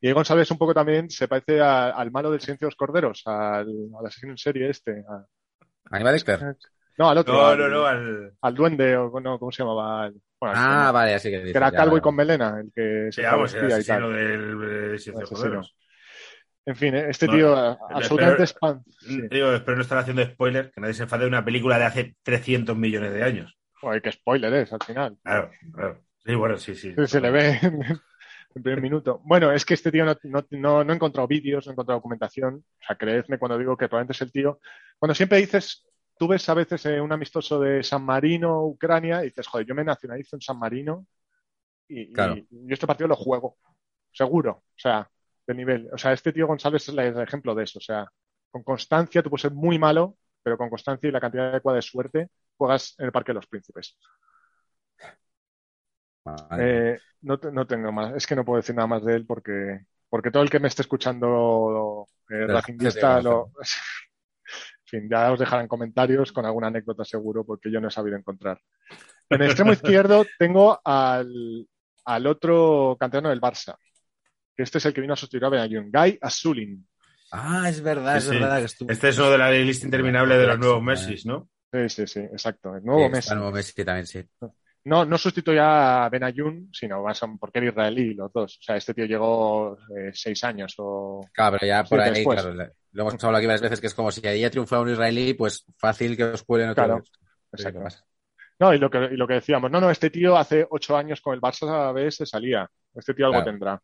Y González un poco también se parece a- al malo del Silencio de los Corderos, al, al asesino en serie este. a- Aníbal Lecter. No, al otro. No, al, no, no, al... al duende, o no, ¿cómo se llamaba? Bueno, Ah, que- vale, así que que dices, era ya, pues, calvo y con melena, el que Sí, se vamos, el y tal. asesino del eh. Joderos. En fin, eh, este No, tío el- absolutamente el- spam. Sí. Digo, espero no estar haciendo spoiler, que nadie se enfade de una película de hace 300 millones de años. Joder, qué spoiler es al final. Claro, claro. Sí, bueno, sí, sí. Se, se le ve en el primer minuto. Bueno, es que este tío no, no, no, no he encontrado vídeos, no he encontrado documentación. O sea, creedme cuando digo que probablemente es el tío. Cuando siempre dices, tú ves a veces eh, un amistoso de San Marino, Ucrania, y dices, joder, yo me nacionalizo en San Marino y, y- Claro. y yo este partido lo juego. Seguro. O sea, de nivel. O sea, este tío González es el ejemplo de eso. O sea, con constancia tú puedes ser muy malo, pero con constancia y la cantidad adecuada de suerte juegas en el Parque de los Príncipes. Vale. Eh, no, te- no tengo más, es que no puedo decir nada más de él porque, porque todo el que me esté escuchando eh, la racinguista lo. [LAUGHS] En fin, ya os dejarán comentarios con alguna anécdota seguro porque yo no he sabido encontrar. En el extremo izquierdo tengo al, al otro canterano del Barça, que este es el que vino a sustituir a Benayoun, Guy Asulin. Ah, es verdad, Sí, es sí. verdad que estuvo. Este es uno de la lista interminable de los nuevos Sí, Messi, ¿no? Sí, sí, sí, exacto, el nuevo Sí, Messi. el nuevo Messi también, sí. No, no sustituía a Benayoun, sino más a- porque era israelí los dos. O sea, este tío llegó eh, seis años o... Claro, pero ya por ahí, después. claro, lo hemos hablado aquí varias veces, que es como si ahí ya triunfaba un israelí, pues fácil que os cuelen otro. Claro, Exacto. No, y lo, que, y lo que decíamos, no, no, este tío hace ocho años con el Barça B se salía. Este tío algo Claro. tendrá.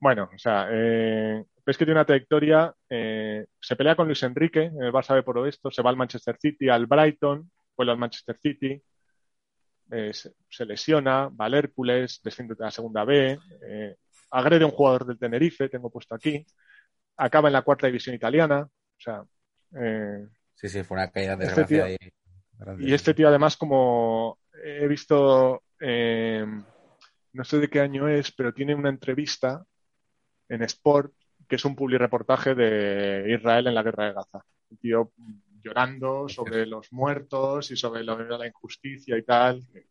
Bueno, o sea, eh, ves que tiene una trayectoria. eh, se pelea con Luis Enrique en el Barça B por esto, se va al Manchester City, al Brighton, vuelve al Manchester City, eh, se, se lesiona, va al Hércules, desciende a la segunda B, eh, agrede a un jugador del Tenerife, tengo puesto aquí, acaba en la cuarta división italiana, o sea, eh, Sí, sí, fue una caída de Este tío- ahí. y este tío, además, como he visto, eh, no sé de qué año es, pero tiene una entrevista en Sport, que es un publireportaje de Israel en la guerra de Gaza. Un tío llorando sobre los muertos y sobre lo- la injusticia y tal. En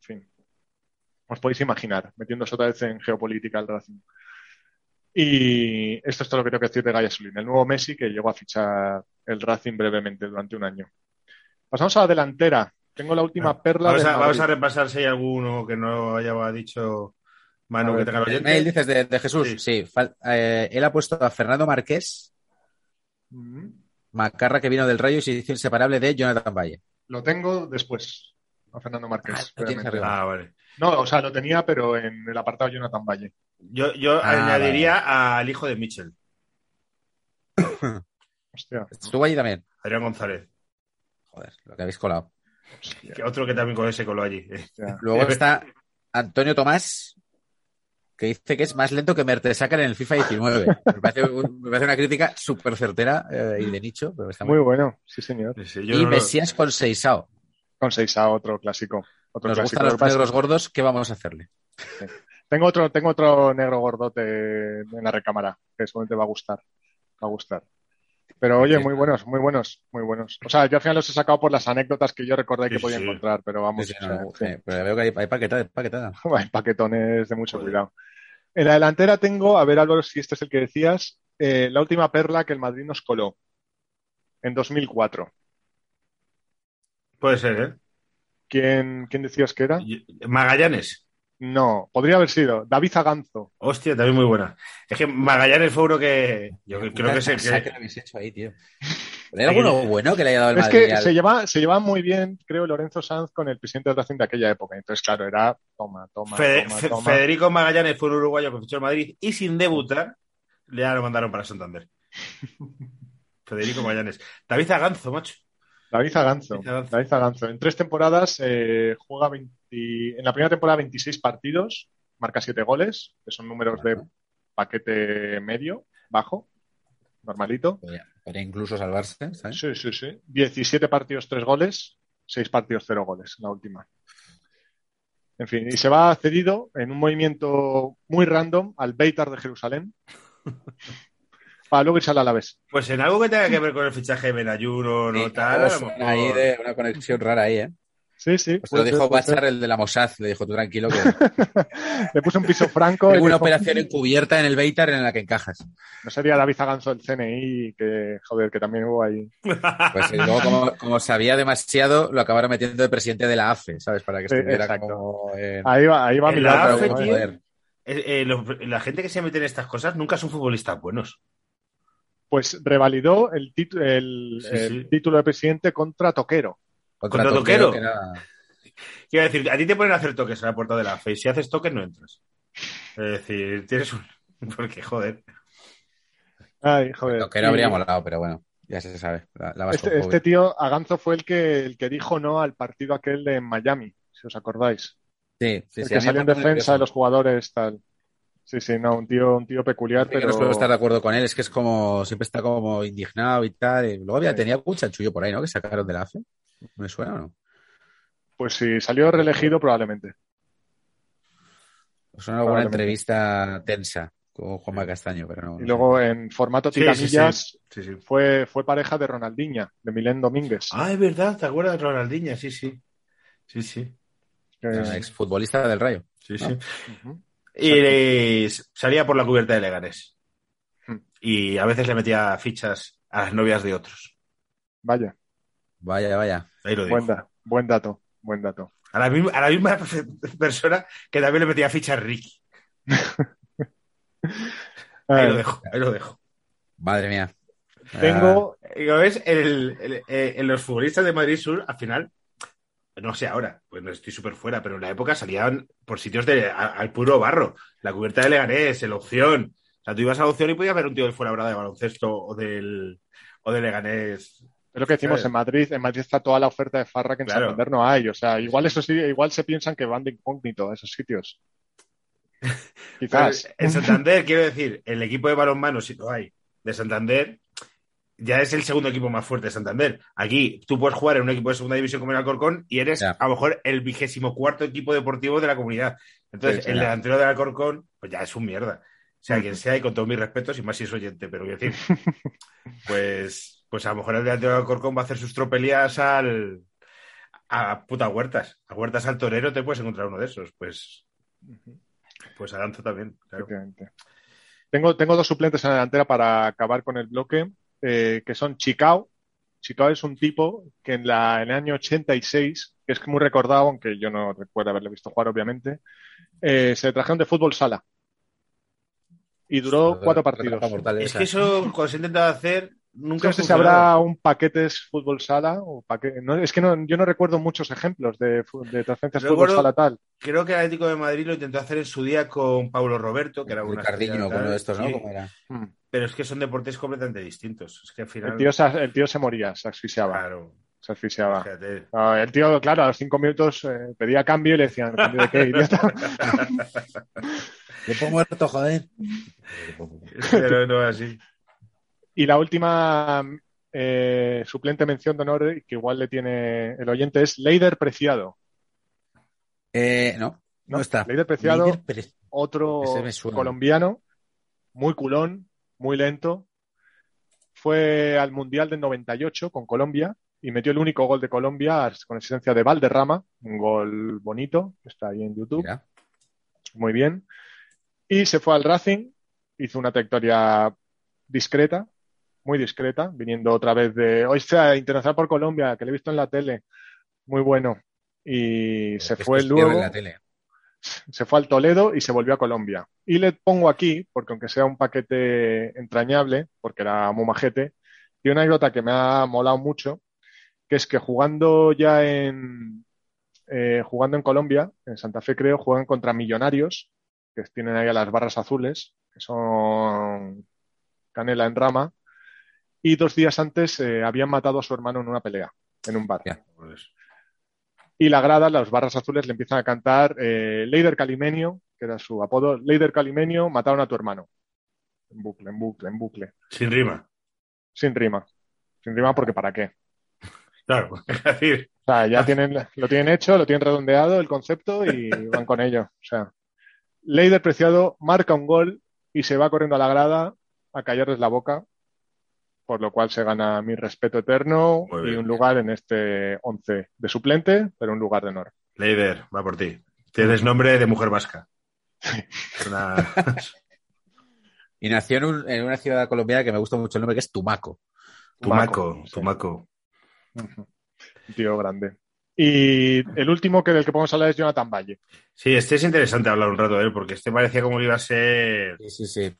fin, os podéis imaginar, metiéndose otra vez en geopolítica el Racing. Y esto es todo lo que tengo que decir de Gaya Solín, el nuevo Messi que llegó a fichar el Racing brevemente durante un año. Pasamos a la delantera. Tengo la última perla Vamos del a, vamos a repasar si hay alguno que no haya dicho Manu que tenga oyente. mail dices de, de Jesús, Sí. eh, él ha puesto a Fernando Marqués, Mm, Macarra que vino del Rayo y se hizo inseparable de Jonathan Valle. Lo tengo después, a Fernando Ah, Márquez. arriba. Ah, vale. No, o sea, lo tenía, pero en el apartado Jonathan Valle. Yo, yo Ah, añadiría al hijo de Mitchell, [COUGHS] Hostia. Estuvo allí también. Adrián González. Joder, lo que habéis colado. hostia, Que otro que también con ese coló allí. hostia. Luego [LAUGHS] está Antonio Tomás, que dice que es más lento que Mertesacker en el FIFA 19. Me parece, un- me parece una crítica súper certera eh, y de nicho, pero está muy Muy bueno, sí, señor. Sí, yo Y no lo- Mesías con Seisao. Con 6 a otro clásico. Otro Nos clásico. gustan Lo los negros gordos, ¿qué vamos a hacerle? Tengo otro, tengo otro negro gordote en la recámara, que seguramente va a gustar. Va a gustar. Pero oye, muy buenos, muy buenos, muy buenos. O sea, yo al final los he sacado por las anécdotas que yo recordé que Sí, podía sí. encontrar, pero vamos, Sí, sí, o sea, no, sí. sí, pero veo que hay, hay paquetada, paquetada. [LAUGHS] Hay paquetones de mucho Joder. cuidado. En la delantera tengo, a ver Álvaro si este es el que decías, eh, la última perla que el Madrid nos coló en 2004. Puede ser, ¿eh? ¿Quién, quién decías que era? Magallanes. No, podría haber sido David Zaganzo. Hostia, también muy buena. Es que Magallanes fue uno que yo creo que es el ¿Qué que... habéis hecho ahí, tío? ¿Hay alguno bueno que le haya dado el Es Madrid? que al- se lleva, se lleva muy bien, creo, Lorenzo Sanz con el presidente del Racing de aquella época. Entonces, claro, era toma, toma, Fede- toma, Fe- toma. Federico Magallanes fue un uruguayo que fichó en Madrid y sin debutar ya lo mandaron para Santander. [LAUGHS] Federico Magallanes. David Zaganzo, macho. David Zaganzo. David Zaganzo. David Zaganzo. En tres temporadas eh, juega 20 en la primera temporada 26 partidos, marca 7 goles, que son números de paquete medio, bajo, normalito. Podría, podría incluso salvarse, ¿sabes? Sí, sí, sí. 17 partidos, 3 goles, 6 partidos, 0 goles, la última. En fin, y se va cedido en un movimiento muy random al Beitar de Jerusalén [LAUGHS] para luego irse al Alavés. Pues en algo que tenga que ver con el fichaje de Benayur o no Sí, tal. ahí de una conexión rara ahí, ¿eh? Sí, sí. Pues lo dijo. Bachar, el de la Mossad, le dijo tú tranquilo que [LAUGHS] Le puse un piso franco. y tengo una dijo, operación encubierta en el Beitar en la que encajas. No sería David Zaganzo del CNI, que, joder, que también hubo ahí. Pues y luego, como, como sabía demasiado, lo acabaron metiendo de presidente de la AFE, ¿sabes? Para que Sí, estuviera exacto. como en- Ahí va, ahí va mi la AFE, tío. Eh, eh, gente que se mete en estas cosas nunca son futbolistas buenos. Pues revalidó el, el, Sí, el título de presidente contra Toquero. Contra contra Toquero. que era- Quiero decir, a ti te ponen a hacer toques a la puerta de la fe y si haces toques no entras. Es decir, tienes un... [LAUGHS] Porque, joder. Ay, joder. Toquero Y habría molado, pero bueno, ya se sabe. La, la Este, este tío, Aganzo, fue el que, el que dijo no al partido aquel de Miami, si os acordáis. Sí, sí, el sí, que salió en defensa de los jugadores, tal. Sí, sí, no, un tío, un tío peculiar, que pero. no suelo estar de acuerdo con él, es que es como, siempre está como indignado y tal. y luego había, Sí. tenía un chanchullo por ahí, ¿no? Que sacaron de la AFE. ¿Me suena o no? Pues si salió reelegido, probablemente. Me suena alguna Probablemente. entrevista tensa con Juanma Castaño, pero no. Y luego en formato Sí, sí, Sí, sí. Fue, fue pareja de Ronaldinha, de Milén Domínguez. Ah, es verdad, ¿te acuerdas de Ronaldinho? Sí, sí. Sí, sí. Era exfutbolista del Rayo. Sí, sí. Y salía por la cubierta de Leganés. Hmm. Y a veces le metía fichas a las novias de otros. Vaya, Vaya, vaya. Ahí lo digo. buen, da- buen dato. Buen dato. A la, misma, a la misma [LAUGHS] persona que también le metía ficha a Ricky. [LAUGHS] Ahí lo dejo, ahí lo dejo. Madre mía. Tengo. Y como ves, el- el- eh, en los futbolistas de Madrid Sur, al final, no sé ahora, pues no estoy súper fuera, pero en la época salían por sitios de, a- al puro barro. La cubierta de Leganés, el opción. O sea, tú ibas a la opción y podías ver un tío de fuera de baloncesto o del, o de Leganés. Es lo que decimos ¿Sabes? en Madrid. En Madrid está toda la oferta de Farra que en Claro. Santander no hay. O sea, igual eso sí, igual se piensan que van de incógnito a esos sitios. [LAUGHS] Quizás. Pero en Santander, quiero decir, el equipo de balonmano, si lo hay, de Santander, ya es el segundo equipo más fuerte de Santander. Aquí tú puedes jugar en un equipo de segunda división como el Alcorcón y eres Ya. a lo mejor el vigésimo cuarto equipo deportivo de la comunidad. Entonces, Sí, sí, el delantero del Alcorcón, pues ya es un mierda. O sea, quien sea, y con todos mis respetos, y más si es oyente, pero quiero decir, [LAUGHS] pues, pues a lo mejor el delantero del Alcorcón va a hacer sus tropelías al a puta huertas. A huertas al torero te puedes encontrar uno de esos. Pues, pues a Danzo también, claro. Efectivamente. Tengo, tengo dos suplentes en la delantera para acabar con el bloque, eh, que son Chicao. Chicao es un tipo que en, la, en el año 86, que es muy recordado, aunque yo no recuerdo haberle visto jugar, obviamente, eh, se trajeron de fútbol sala. Y duró cuatro partidos. Es que eso, cuando se ha intentado hacer, nunca No sé si habrá un paquetes fútbol sala o paquete. No, es que no, yo no recuerdo muchos ejemplos de, de transferencias fútbol Recuerdo- sala tal. Creo que el Atlético de Madrid lo intentó hacer en su día con Paulo Roberto, que era estrella, con uno de estos, ¿no? sí, ¿Cómo era? Mm. pero es que son deportes completamente distintos. Es que al final. El tío, se, el tío se moría, se asfixiaba. Claro, Se asfixiaba. No, el tío, claro, a los cinco minutos eh, pedía cambio y le decían, ¿cambio de qué, [LAUGHS] idiota? Le pongo muerto, joder. [LAUGHS] Pero no es así. Y la última eh, suplente mención de honor, que igual le tiene el oyente, es Leider Preciado. Eh, no, no, ¿no? está. Leider Preciado, pre- otro colombiano, muy culón, muy lento. Fue al Mundial del 98 con Colombia y metió el único gol de Colombia con asistencia de Valderrama, un gol bonito, que está ahí en YouTube. Mira. muy bien. Y se fue al Racing, hizo una trayectoria discreta, muy discreta, viniendo otra vez de, hoy sea internacional por Colombia, que le he visto en la tele, muy bueno. Y se fue peor en luego, la tele. se fue al Toledo y se volvió a Colombia. Y le pongo aquí, porque aunque sea un paquete entrañable, porque era muy majete, y una anécdota que me ha molado mucho, que es que jugando ya en, eh, jugando en Colombia, en Santa Fe creo, juegan contra Millonarios, que tienen ahí a las barras azules, que son canela en rama, y dos días antes eh, habían matado a su hermano en una pelea, en un bar. Y la grada, las barras azules, le empiezan a cantar eh, Leider Calimenio, que era su apodo, Leider Calimenio, mataron a tu hermano. En bucle, en bucle, en bucle. sin rima. Sin rima. Sin rima porque ¿para qué? Claro, [LAUGHS] es decir, O sea, ya tienen, lo tienen hecho, lo tienen redondeado el concepto y van con ello. O sea, Leider Preciado marca un gol y se va corriendo a la grada a callarles la boca, por lo cual se gana mi respeto eterno Muy y bien. un lugar en este 11 de suplente, pero un lugar de honor. Leider, va por ti. Tienes nombre de mujer vasca. Una- [LAUGHS] Y nació en, un- en una ciudad colombiana que me gusta mucho el nombre, que es Tumaco. Tumaco, sí. Tumaco. Un tío grande. Y el último que del que podemos hablar es Jonathan Valle. Sí, este es interesante hablar un rato de él, porque este parecía como que iba a ser. Sí, sí, sí.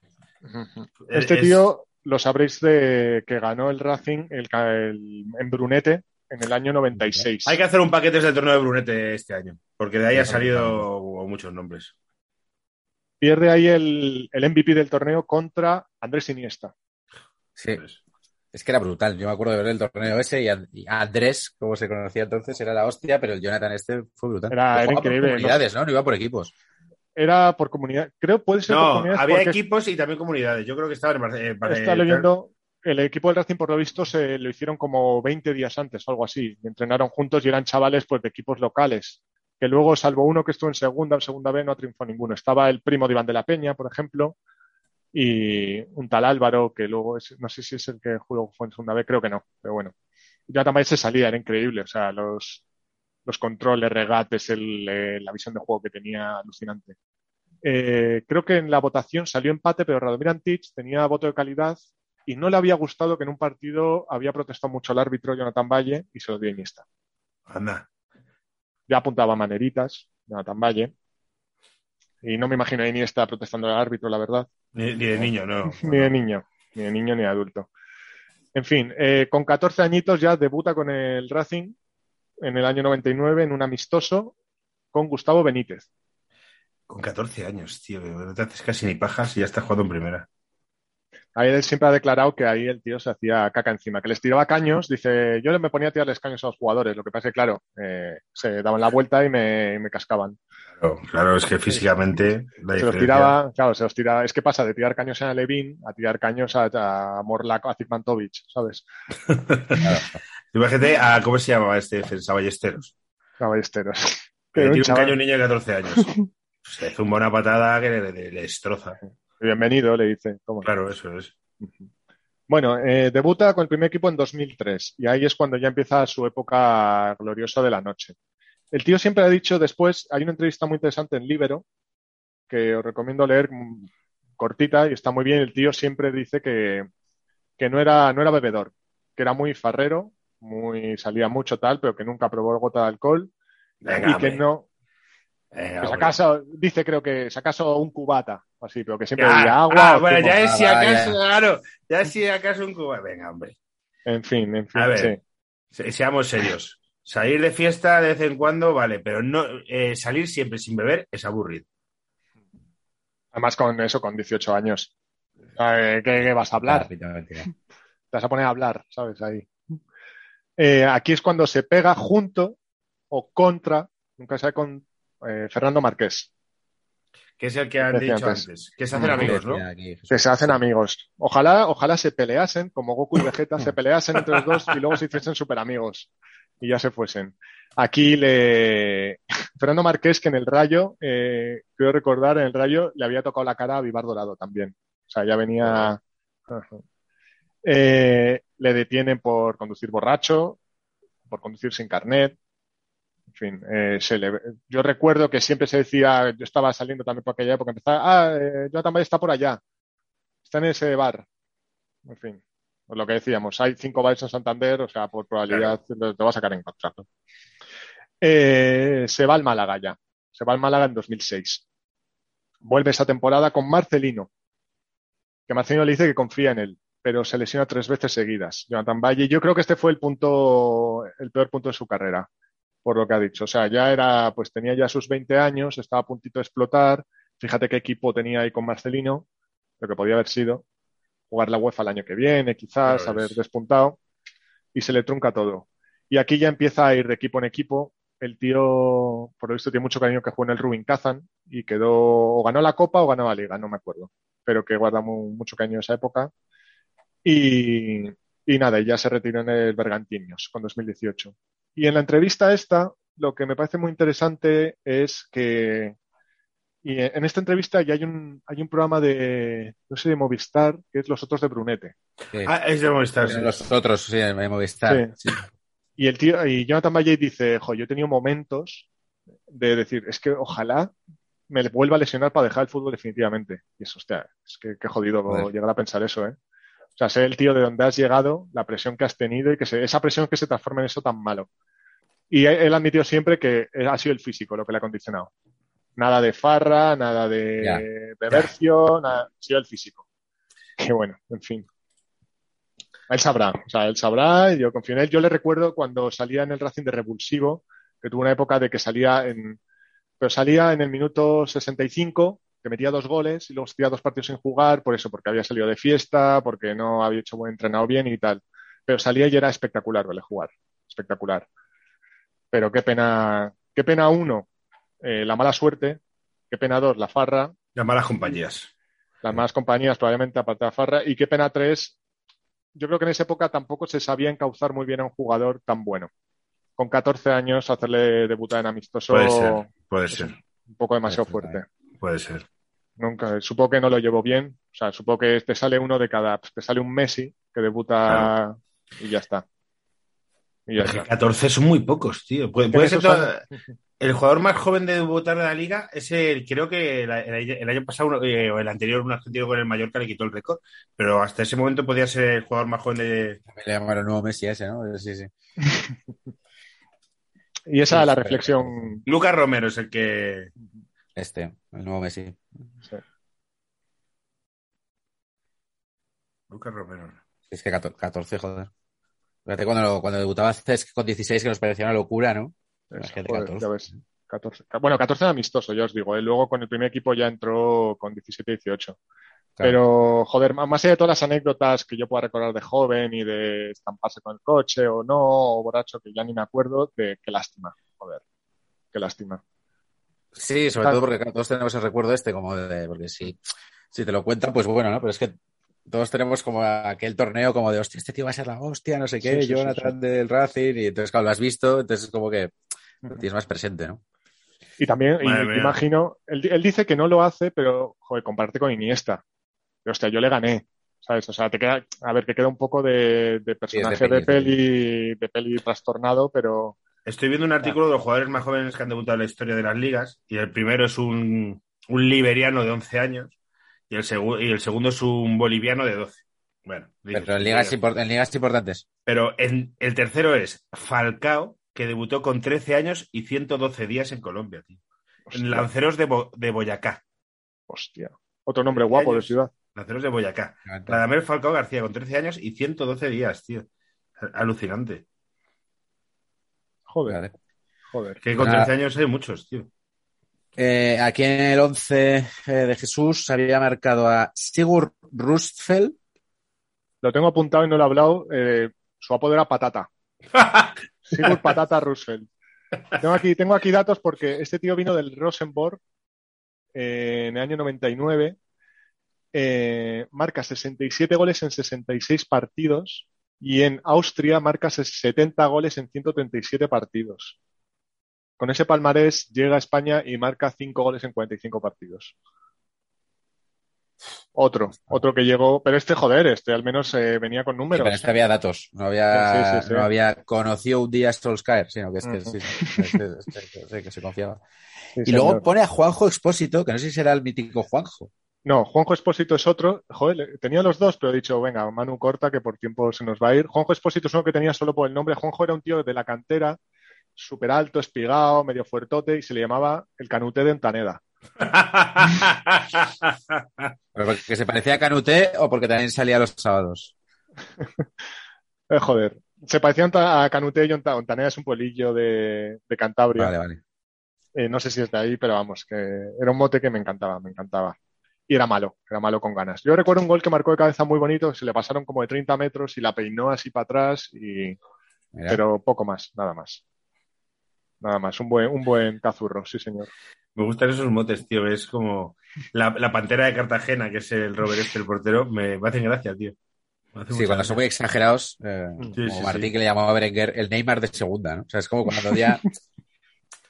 Este es- tío lo sabréis de que ganó el Racing el, en Brunete en el año 96. Hay que hacer un paquete del torneo de Brunete este año, porque de ahí han Sí, salido muchos nombres. Pierde ahí el, el MVP del torneo contra Andrés Iniesta. Sí. Pues, Es que era brutal. Yo me acuerdo de ver el torneo ese y, And- y Andrés, como se conocía entonces, era la hostia, pero el Jonathan este fue brutal. Era- era increíble, ¿no? No iba por equipos. Era por comunidad. Creo puede ser No, había equipos y también comunidades. Yo creo que estaban en eh, Bar- está leyendo. El equipo del Racing, por lo visto, se lo hicieron como 20 días antes o algo así. Entrenaron juntos y eran chavales pues, de equipos locales. Que luego, salvo uno que estuvo en segunda o segunda B, no triunfó ninguno. Estaba el primo de Iván de la Peña, por ejemplo, y un tal Álvaro, que luego es- no sé si es el que luego fue en segunda B, creo que no, pero bueno. Ya también se salía, era increíble. O sea, los, los controles, regates, el, eh, la visión de juego que tenía alucinante. Eh, creo que en la votación salió empate, pero Radomir Antich tenía voto de calidad y no le había gustado que en un partido había protestado mucho el árbitro Jonathan Valle y se lo dio Iniesta. Anda. Ya apuntaba maneritas, Jonathan Valle. Y no me imagino a Iniesta protestando al árbitro, la verdad. Ni, ni de niño, no. [LAUGHS] Ni de niño, ni de niño ni de adulto. En fin, eh, con 14 añitos ya debuta con el Racing en el año 99 en un amistoso con Gustavo Benítez. Con 14 años, tío. No te haces casi ni pajas y ya estás jugando en primera. Ahí él siempre ha declarado que ahí el tío se hacía caca encima, que les tiraba caños. Dice, yo me ponía a tirarles caños a los jugadores. Lo que pasa es que, claro, eh, se daban la vuelta y me, me cascaban. Claro, claro, es que físicamente la Se los tiraba, claro, se los tiraba. Es que pasa de tirar caños a Levin a tirar caños a, a a Zigmantovic, ¿sabes? [LAUGHS] Imagínate a, ¿cómo se llamaba este defensa? Ballesteros. A Ballesteros. Que un un caño niño de 14 años. [LAUGHS] Se hace una buena patada que le, le- le destroza. Bienvenido, le dice. Claro, eso es. Bueno, eh, debuta con el primer equipo en 2003 y ahí es cuando ya empieza su época gloriosa de la noche. El tío siempre ha dicho después, hay una entrevista muy interesante en Libero que os recomiendo leer mm, cortita y está muy bien. El tío siempre dice que, que no era, no era bebedor, que era muy farrero, muy, salía mucho tal, pero que nunca probó gota de alcohol Venga, y que no, Acaso, dice creo que si acaso un cubata, así, pero que siempre Ah, bebía agua. ah, o bueno, ya es si Ah, acaso, ya. claro, ya es si acaso un cuba. Venga, hombre. En fin, en fin, A ver. sí. Se- Seamos serios. Salir de fiesta de vez en cuando, vale, pero no eh, salir siempre sin beber es aburrido. Además con eso, con 18 años. Eh, ¿Qué, qué vas a hablar? Te vas a poner a hablar, ¿sabes? Ahí. Eh, aquí es cuando se pega junto o contra, nunca sabe, con eh, Fernando Marqués, Que es el que han dicho antes. antes. Que se hacen amigos, ¿no? Aquí, que se hacen amigos. Ojalá, ojalá se peleasen, como Goku y Vegeta, se peleasen entre los dos y luego se hiciesen super amigos y ya se fuesen. Aquí le. [LAUGHS] Fernando Marqués, que en el Rayo, eh, quiero recordar, en el Rayo le había tocado la cara a Vivar Dorado también. O sea, ya venía. Eh, le detienen por conducir borracho, por conducir sin carnet. En fin, eh, se le- yo recuerdo que siempre se decía, yo estaba saliendo también por aquella época, empezaba, ah, eh, Jonathan Valle está por allá, está en ese bar. En fin, pues lo que decíamos, hay cinco bares en Santander, o sea, por probabilidad te, te vas a sacar en contrato. Eh, se va al Málaga ya, se va al Málaga en 2006. Vuelve esa temporada con Marcelino, que Marcelino le dice que confía en él, pero se lesiona tres veces seguidas. Jonathan Valle, yo creo que este fue el punto, el peor punto de su carrera, por lo que ha dicho. O sea, ya era, pues tenía ya sus 20 años, estaba a puntito de explotar. Fíjate qué equipo tenía ahí con Marcelino, lo que podía haber sido. Jugar la UEFA el año que viene, quizás, haber es- despuntado. Y se le trunca todo. Y aquí ya empieza a ir de equipo en equipo. El tío, por lo visto, tiene mucho cariño que jugó en el Rubin Kazan y quedó, o ganó la Copa o ganó la Liga, no me acuerdo. Pero que guarda mu- mucho cariño esa época. Y, y nada, y ya se retiró en el Bergantiños con 2018. Y en la entrevista esta, lo que me parece muy interesante es que y en esta entrevista ya hay un, hay un programa de, no sé, de Movistar, que es Los Otros de Brunete. Sí. Ah, es de Movistar. sí. Los otros, sí, en Movistar. Sí. Y el tío, y Jonathan Valle dice, jo, yo he tenido momentos de decir, es que ojalá me vuelva a lesionar para dejar el fútbol definitivamente. Y eso, hostia, es que, que jodido Joder. llegar a pensar eso, ¿eh? O sea, ser el tío de donde has llegado, la presión que has tenido y que se- esa presión que se transforma en eso tan malo. Y él admitió siempre que ha sido el físico lo que le ha condicionado. Nada de farra, nada de bebercio, nada, ha sido el físico. [LAUGHS] Que bueno, en fin. Él sabrá, o sea, él sabrá, yo confío en él. Yo le recuerdo cuando salía en el Racing de Revulsivo, que tuvo una época de que salía en, pero salía en el minuto 65, que metía dos goles y luego tenía dos partidos sin jugar, por eso, porque había salido de fiesta, porque no había hecho buen entrenado bien y tal. Pero salía y era espectacular verle jugar, espectacular. Pero qué pena, qué pena uno, eh, la mala suerte, qué pena dos, la farra, Las malas compañías. las malas compañías probablemente aparte de la farra, y qué pena tres, yo creo que en esa época tampoco se sabía encauzar muy bien a un jugador tan bueno. Con 14 años hacerle debutar en amistoso Puede ser, puede es ser, un poco demasiado Puede ser, fuerte. puede ser. Nunca, supongo que no lo llevo bien. O sea, supongo que te sale uno de cada, te sale un Messi que debuta y ya. Y está. 14 son muy pocos, tío. Puede, ser todo- El jugador más joven de debutar en la liga es el, creo que el, el- el año pasado eh, o el anterior, un argentino con el Mallorca le quitó el récord, pero hasta ese momento podía ser el jugador más joven de. También le llamaron el nuevo Messi ese, ¿no? Sí, sí. [LAUGHS] Y esa es la reflexión. Lucas Romero es el que. Este, el nuevo Messi. sí. Lucas Romero. Es que 14, 14, joder. Fíjate cuando, cuando debutaba Cesc con 16, que nos parecía una locura, ¿no? Imagínate, joder, 14. ya ves. 14. Bueno, 14 era amistoso, ya os digo. ¿eh? Luego con el primer equipo ya entró con 17 18. Claro. Pero, joder, más allá de todas las anécdotas que yo pueda recordar de joven y de estamparse con el coche o no, o borracho, que ya ni me acuerdo, de qué lástima, joder, qué lástima. Sí, sobre todo porque todos tenemos el recuerdo este, como de, porque si, si te lo cuentan, pues bueno, ¿no? Pero es que todos tenemos como aquel torneo como de, hostia, este tío va a ser la hostia, no sé qué, Sí, sí, sí, Jonathan del Racing, y entonces, claro, lo has visto, entonces es como que lo tienes más presente, ¿no? Y también, y imagino, él, él dice que no lo hace, pero, joder, comparte con Iniesta. Pero, hostia, yo le gané, ¿sabes? O sea, te queda, a ver, te queda un poco de, de personaje de peli, de peli trastornado, pero Estoy viendo un artículo de los jugadores más jóvenes que han debutado en la historia de las ligas. Y el primero es un, un liberiano de 11 años. Y el, segu- y el segundo es un boliviano de 12. Bueno, dices, Pero en ligas, impor- en ligas importantes. Pero en- el tercero es Falcao, que debutó con 13 años y 112 días en Colombia, tío. hostia, En Lanceros de, Bo- de Boyacá. hostia. Otro nombre guapo de ciudad. Lanceros de Boyacá. Radamel Falcao García, con 13 años y 112 días, tío. Alucinante. Joder, joder. Que con Nada. 13 años hay muchos, tío. Eh, aquí en el 11 eh, de Jesús se había marcado a Sigurd Rustfeld. Lo tengo apuntado y no lo he hablado. eh, su apodo era Patata. [LAUGHS] Sigurd Patata Roosevelt. Tengo aquí, tengo aquí datos porque este tío vino del Rosenborg en el año 99. eh, marca 67 goles en 66 partidos y en Austria marca 70 goles en 137 partidos. Con ese palmarés llega a España y marca 5 goles en 45 partidos. Otro, otro que llegó, pero este joder, este al menos eh, venía con Sí, números. pero este había datos, no había, Sí, sí, sí. no había conocido un día Solskjaer, sino que es que, Ujú. sí, sí, es que- sí, se confiaba. Sí, Y luego pone a Juanjo Expósito, que no sé si será el mítico Juanjo. No, Juanjo Espósito es otro. Joder, tenía los dos, pero he dicho, venga, Manu corta, que por tiempo se nos va a ir. Juanjo Espósito es uno que tenía solo por el nombre. Juanjo era un tío de la cantera, súper alto, espigado, medio fuertote, y se le llamaba el canute de Entaneda. [LAUGHS] ¿Pero porque se parecía a Canuté o porque también salía los sábados? [LAUGHS] Eh, joder, se parecía a Canute y Ontaneda es un pueblillo de, de Cantabria. Vale, vale. Eh, no sé si es de ahí, pero vamos, que era un mote que me encantaba, me encantaba. Y era malo, era malo con ganas. Yo recuerdo un gol que marcó de cabeza muy bonito, se le pasaron como de 30 metros y la peinó así para atrás, y... Mira. pero poco más, nada más. Nada más, un buen, un buen cazurro, sí señor. Me gustan esos motes, tío. Es como la, la pantera de Cartagena, que es el Robert este, el portero. Me, me hacen gracia, tío. Hace Sí, cuando son muy exagerados, eh, Sí, como sí, Martín sí. que le llamaba a Berenguer el Neymar de segunda, ¿no? O sea, es como cuando ya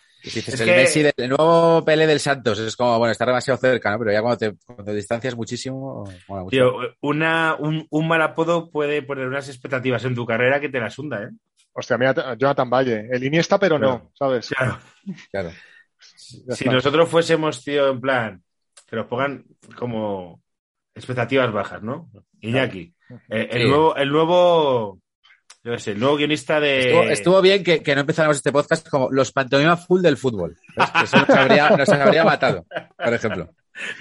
[LAUGHS] dices Es el que- Messi del el nuevo Pele del Santos, es como, bueno, está demasiado cerca, ¿no? Pero ya cuando te, cuando te distancias muchísimo, mola mucho. Tío, una, un, un mal apodo puede poner unas expectativas en tu carrera que te las hunda, ¿eh? Hostia, mira, Jonathan Valle, el Iniesta, pero no, ¿sabes? Claro. Claro. Ya Si nosotros fuésemos, tío, en plan, que nos pongan como expectativas bajas, ¿no? Iñaki, eh, el Sí. nuevo, el nuevo, yo sé, el nuevo guionista de. Estuvo, estuvo bien que, que no empezáramos este podcast como los pantomima full del fútbol. ¿ves? Que Eso nos habría, nos habría matado, por ejemplo. [LAUGHS]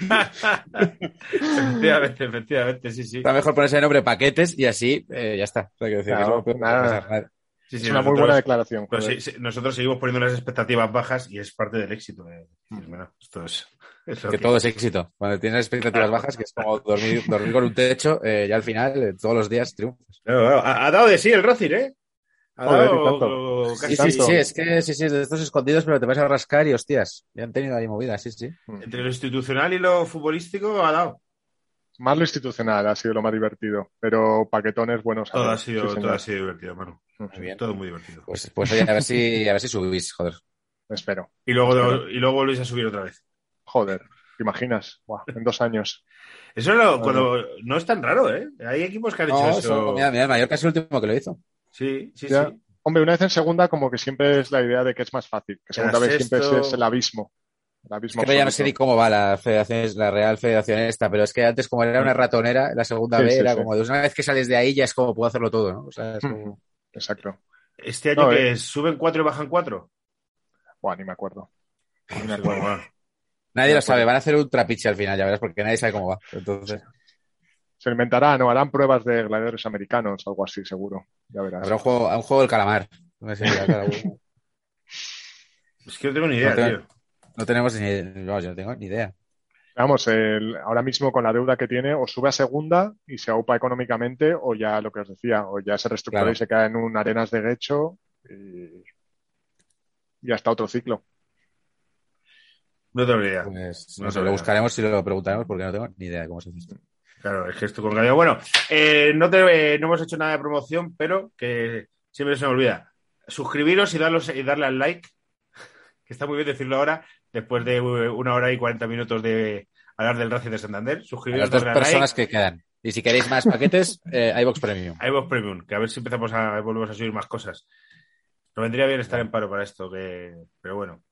efectivamente, efectivamente, sí, sí. Está mejor ponerse de nombre paquetes y así eh, ya está. O sea, quiero decir, Claro, eso no puede nada. Sí, Es una muy buena declaración. Pero joder. sí, sí, nosotros seguimos poniendo unas expectativas bajas y es parte del éxito. de decir, bueno, esto es, Que todo es éxito. Cuando tienes expectativas bajas, que es como dormir, dormir con un techo, eh, ya al final, eh, todos los días triunfas. Claro, claro, Ha, ha dado de sí el Racing, ¿eh? Ha Joder, dado y tanto. casi- Sí, sí, tanto. sí, es que sí, sí, de estos escondidos, pero te vas a rascar y hostias, ya han tenido ahí movidas, sí, sí. Entre lo institucional y lo futbolístico ha dado. Más lo institucional ha sido lo más divertido, pero paquetones buenos. Todo ha sido, sí, todo ha sido divertido, Manu. Muy bien. Todo muy divertido. Pues, pues oye, a ver si, a ver si subís, joder. Espero. Y luego, Espero. y luego volvéis a subir otra vez. Joder, ¿te imaginas? Buah, en dos años. Eso no, cuando, no es tan raro, ¿eh? Hay equipos que han hecho No, eso. eso, mira, mira, el Mallorca es el último que lo hizo. Sí, sí, Ya. sí. Hombre, una vez en segunda, como que siempre es la idea de que es más fácil. Que segunda vez siempre es, es el abismo. El abismo Es que ya no sé ni cómo va la federación, la Real Federación esta, pero es que antes como era una ratonera, la segunda Sí, vez sí, era sí. como de una vez que sales de ahí ya es como puedo hacerlo todo, ¿no? O sea, es como- Mm, Exacto. Este año No, que eh. suben cuatro y bajan cuatro. Buah, ni me acuerdo. Ni me Sí, acuerdo. bueno. Nadie lo sabe, van a hacer ultra pitch al final, ya verás, porque nadie sabe cómo va. Entonces, Se inventarán o harán pruebas de gladiadores americanos, algo así, seguro. Ya verás. habrá un juego, un juego del calamar. No sé, [LAUGHS] Es que no tengo ni idea, No tío. no tenemos ni, no, yo no tengo ni idea. Vamos, el- ahora mismo con la deuda que tiene, o sube a segunda y se aupa económicamente, o ya lo que os decía, o ya se reestructura Claro. y se queda en un arenas de gecho y, y hasta otro ciclo. No tengo ni idea. Pues No no lo buscaremos y lo preguntaremos porque no tengo ni idea de cómo se hace esto. Claro, es que esto con Gallego. Bueno, eh, no, te- eh, no hemos hecho nada de promoción, pero que siempre se me olvida. Suscribiros y, darlos, y darle al like, [LAUGHS] que está muy bien decirlo ahora, después de una hora y cuarenta minutos de hablar del Racing de Santander. A Suscribiros, las dos personas like. que quedan. Y si queréis más paquetes, [LAUGHS] eh, iVox Premium. A iVoox Premium, que a ver si empezamos a volvemos a subir más cosas. Nos vendría bien estar en paro para esto, que... pero bueno.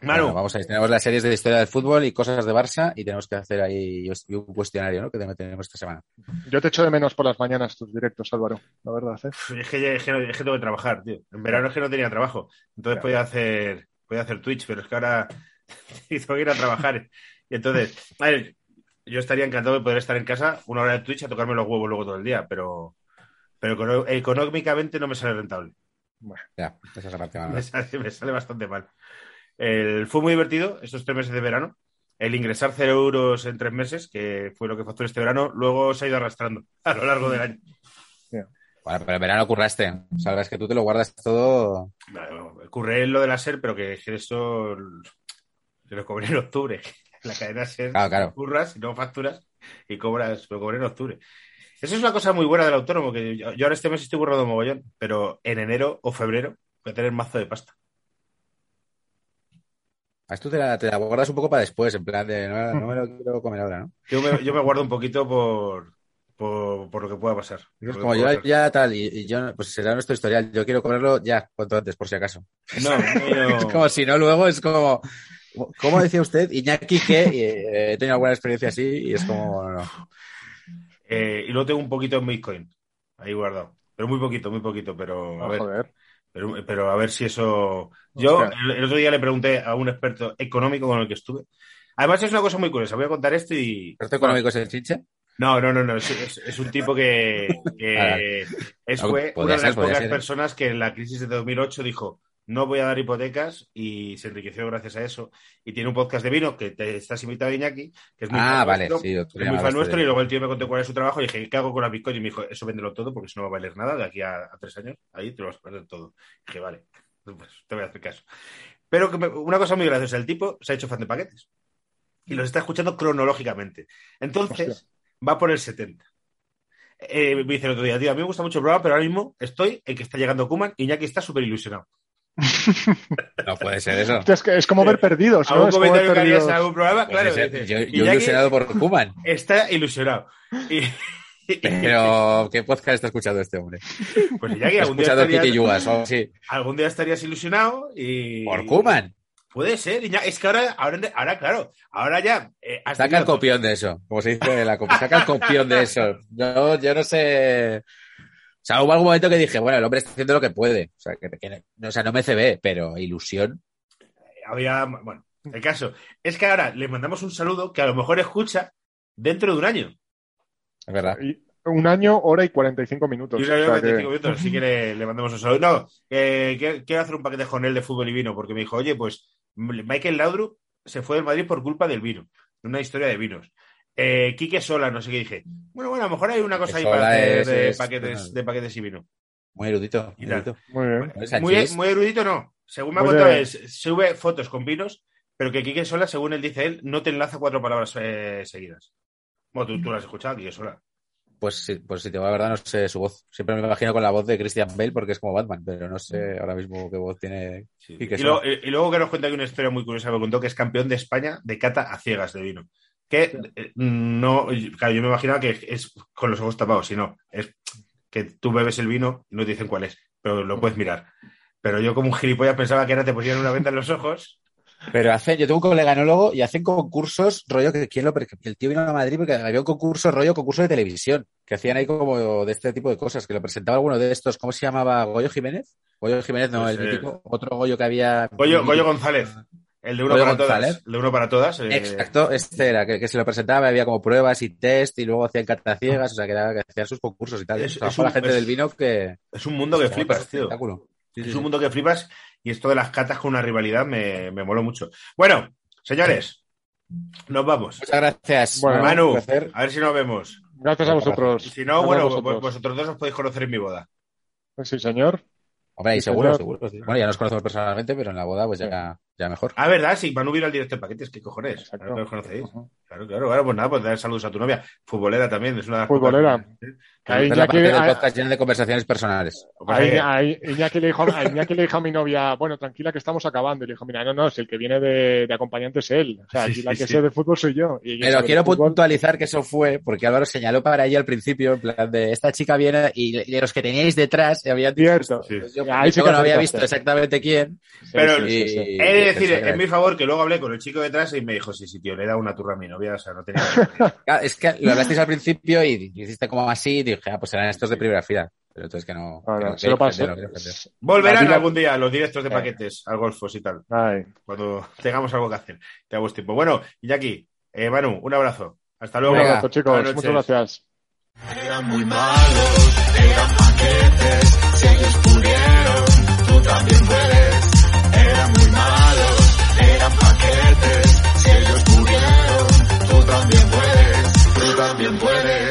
Manu, Bueno, vamos a ver, tenemos las series de historia del fútbol y cosas de Barça y tenemos que hacer ahí un cuestionario ¿no? que tenemos esta semana. Yo te echo de menos por las mañanas tus directos, Álvaro, la verdad. ¿eh? es que, es que no- es que tengo que trabajar, tío. En verano es que no tenía trabajo. Entonces podía hacer, podía hacer Twitch, pero es que ahora [LAUGHS] tengo que ir a trabajar. Y entonces, a ver, yo estaría encantado de poder estar en casa una hora de Twitch a tocarme los huevos luego todo el día, pero, pero económicamente no me sale rentable. Ya, esa es la parte [LAUGHS] Me sale, me sale bastante mal. El, fue muy divertido estos tres meses de verano. El ingresar cero euros en tres meses, que fue lo que facturé este verano, luego se ha ido arrastrando a lo largo del año. Bueno, pero en verano curraste. Sabrás que tú te lo guardas todo. Bueno, Curré lo de la SER, pero que, se lo cobré en octubre. [LAUGHS] La cadena SER Claro, claro. curras y no facturas y cobras, lo cobré en octubre. Eso es una cosa muy buena del autónomo, que yo, yo ahora este mes estoy burrado mogollón, pero en enero o febrero voy a tener mazo de pasta. A esto te la, te la guardas un poco para después, en plan de no, no me lo [LAUGHS] quiero comer ahora, ¿no? Yo me, yo me guardo un poquito por, por, por lo que pueda pasar. Es como yo ya tal, y, y yo, pues será nuestro historial. Yo quiero comerlo ya, cuanto antes, por si acaso. No, [LAUGHS] no, Es como si no, luego es como. ¿Cómo decía usted? Iñaki, que eh, he tenido alguna experiencia así y es como. no. Eh, y luego tengo un poquito en Bitcoin ahí guardado. Pero muy poquito, muy poquito, pero a Ah, ver. joder. Pero, pero a ver si eso. Yo el, el otro día le pregunté a un experto económico con el que estuve. Además, es una cosa muy curiosa. Voy a contar esto y. ¿Experto económico es el chinche? No, no, no, no. Es, es- es un tipo que, que [LAUGHS] es, fue una de las pocas ser. personas que en la crisis de 2008 dijo: No voy a dar hipotecas y se enriqueció gracias a eso. Y tiene un podcast de vino que te estás invitado, Iñaki, que es muy Ah, fan vale, nuestro, sí. que es muy fan nuestro. de- Y luego el tío me contó cuál es su trabajo. Y dije: ¿Qué hago con la Bitcoin? Y me dijo: Eso véndelo todo porque eso no va a valer nada de aquí a, a tres años. Ahí te lo vas a perder todo. Y dije: Vale, pues te voy a hacer caso. Pero que me- una cosa muy graciosa: el tipo se ha hecho fan de paquetes y los está escuchando cronológicamente. Entonces, Hostia. Va por el 70. Eh, me dice el otro día, tío, a mí me gusta mucho el programa, pero ahora mismo estoy en que está llegando Kuman y Iñaki está súper ilusionado. [LAUGHS] No puede ser eso. Es, que es como ver perdidos, ¿no? ¿Algún comentario que harías en algún programa? Pues claro, ese- dice, yo, yo ilusionado por Kuman. [LAUGHS] está ilusionado. Y, Pero, ¿qué podcast está escuchando este hombre? pues Iñaki, algún día, estarías, Yugas o algún día estarías ilusionado y... Por Kuman. Puede ser. Es que ahora, ahora, ahora claro, ahora ya... eh, Saca el copión de eso, como se dice en la copia. Saca el copión de eso. Yo, yo no sé. O sea, hubo algún momento que dije, bueno, el hombre está haciendo lo que puede. O sea, que, que- no- o sea, no me CB, pero ilusión. había, bueno, el caso es que ahora le mandamos un saludo que a lo mejor escucha dentro de un año. Es verdad. Y un año, hora y 45 minutos. Y una hora sea y 45 que- minutos, así que le, le mandamos un saludo. No, eh, quiero, quiero hacer un paquete con él de fútbol y vino, porque me dijo, oye, pues Michael Laudrup se fue del Madrid por culpa del vino, de una historia de vinos. Eh, Quique Sola, no sé qué dije. Bueno, bueno, a lo mejor hay una cosa ahí para hacer de, es- paquetes, de paquetes y vino. Muy erudito. Muy erudito. Muy bien. Muy, Sanchís, muy erudito no. Según me ha contado, sube fotos con vinos, pero que Quique Sola, según él dice él, no te enlaza cuatro palabras eh, seguidas. Bueno, tú, tú lo has escuchado, Quique Sola. Pues sí, pues si te va la verdad, no sé su voz. Siempre me imagino con la voz de Christian Bale porque es como Batman, pero no sé ahora mismo qué voz tiene. Y, y- y luego que nos cuenta aquí una historia muy curiosa, me contó que es campeón de España de cata a ciegas de vino. Que eh, no, claro, yo me imaginaba que es con los ojos tapados, sino es que tú bebes el vino y no te dicen cuál es, pero lo puedes mirar. Pero yo como un gilipollas pensaba que era te ponían una venda en los ojos Pero hacen, yo tengo un colega enólogo y hacen concursos, rollo que quién lo, el tío vino a Madrid porque había un concurso, rollo concurso de televisión, que hacían ahí como de este tipo de cosas, que lo presentaba alguno de estos, ¿cómo se llamaba? ¿Goyo Jiménez? Goyo Jiménez, no, Pues, el eh, mítico, otro Goyo que había. Goyo, Goyo González. El de uno Goyo para González. todas. El de uno para todas. eh, Exacto, este era, que, que se lo presentaba, había como pruebas y test y luego hacían cataciegas, o sea, que, era, que hacían sus concursos y tal. Es- O sea, es fue la un- gente es- del vino que... Es un mundo que flipas, tío. Es un mundo que flipas y esto de las catas con una rivalidad me, me moló mucho. Bueno, señores, nos vamos. Muchas gracias. Bueno, Manu, Manu, un placer. a ver si nos vemos. Gracias a vosotros. Y si no, Gracias bueno, vosotros. vos- vosotros dos os podéis conocer en mi boda. Sí, señor. Hombre, y seguro, seguro. sí. Bueno, ya nos conocemos personalmente, pero en la boda pues ya, ya mejor. Ah, ¿verdad? Sí, Manu vino al directo de paquetes, ¿qué cojones? Exacto. Claro que os conocéis. Claro, claro. Bueno, pues nada, pues dar saludos a tu novia. Futbolera también, es una de las Futbolera. ¿eh? Ahí la ya parte que- del podcast llena de conversaciones personales. Ahí, Iñaki, le dijo, a Iñaki le dijo a mi novia, bueno, tranquila que estamos acabando. Y le dijo, mira, no, no, si el que viene de, de acompañante es él. O sea, Sí, la sí, que sí. sé de fútbol soy yo. Y Pero quiero puntualizar que eso fue porque Álvaro señaló para ella al principio, en plan de esta chica viene y de los que teníais detrás se habían dicho Cierto. Sí. Yo, Ahí sí yo que no había visto exactamente quién. Pero- y- decir, en mi favor, que luego hablé con el chico detrás y me dijo, sí, sí, tío, le he dado una turra a mi novia, o sea, no tenía... [LAUGHS] Es que lo hablasteis al principio y hiciste como así y dije, ah, pues serán estos de primera fila. Pero entonces que no. No, que no, no se lo quería pasé. ofender, no. Volverán vida- algún día los directos de Eh. paquetes al golfos y tal, Ay. cuando tengamos algo que hacer. Tengamos tiempo. Bueno, Iñaki, eh, Manu, un abrazo. Hasta Un luego. Venga. abrazo, chicos. Muchas gracias. Eran muy malos, eran paquetes, si ellos pudieron, tú también también puede.